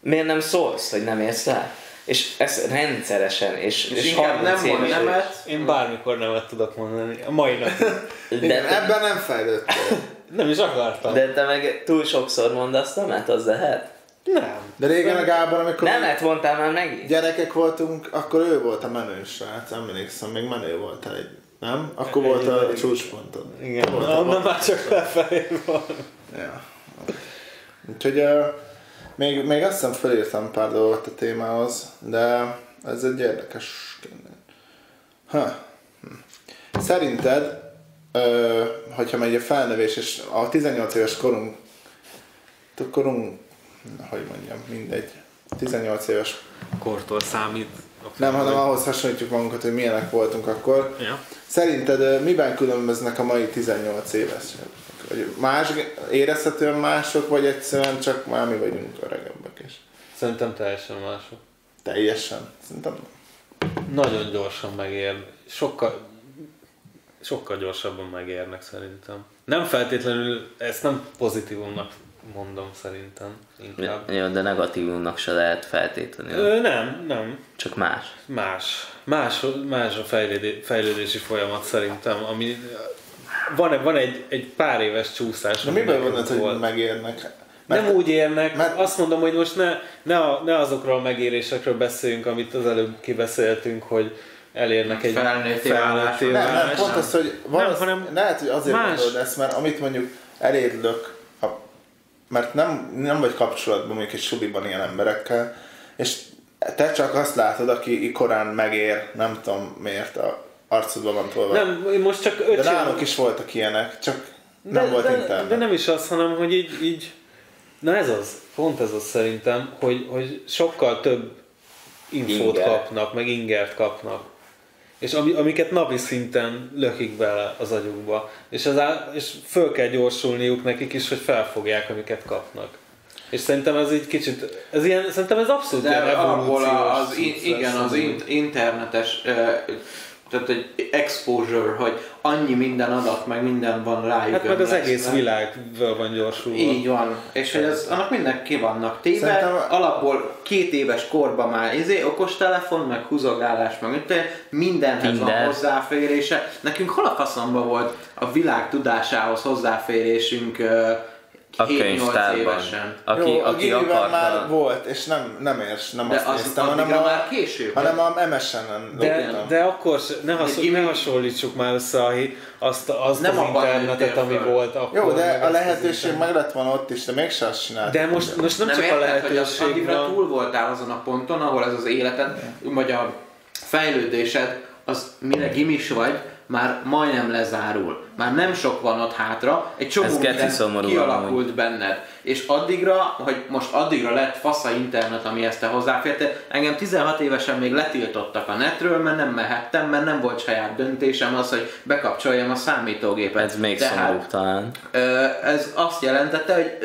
Miért nem szólsz, hogy nem érsz rá? És ez rendszeresen, és, És és inkább 30 nem mond nemet, Én bármikor nemet tudok mondani. A mai napig. Igen, De, ebben nem fejlődtél. Nem is akartam. de te meg túl sokszor mondasz nemet, az lehet? Nem. De régen a Gábor, amikor Nemet mondtál már megint? gyerekek voltunk, akkor ő volt a menő srác, emlékszem, még menő voltál egy, nem? Akkor volt a csúcspontod. Igen, Volt a onnan már csak lefelé van. Ja. Úgyhogy uh, még, még azt hiszem felírtam pár dolgot a témához, de ez egy érdekes. Ha. Hm. Szerinted, uh, hogyha megy a felnövés, és a 18 éves korunk, korunk, hogy mondjam, mindegy, 18 éves, Kortól számít. nem, hanem ahhoz hasonlítjuk magunkat, hogy milyenek voltunk akkor. Ja. Szerinted ö, miben különböznek a mai 18 évesek? Hogy más, érezhetően mások, vagy egyszerűen csak már mi vagyunk öregebbek is? Szerintem teljesen mások. Teljesen. Szerintem Nagyon gyorsan megér. Sokkal, sokkal gyorsabban megérnek szerintem. Nem feltétlenül, ezt nem pozitívumnak mondom szerintem. Inkább. Jó, de negatívumnak se lehet feltétlenül. Ö, nem, nem. Csak más. Más. Más, más a fejlődé- fejlődési folyamat szerintem, ami van, van egy, egy pár éves csúszás. De miből nekünk gondolod, hogy megérnek? Nem úgy érnek, mert- mert azt mondom, hogy most ne, ne, a, ne azokról a megérésekről beszéljünk, amit az előbb kibeszéltünk, hogy elérnek egy Felnőtté felnőtté Nem, nem, pont az, hogy van Nem, hanem lehet, hogy azért más. gondolod ezt, mert amit mondjuk elérlök, a, mert nem, nem vagy kapcsolatban mondjuk egy suliban ilyen emberekkel, és te csak azt látod, aki korán megér, nem tudom miért a arcodban van tolva. Nem, most csak De öcsém... nálunk is voltak ilyenek, csak nem de, volt de, internet. de nem is az, hanem hogy így, így na ez az, pont ez az szerintem, hogy, hogy sokkal több infót Inger. kapnak, meg ingert kapnak. És ami, amiket napi szinten lökik bele az agyukba. És, az á, és föl kell gyorsulniuk nekik is, hogy felfogják, amiket kapnak. És szerintem ez egy kicsit, ez ilyen, szerintem ez abszolút De ilyen abból az, in, igen, az in, internetes, tehát egy exposure, hogy annyi minden adat, meg minden van rájuk. Hát meg az egész világ van gyorsulva. Így van. És hogy ez, annak mindenki ki vannak téve. Szerintem- Alapból két éves korban már izé, okostelefon, meg húzogálás, meg mit mindenhez van Tinder. hozzáférése. Nekünk hol a faszomba volt a világ tudásához hozzáférésünk A 7-8 könyvtárban. évesen? Aki, Jó, a aki akarta. már volt, és nem, nem érs, nem De azt az néztem, hanem a, már később. hanem a MSN-en De, loptam. de akkor ne, hasz, Egy ne hasonlítsuk már össze a, azt, azt Nem az internetet, ami föl. volt akkor. Jó, de a lehetőség meg lett volna ott is, de mégse azt csinált. De most, most nem, nem csak a érted, hogy az lehetőség addigra van. túl voltál azon a ponton, ahol ez az életed, vagy a fejlődésed, az mire gimis vagy, már majdnem lezárul. Már nem sok van ott hátra, egy csomó minden kialakult benned. És addigra, hogy most addigra lett fasza internet, ami ezt te hozzáférte, engem 16 évesen még letiltottak a netről, mert nem mehettem, mert nem volt saját döntésem az, hogy bekapcsoljam a számítógépet. Ez még Tehát- szomorúbb talán. Ez azt jelentette, hogy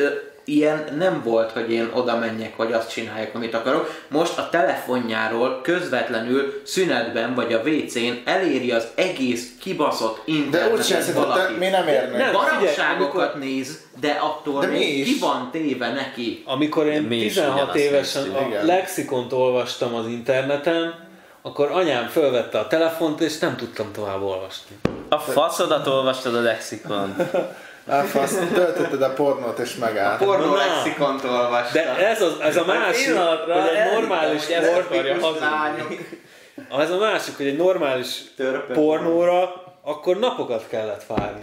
ilyen nem volt, hogy én oda menjek, vagy azt csinálják, amit akarok. Most a telefonjáról közvetlenül szünetben vagy a WC-n eléri az egész kibaszott De internetet úgy sem valaki. mi nem érnek. Nem, Baromságokat néz, de attól De mi még ki van téve neki. Amikor én Mi is 16 ugyanazt évesen néztük, a igen. lexikont olvastam az interneten, akkor anyám fölvette a telefont, és nem tudtam tovább olvasni. A faszodat olvastad a lexikon. Elfasz, töltötted a pornót és megállt. Pornó Na. lexikont olvastam. De ez, az, ez a másik, hogy egy normális hogy ez por, akarja hazudni. ez a másik, hogy egy normális Törpe. pornóra akkor napokat kellett várni.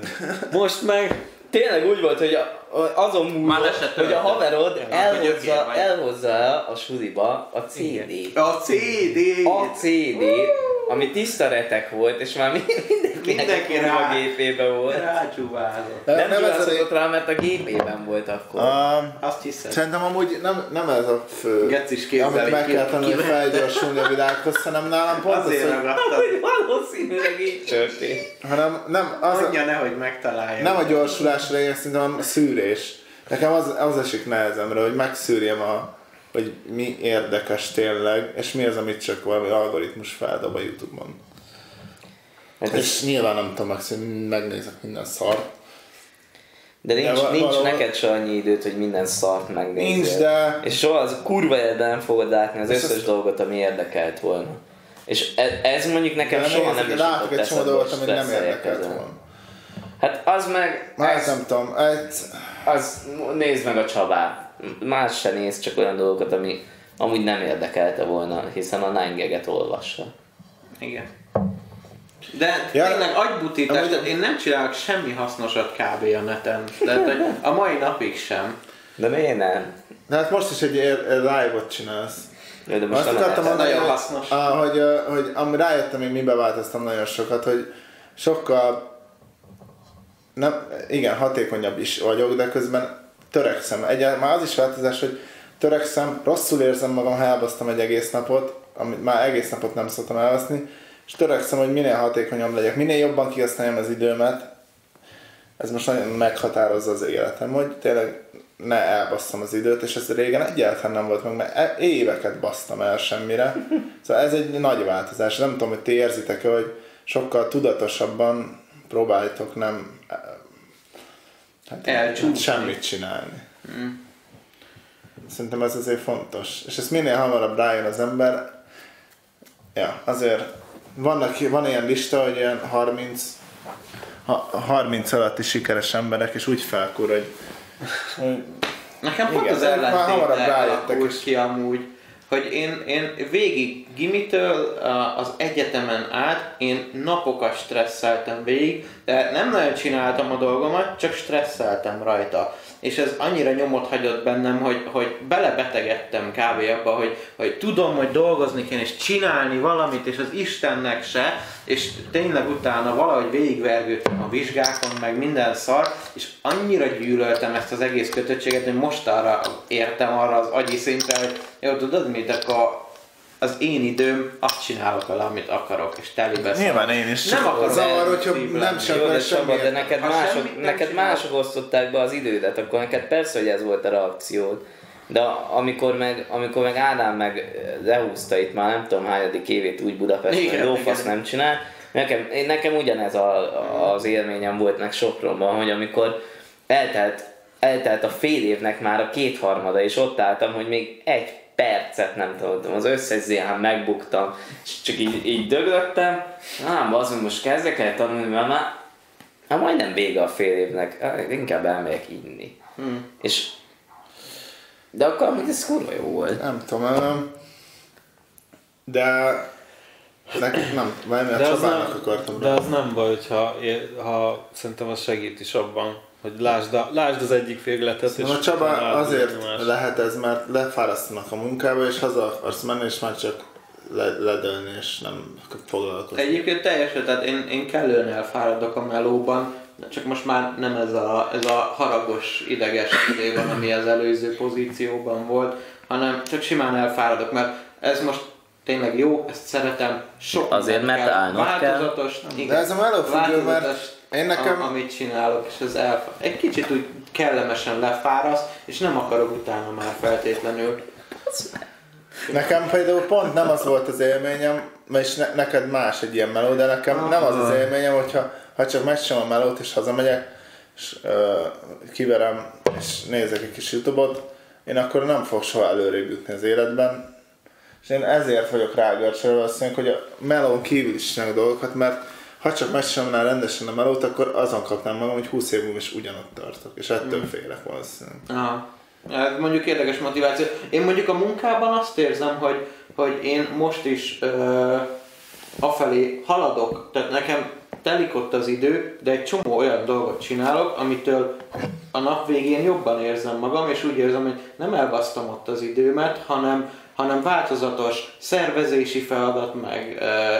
Most meg Tényleg úgy volt, hogy a, a- azon Már múlott, hogy a haverod hogy elhozza, elhozza a suliba a CD-t. A CD! A CD-t, ami tiszta retek volt, és már mi- mindenkinek Mindenki a rá- gépébe volt. Rácsúvázott. Nem, Nem, ez a rá, mert a gépében volt akkor. a, Azt hiszem. Szerintem amúgy nem, nem ez a fő, kézzel amit meg kell tanulni, hogy felgyorsulni a világhoz, hanem nálam pont az, Azért hogy, ragadtam. Valószínűleg így történt. hanem nem, az, a, Mondja nehogy megtalálja. nem a gyorsulásra ér, szerintem a szűrés. Nekem az, az esik nehezemre, hogy megszűrjem a, hogy mi érdekes tényleg, és mi az, amit csak valami algoritmus feldob a Youtube-on. Hát És nyilván nem tudom megszűrni, megnézek minden szart. De nincs, De val- nincs valahol- neked se annyi időt, hogy minden szart megnézzél. Nincs, de- És soha az kurva életben nem fogod látni az És összes ezt- dolgot, ami érdekelt volna. És ez, ez mondjuk nekem De soha nem is látok egy csomó dolgot, amit nem érdekelt volna. Hát az meg, Már ez, nem tudom, egy, az, nézd meg a Csabát. Más se néz, csak olyan dolgokat, ami amúgy nem érdekelte volna, hiszen a 9 olvassa. Igen. De Ja. tényleg agybutítás, Amúgy- tehát én nem csinálok semmi hasznosat kb. a neten. Tehát hogy a mai napig sem. De miért nem? de hát most is egy live-ot csinálsz. Jó, de most Azt akartam mondani, nagyon hogy, hasznos. ah, hogy, ah, hogy ami rájöttem, hogy mibe változtam nagyon sokat, hogy sokkal nem, igen, hatékonyabb is vagyok, de közben törekszem. Egyáltalán már az is változás, hogy törekszem, rosszul érzem magam, ha elbasztam egy egész napot, amit már egész napot nem szoktam elbaszni, és törekszem, hogy minél hatékonyabb legyek, minél jobban kihasználjam az időmet. Ez most nagyon meghatározza az életem, hogy tényleg ne elbasszam az időt, és ez régen egyáltalán nem volt meg, mert e- éveket basztam el semmire. Szóval ez egy nagy változás. Nem tudom, hogy ti érzitek-e, hogy sokkal tudatosabban próbáltok nem eh, hát, Elcsúszni. semmit csinálni. Szerintem ez azért fontos. És ezt minél hamarabb rájön az ember, ja, azért vannak, van ilyen lista, hogy ilyen 30 ha- 30 alatti sikeres emberek, és úgy felkur, hogy, hogy Nekem pont Igen, az rájöttek alakult ki amúgy, hogy én, én végig gimitől az egyetemen át én napokat stresszeltem végig, de nem nagyon csináltam a dolgomat, csak stresszeltem rajta. És ez annyira nyomot hagyott bennem, hogy, hogy belebetegedtem kb. abba, hogy, hogy tudom, hogy dolgozni kell, és csinálni valamit, és az Istennek se, és tényleg utána valahogy végigvergődtem a vizsgákon, meg minden szar, és annyira gyűlöltem ezt az egész kötöttséget, hogy most arra értem arra az agyi szintre, hogy jó, tudod mit, akkor az én időm, azt csinálok vele, amit akarok, és telibe szar. Nyilván én is. Nem akarok Zavar, hogyha nem csak Jó, de neked, Ha mások, neked mások osztották be az idődet, akkor neked persze, hogy ez volt a reakciód. De amikor meg, amikor meg Ádám meg lehúzta itt már nem tudom hányadik évét úgy Budapesten, hogy lófasz nem csinál, nekem, én, nekem ugyanez a, az élményem volt meg Sopronban, hogy amikor eltelt, eltelt a fél évnek már a kétharmada, és ott álltam, hogy még egy percet nem tudtam, az összes ZH megbuktam, és csak így, így dögöttem, ám az, most kezdek el tanulni, mert már, már majdnem vége a fél évnek, inkább elmegyek inni. Hmm. És de akkor amúgy ez kurva jó volt. Nem tudom, nem. De nekik nem, mert a Csabának akartam. de az nem baj, hogyha, ha szerintem az segít is abban, hogy lásd, a, lásd az egyik végletet, és Na, a Csaba azért lehet ez, mert lefárasztanak a munkába, és haza akarsz menni, és már csak le, ledölni, és nem foglalkozni. Egyébként teljesen, tehát én, én kellően elfáradok a melóban, de csak most már nem ez a, ez a haragos, ideges idő van, ami az előző pozícióban volt, hanem csak simán elfáradok, mert ez most tényleg jó, ezt szeretem, sok Azért, mert kell, állnod kell. változatos, De ez a melófüggő, mert én nekem- a, amit csinálok, és ez elf... egy kicsit úgy kellemesen lefáraszt, és nem akarok utána már feltétlenül. Nekem például pont nem az volt az élményem, és ne, neked más egy ilyen meló, de nekem nem az az élményem, hogyha ha csak megcsinálom a melót és hazamegyek, és ö, kiverem, és nézek egy kis Youtube-ot, én akkor nem fog soha előrébb jutni az életben. És én ezért vagyok rágörcsölve hogy a melón kívül is csinálok dolgokat, mert ha csak megcsinálnám rendesen a melót, akkor azon kapnám magam, hogy 20 év múlva is ugyanott tartok, és ettől félek valószínűleg. Aha. Ez mondjuk érdekes motiváció. Én mondjuk a munkában azt érzem, hogy, hogy én most is ö, afelé haladok, tehát nekem telik ott az idő, de egy csomó olyan dolgot csinálok, amitől a nap végén jobban érzem magam, és úgy érzem, hogy nem elbasztam ott az időmet, hanem, hanem változatos szervezési feladat, meg ö,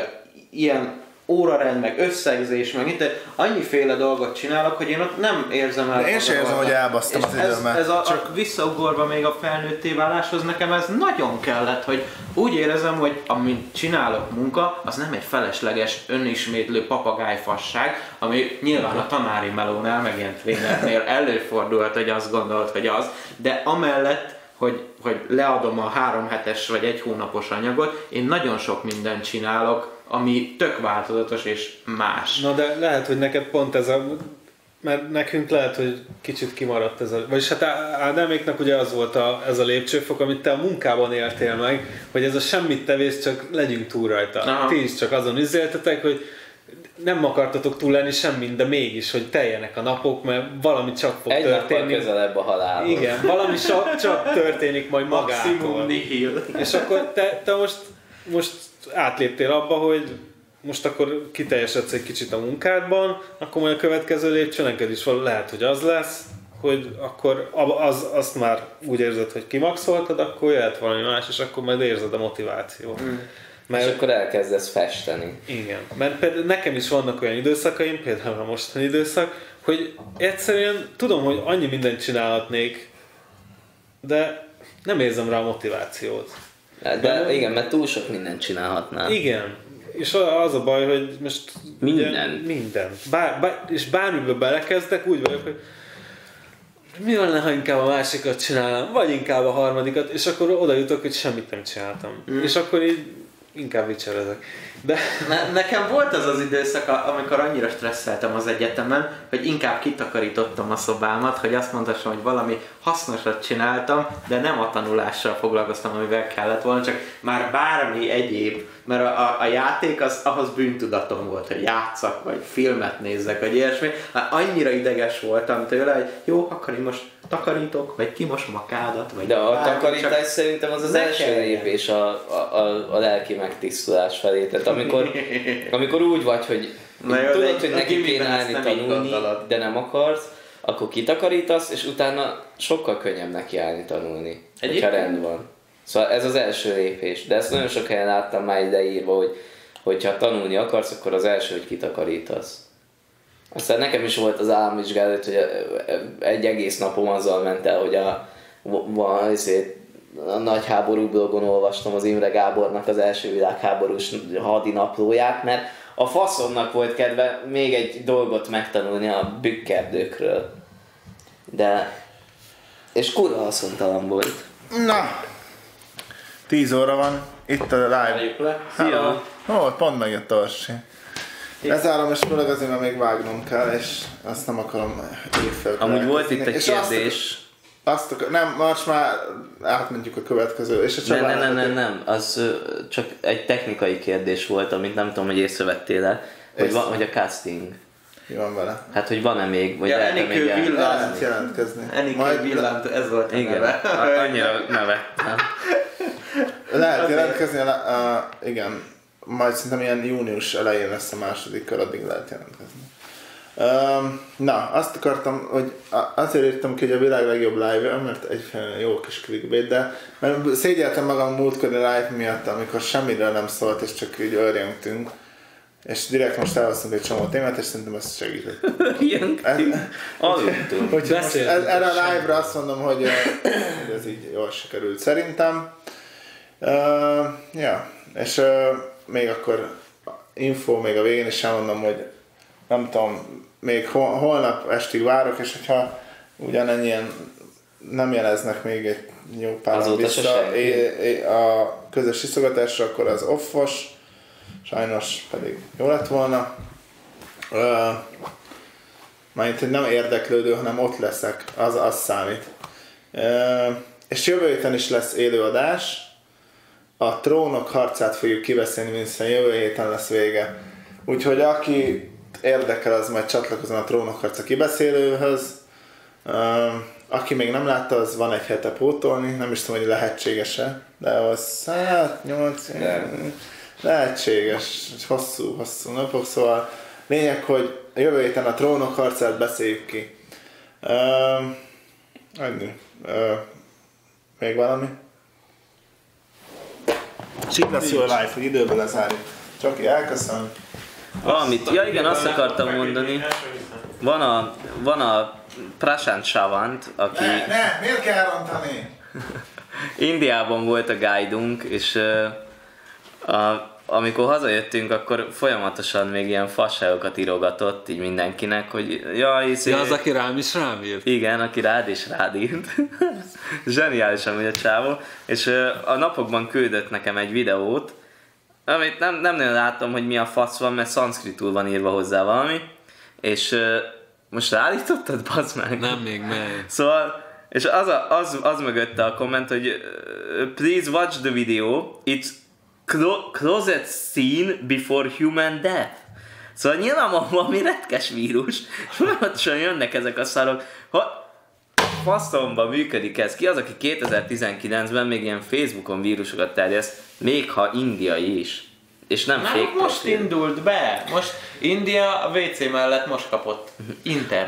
ilyen órarend, meg összegzés, meg itt annyiféle dolgot csinálok, hogy én ott nem érzem el. De én sem érzem, hogy elbasztam az ez, időmet. Ez a, Csak- csak visszaugorva még a felnőtté váláshoz, nekem ez nagyon kellett, hogy úgy érezem, hogy amit csinálok munka, az nem egy felesleges, önismétlő papagájfasság, ami nyilván a tanári melónál, meg ilyen trénernél előfordulhat, hogy azt gondolod, hogy az, de amellett, hogy, hogy leadom a három hetes vagy egy hónapos anyagot, én nagyon sok mindent csinálok, ami tök változatos és más. Na de lehet, hogy neked pont ez a... Mert nekünk lehet, hogy kicsit kimaradt ez a... Vagyis hát Á- Ádáméknak ugye az volt a, ez a lépcsőfok, amit te a munkában éltél meg, hogy ez a semmit tevés, csak legyünk túl rajta. Aha. Ti is csak azon üzéltetek, hogy nem akartatok túl lenni semmin, de mégis, hogy teljenek a napok, mert valami csak fog Egy történni. közelebb a halálhoz. Igen, valami csak, csak történik majd Maximum magától. nihil. És akkor te, te most, most átléptél abba, hogy most akkor kiteljesedsz egy kicsit a munkádban, akkor majd a következő lépcső neked is val- lehet, hogy az lesz, hogy akkor az, azt már úgy érzed, hogy kimaxoltad, akkor jöhet valami más, és akkor majd érzed a motivációt. Mm. És Mert, akkor elkezdesz festeni. igen, mert például nekem is vannak olyan időszakaim, például a mostani időszak, hogy egyszerűen tudom, hogy annyi mindent csinálhatnék, de nem érzem rá a motivációt. De igen, mert túl sok mindent csinálhatnál. Igen. És az a baj, hogy most... Minden. Ugye, minden. Bár, bár, és bármibe belekezdek, úgy vagyok, hogy mi lenne, ha inkább a másikat csinálnám, vagy inkább a harmadikat, és akkor oda jutok, hogy semmit nem csináltam. Mm. És akkor így inkább vicserezek. De Ne, nekem volt az az időszak, amikor annyira stresszeltem az egyetemen, hogy inkább kitakarítottam a szobámat, hogy azt mondhassam, hogy valami hasznosat csináltam, de nem a tanulással foglalkoztam, amivel kellett volna, csak már bármi egyéb, mert a, a, a játék az ahhoz bűntudatom volt, hogy játszak, vagy filmet nézzek, vagy ilyesmi. Hát annyira ideges voltam tőle, hogy jó, akkor én most takarítok, vagy kimosom a kádat, vagy De a takarítás szerintem az az első lépés a, a, a, a lelki megtisztulás felé. Tehát amikor, amikor úgy vagy, hogy Na jó, tudod, hogy a neki kéne állni tanulni, de nem akarsz, akkor kitakarítasz, és utána sokkal könnyebb neki állni tanulni, hogyha Egyébként? rend van. Szóval ez az első lépés. De ezt nagyon sok helyen láttam már ideírva, hogy hogyha tanulni akarsz, akkor az első, hogy kitakarítasz. Aztán nekem is volt az államvizsgálat, hogy egy egész napom azzal ment el, hogy a, van, ezért a nagy háború blogon olvastam az Imre Gábornak az első világháborús hadinaplóját, mert a faszomnak volt kedve még egy dolgot megtanulni a bükkerdőkről. De... És kurva haszontalan volt. Na! 10 óra van, itt a live. Le. Szia! Ó, pont megjött a Orsi. Lezárom, és főleg azért, mert még vágnom kell, és azt nem akarom évfel. Amúgy volt itt egy És azt- kérdés. Azt akar, nem, most már átmentjük a következő. És a Nem, nem, Csabának nem, nem, nem, az ö, csak egy technikai kérdés volt, amit nem tudom, hogy észrevettél-e, hogy, van, hogy a casting. Mi van vele? Hát, hogy van-e még, vagy Ja, lehet-e Enikő még jelentkezni? lehet jelentkezni. Enikő Villánt, ez volt a Igen, neve. a- annyira nevettem. Lehet jelentkezni, a, a, igen. Majd szerintem ilyen június elején lesz a második kör, addig lehet jelentkezni. Na, azt akartam, hogy azért írtam ki, hogy a világ legjobb live mert egy jó kis clickbait, de mert szégyeltem magam múltkori live miatt, amikor semmiről nem szólt, és csak így örjöntünk. És direkt most elhoztunk egy csomó témát, és szerintem ez segített. Ilyen Ez- aludtunk. Ez, erre a live-ra azt mondom, hogy, hogy ez így jól sikerült szerintem. Uh, ja, és uh, még akkor info még a végén is elmondom, hogy nem tudom, még hol, holnap estig várok, és hogyha ugyanennyien nem jeleznek még egy jó pár vissza senki. é- é- a közös iszogatásra, akkor az offos, sajnos pedig jó lett volna. Uh, Mármint, hogy nem érdeklődő, hanem ott leszek, az, az számít. És jövő héten is lesz élőadás. A trónok harcát fogjuk kibeszélni, hiszen jövő héten lesz vége. Úgyhogy aki érdekel, az majd csatlakozom a trónok harca kibeszélőhöz. Aki még nem látta, az van egy hete pótolni, nem is tudom, hogy lehetséges-e, de az hát 8 lehetséges, hosszú, hosszú napok, szóval lényeg, hogy a jövő héten a trónok harcát beszéljük ki. Uh, ennyi. Uh, még valami? Csík lesz jó a live, hogy időben lezárjuk. Csaki, elköszön. Valamit, ja igen, azt akartam mondani. Van a, van a Prashant Savant, aki Ne, ne, miért kell rontani? Indiában volt a guidunk, és a, amikor hazajöttünk, akkor folyamatosan még ilyen fasságokat írogatott így mindenkinek, hogy jaj, izé, Ja, az, aki rám is rám írt. Igen, aki rád és rád írt. Zseniális amúgy a csávó. És a napokban küldött nekem egy videót, amit nem, nem nagyon láttam, hogy mi a fasz van, mert szanszkritul van írva hozzá valami. És most ráállítottad, bazd meg? Nem még meg. Szóval, és az, a, az, az mögötte a komment, hogy uh, please watch the video, it's clo- closet scene before human death. Szóval nyilván van valami retkes vírus, és folyamatosan jönnek ezek a szarok. Ha, faszomba működik ez. Ki az, aki 2019-ben még ilyen Facebookon vírusokat terjeszt, még ha indiai is. És nem fake most profil. indult be. Most India a WC mellett most kapott. Inter.